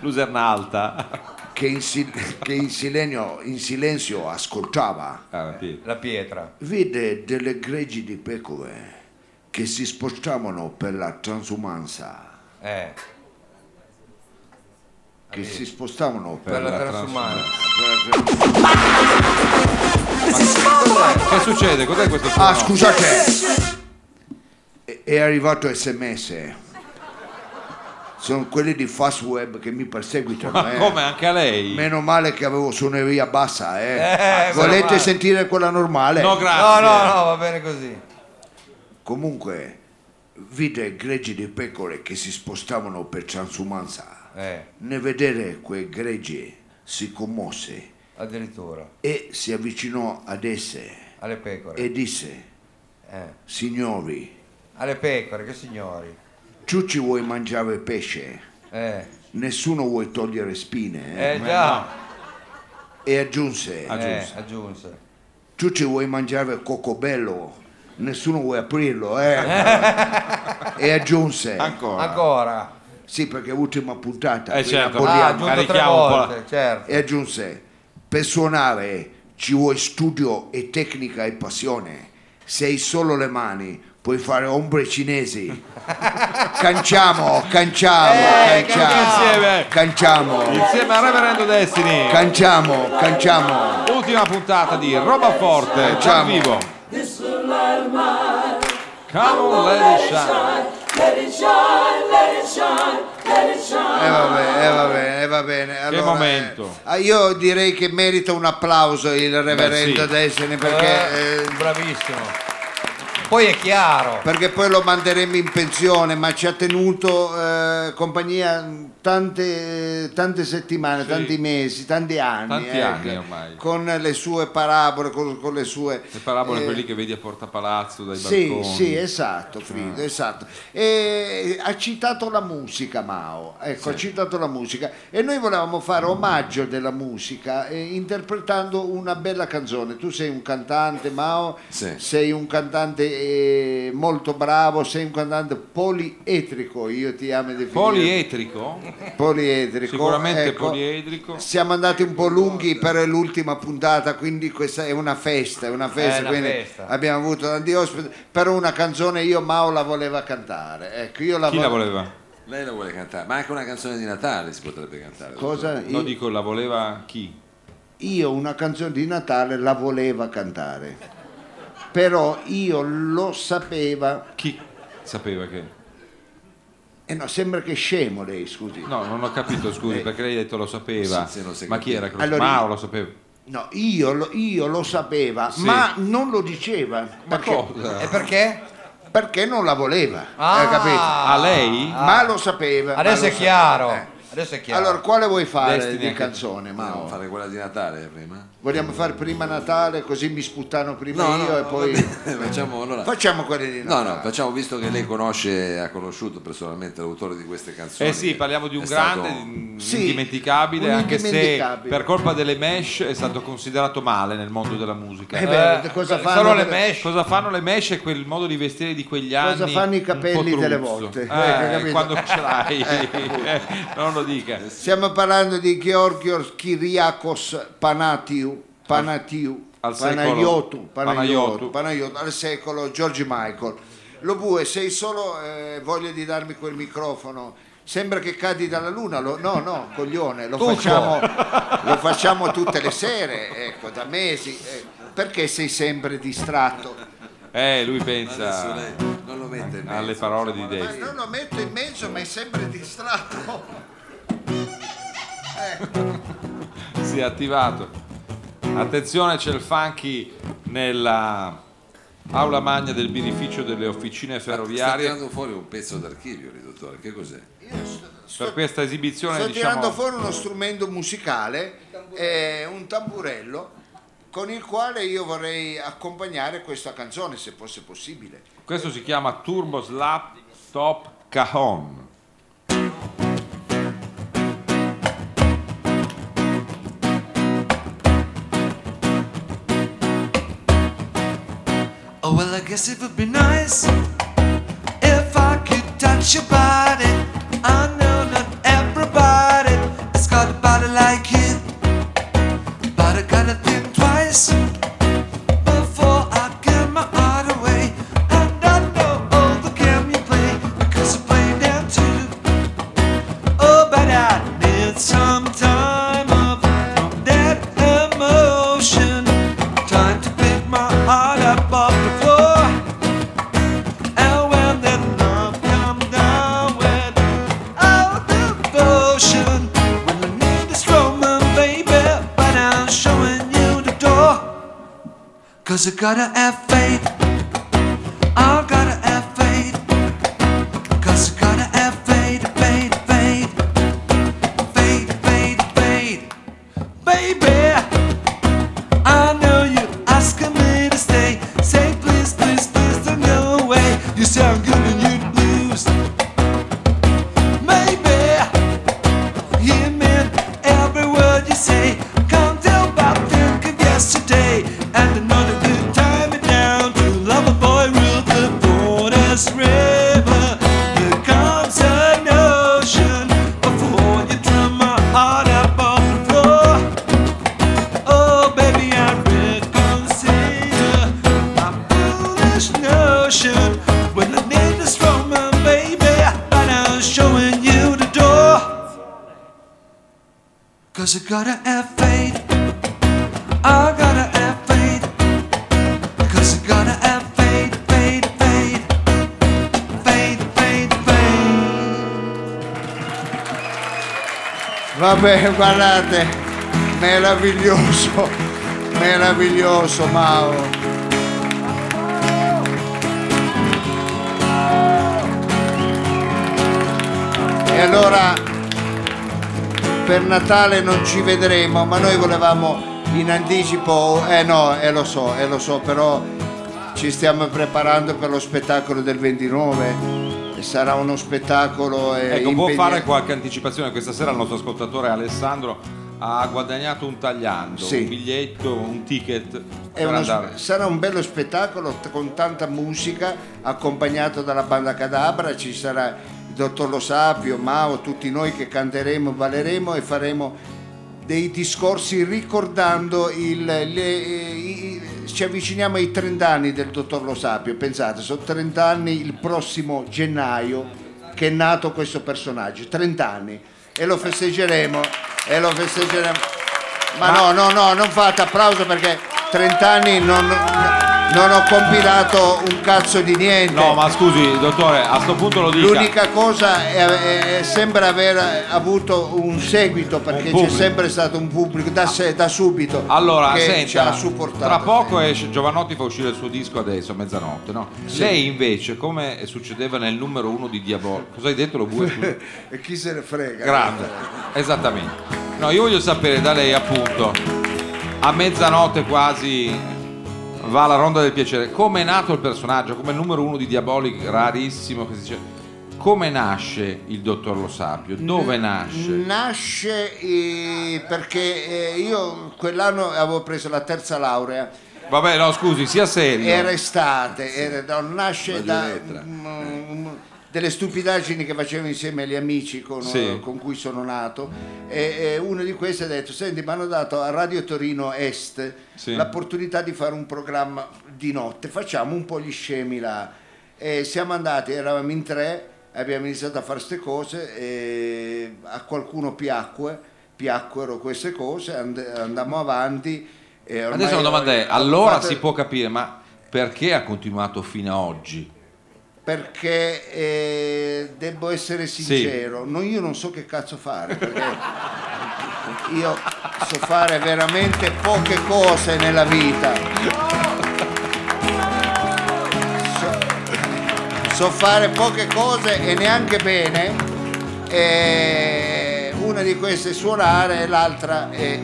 Luserna alta. Che in, sil- che in silenzio, in silenzio ascoltava, Ah, la pietra. La pietra. vide delle greggi di pecore che si spostavano per la transumanza, Eh. che si spostavano per, Per la la transumanza. Che succede? Cos'è questo suono? Ah, scusate, è arrivato sms. Sono quelli di Fastweb che mi perseguitano. Ma eh. come anche a lei? Meno male che avevo suoneria bassa, eh. Eh, Volete meno male. sentire quella normale? No, No, grazie. no, no, va bene così. Comunque, vide greggi di pecore che si spostavano per transumanza. Eh, Nel vedere quei greggi si commosse addirittura. e si avvicinò ad esse Alle pecore. e disse, Eh. signori, Alle pecore, che signori. Tu ci vuoi mangiare pesce? Eh. Nessuno vuoi togliere spine? eh?" Eh già. E aggiunse, Eh, aggiunse. tu ci vuoi mangiare cocobello? Nessuno vuoi aprirlo, eh? e aggiunse, Ancora. Ancora. sì perché è l'ultima puntata, Eh, certo. Ah, aggiunto tre un po' la- volte, certo. e aggiunse, per suonare ci vuoi studio e tecnica e passione, se hai solo le mani puoi fare ombre cinesi. canciamo, canciamo, Eh, canciamo, insieme. canciamo, Insieme a Reverendo Destiny. canciamo, canciamo. Ultima puntata di Roba Forte dal Facciamo. vivo. Come on, let it shine. E va bene, eh, va bene, eh, va bene. Allora, momento. eh, ah, io direi che merita un applauso il reverendo Beh, sì. Destiny perché... eh, bravissimo. Poi è chiaro. perché poi lo manderemo in pensione, ma ci ha tenuto eh, compagnia tante, tante settimane, Sì. tanti mesi, tanti anni. Tanti ecco, anni ormai. Con le sue parabole, con, con le sue... Le parabole eh, quelli che vedi a Porta Palazzo dai Sì, balconi. sì, esatto, Frido, esatto. E ha citato la musica, Mao, ecco, ha citato la musica e noi volevamo fare omaggio della musica eh, interpretando una bella canzone. Tu sei un cantante, Mao, Sì. sei un cantante eh, molto bravo, sei un cantante polietrico, io ti amo definire. Polietrico? Poliedrico. Sicuramente ecco. poliedrico. Siamo andati un po' lunghi per l'ultima puntata, quindi questa è una festa, è una festa, È una quindi festa. abbiamo avuto tanti ospiti, però una canzone io Mao la voleva cantare. Ecco, io la Chi vo- la voleva? Lei la vuole cantare, ma anche una canzone di Natale si potrebbe cantare. Cosa? No, Io, dico, la voleva chi? io una canzone di Natale la voleva cantare, però io lo sapeva, Chi sapeva che... e no, sembra che scemo lei, scusi. No, non ho capito, scusi, perché lei ha detto lo sapeva. Sì, sì, non si Ma chi capiva. era? che lo- Allora, Mao lo sapeva. No, io lo, io lo sapeva, Sì. ma non lo diceva. Ma perché, cosa? E perché? perché non la voleva, Ah. hai capito? A lei? Ma lo sapeva. ma Adesso lo è chiaro. sapeva, eh. Adesso è chiaro. Allora, quale vuoi fare Destiny di anche- canzone, Mao? fare quella di Natale prima? Vogliamo fare prima Natale così mi sputtano prima No, io no, e no, poi... facciamo allora. Facciamo quelle di No, Natale. no, facciamo visto che lei conosce, ha conosciuto personalmente l'autore di queste canzoni. Eh sì, parliamo di un stato- grande, Sì, indimenticabile, un anche se per colpa delle mesh è stato considerato male nel mondo della musica. Eh beh, Eh, cosa fanno le mesh. Cosa fanno le mesh e quel modo di vestire di quegli anni? Cosa fanno i capelli delle volte? Eh, Eh, capito? quando ce l'hai, eh, non lo dica. Stiamo parlando di Georgios Kyriakos Panatiu, Panatiu, Al Panayotu, Panayotu. Panayotu, Panayotu, al secolo George Michael. Lo bue, se hai solo eh, voglia di darmi quel microfono Sembra che cadi dalla luna, lo- no, no, coglione, lo facciamo, lo facciamo tutte le sere, ecco, da mesi. eh. Perché sei sempre distratto? Eh, lui pensa lei non lo mette in mezzo. alle parole di Ma Dave. non lo metto in mezzo, ma è sempre distratto. Si è attivato. Attenzione, c'è il funky nella aula magna del birrificio delle officine Sta ferroviarie tirando fuori un pezzo d'archivio, dottore, che cos'è? per questa esibizione Sto tirando diciamo fuori uno strumento musicale, eh, un tamburello, con il quale io vorrei accompagnare questa canzone, se fosse possibile. questo si chiama Turbo Slap Top Cajon. Guess it would be nice if I could touch your body. gotta F guardate, meraviglioso, meraviglioso Mao. E allora per Natale non ci vedremo, ma noi volevamo in anticipo, eh no, eh lo so, eh lo so, però ci stiamo preparando per lo spettacolo del 29. Sarà uno spettacolo eh, Ecco, può fare qualche anticipazione? Questa sera il nostro ascoltatore Alessandro ha guadagnato un tagliando, Sì. un biglietto, un ticket uno- sarà un bello spettacolo con tanta musica accompagnato dalla banda Cadabra, ci sarà il dottor Lo Sapio, Mao, tutti noi che canteremo, balleremo e faremo dei discorsi ricordando il, le- i- ci avviciniamo ai 30 anni del dottor Lo Sapio, pensate, sono 30 anni il prossimo gennaio che è nato questo personaggio, 30 anni e lo festeggeremo e lo festeggeremo. Ma no, no, no, non fate applauso perché 30 anni non, non ho compilato un cazzo di niente. No, ma scusi, dottore, a sto punto lo dica. L'unica cosa è, è- sembra aver avuto un seguito perché c'è pubblico. sempre stato un pubblico da, da subito Allora, che ci ha senta, supportato. tra poco esce Giovanotti fa uscire il suo disco adesso, a mezzanotte, no? Sì. Lei invece, come succedeva nel numero uno di Diabolo, cosa hai detto lo bue? e chi se ne frega? Grande, esattamente. No, io voglio sapere da lei appunto, a mezzanotte quasi va alla ronda del piacere, come è nato il personaggio, come il numero uno di Diabolic, rarissimo che si dice, come nasce il dottor Lo Sapio, dove nasce? Nasce eh, perché eh, io quell'anno avevo preso la terza laurea. Vabbè, no, scusi, sia serio. Era estate, era- no, nasce da delle stupidaggini che facevo insieme agli amici con, Sì. con cui sono nato e, e uno di questi ha detto senti mi hanno dato a Radio Torino Est Sì. l'opportunità di fare un programma di notte facciamo un po' gli scemi là e siamo andati eravamo in tre abbiamo iniziato a fare queste cose e a qualcuno piacque, piacquero queste cose, and- andammo avanti. Adesso la domanda è, allora fatto- si può capire, ma perché ha continuato fino a oggi? Perché eh, devo essere sincero, no, io non so che cazzo fare, perché io so fare veramente poche cose nella vita. So, so fare poche cose e neanche bene. E una di queste è suonare e l'altra è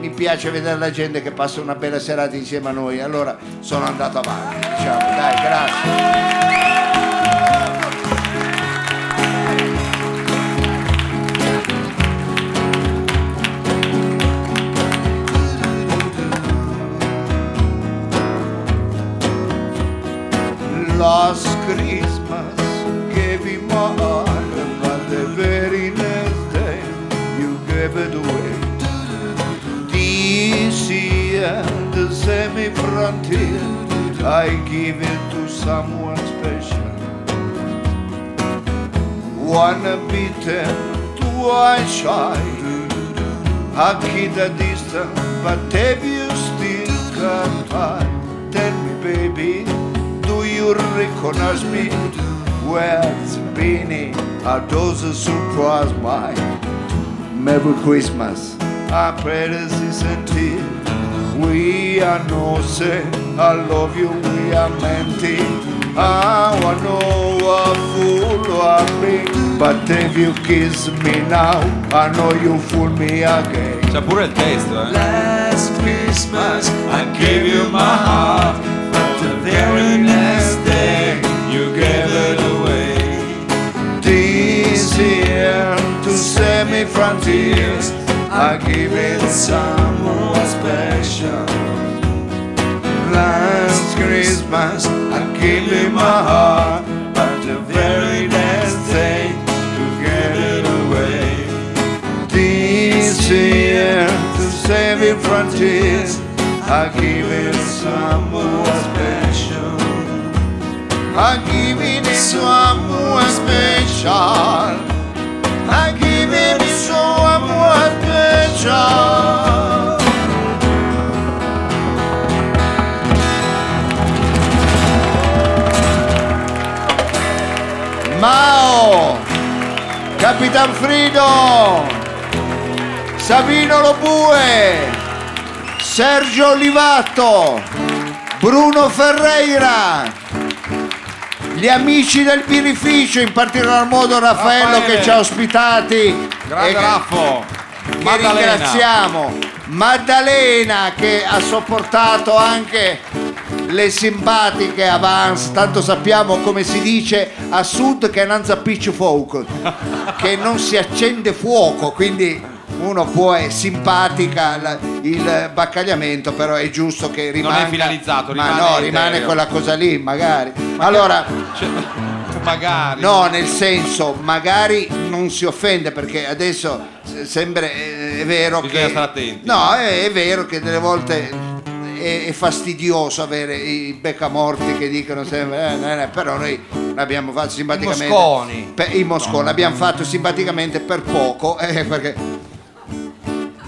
mi piace vedere la gente che passa una bella serata insieme a noi. Allora sono andato avanti, diciamo, dai, grazie. Last Christmas gave him my heart, but the very next day you gave it away. This year, the semi-frontier, I give it to someone special. One beaten, twice shy, a kid a distance, but have you still got time? Tell me, baby, you recognize me? Where's Beanie? Are those a surprise mine? Merry Christmas. I pray this is indeed. We are no say, I love you, we are meant it. I wanna know what fool I've been, but if you kiss me now, I know you fool me again. C'è pure il testo, eh? Last Christmas I gave you my heart, but the very next semi frontiers, I give it someone special. Last Christmas, I gave it my heart, but the very next day, to get it away. This year to semi frontiers, I give it someone special. I give it someone special. I give special. Mao, Capitan Frido, Sabino Lobue, Sergio Olivatto, Bruno Ferreira, gli amici del birrificio, in particolar modo Raffaello Raffaele. che ci ha ospitati. Grande e che- Raffo! che Maddalena. ringraziamo. Maddalena che ha sopportato anche le simpatiche avance, tanto sappiamo come si dice a sud che non zappiccio fuoco, che non si accende fuoco, quindi uno può è simpatica la- il baccagliamento, però è giusto che rimanga finalizzato, ma rimane no, rimane etereo. quella cosa lì, magari. Allora, Cioè, magari. No, nel senso, magari non si offende perché adesso se- sembra eh, è vero Bisogna che stare attenti. No, è, è vero che delle volte è, è fastidioso avere i beccamorti che dicono sempre eh, eh, però noi l'abbiamo fatto simpaticamente mosconi. per- i mosconi l'abbiamo fatto simpaticamente per poco eh, perché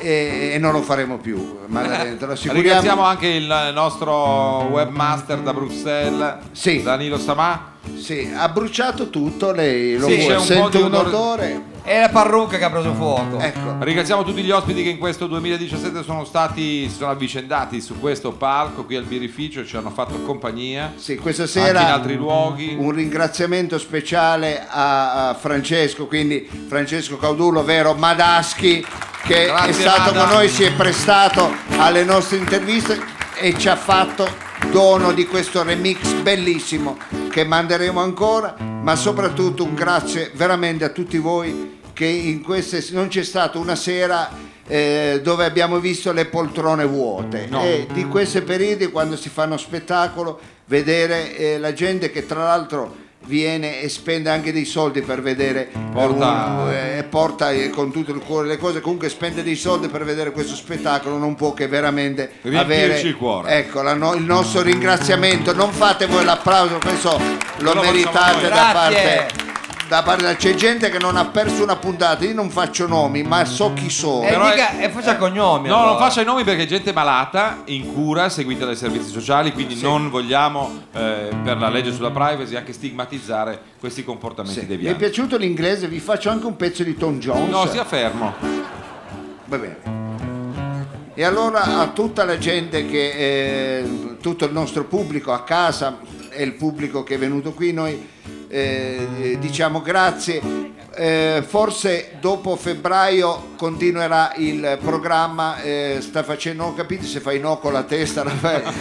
e, e non lo faremo più, Maddalena, te lo assicuriamo. Ringraziamo anche il nostro webmaster da Bruxelles, Sì. Danilo Samà. Sì, ha bruciato tutto, lei lo Sì, vuole, c'è un un odore. È la parrucca che ha preso fuoco. Ecco. Ringraziamo tutti gli ospiti che in questo 2017 sono stati, si sono avvicendati su questo palco qui al birrificio, ci hanno fatto compagnia. Sì, questa Anche sera in altri luoghi. un ringraziamento speciale a, a Francesco, quindi Francesco Caudullo, vero Madaschi, che Grazie, è stato Mada. con noi, si è prestato alle nostre interviste e ci ha fatto dono di questo remix bellissimo che manderemo ancora, ma soprattutto un grazie veramente a tutti voi che in queste non c'è stata una sera eh, dove abbiamo visto le poltrone vuote No. e di questi periodi quando si fanno spettacolo vedere eh, la gente che tra l'altro viene e spende anche dei soldi per vedere Porta- un- eh, porta eh, con tutto il cuore le cose comunque spende dei soldi per vedere questo spettacolo non può che veramente Riempirci avere il cuore. ecco la no- il nostro ringraziamento non fate voi l'applauso questo lo lo meritate da Grazie. parte da parte c'è gente che non ha perso una puntata, io non faccio nomi, ma so chi sono. E, Però dica, e faccia cognomi. No, allora. non faccia i nomi perché è gente malata, in cura, seguita dai servizi sociali, quindi non vogliamo, eh, per la legge sulla privacy, anche stigmatizzare questi comportamenti Sì. Mi è piaciuto l'inglese, vi faccio anche un pezzo di Tom Jones. No, stia fermo. Va bene. E allora a tutta la gente che, eh, tutto il nostro pubblico a casa e il pubblico che è venuto qui, noi eh, diciamo grazie. Eh, forse dopo febbraio continuerà il programma, eh, sta facendo, non capite se fai no con la testa, Raffaele?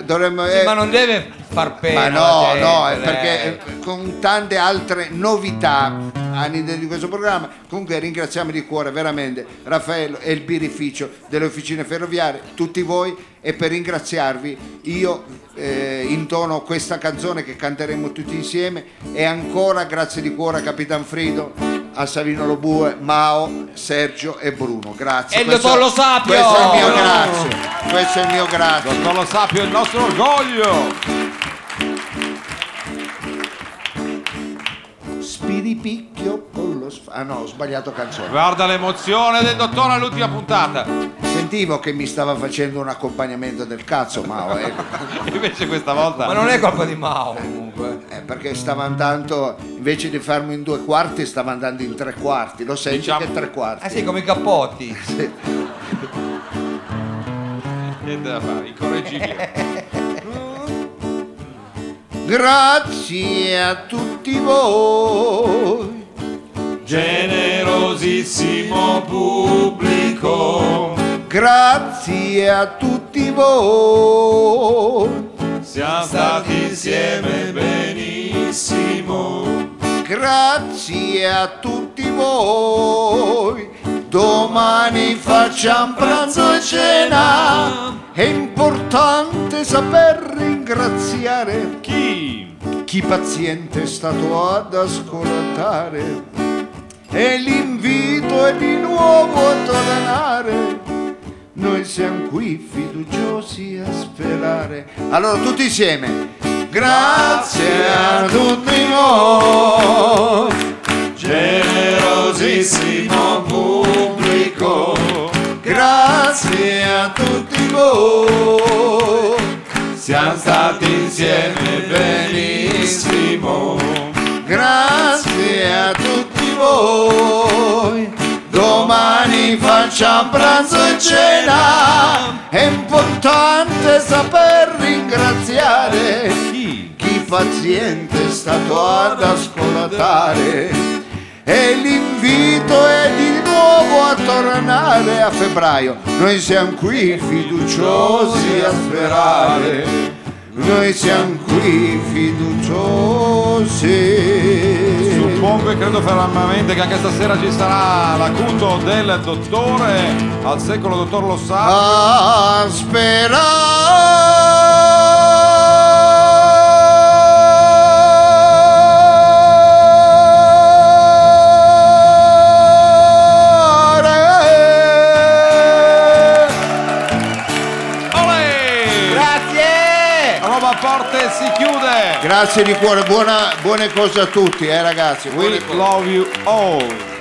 Dovremmo, Sì, eh, ma non deve far pena. ma no, gente, no, è dai. perché eh, con tante altre novità all'interno di questo programma, comunque ringraziamo di cuore veramente Raffaello e il birrificio delle officine ferroviarie, tutti voi e per ringraziarvi io eh, intono questa canzone che canteremo tutti insieme e ancora grazie di cuore a Capitan Frido, a Savino Lobue, Mao, Sergio e Bruno. Grazie. E il Questo- dottor Lo Sapio! Questo è il mio grazie. Questo è il mio grazie. Dottor Lo Sapio è il nostro orgoglio. Spiripicchio con lo sf- Ah no, ho sbagliato canzone. Guarda l'emozione del dottore all'ultima puntata. Sentivo che mi stava facendo un accompagnamento del cazzo, Mao, ecco. Invece questa volta... Ma non è colpa di Mao comunque. Eh, perché stava andando, invece di farmi in due quarti, stava andando in tre quarti. Lo senti Diciamo- che è tre quarti? Eh sì, come i cappotti. Niente da fare, incorreggibile. Grazie a tutti voi. Generosissimo pubblico, Grazie a tutti voi. siamo stati insieme benissimo. Grazie a tutti voi. Domani facciamo pranzo e cena. È importante saper ringraziare Chi? chi paziente è stato ad ascoltare. E l'invito è di nuovo a tornare. Noi siamo qui fiduciosi a sperare. Allora tutti insieme. Grazie a tutti voi. Generosissimo pubblico, Grazie a tutti voi. siamo stati insieme benissimo. Grazie a tutti voi. Domani facciamo pranzo e cena. È importante saper ringraziare Chi? paziente è stato ad ascoltare. E l'invito è di nuovo a tornare a febbraio. Noi siamo qui fiduciosi a sperare. Noi siamo qui fiduciosi. Suppongo e credo fermamente che anche stasera ci sarà l'acuto del dottore al secolo dottor Lo Sapio. a sperare. Grazie di cuore, buona- buone cose a tutti, eh ragazzi. We love you all.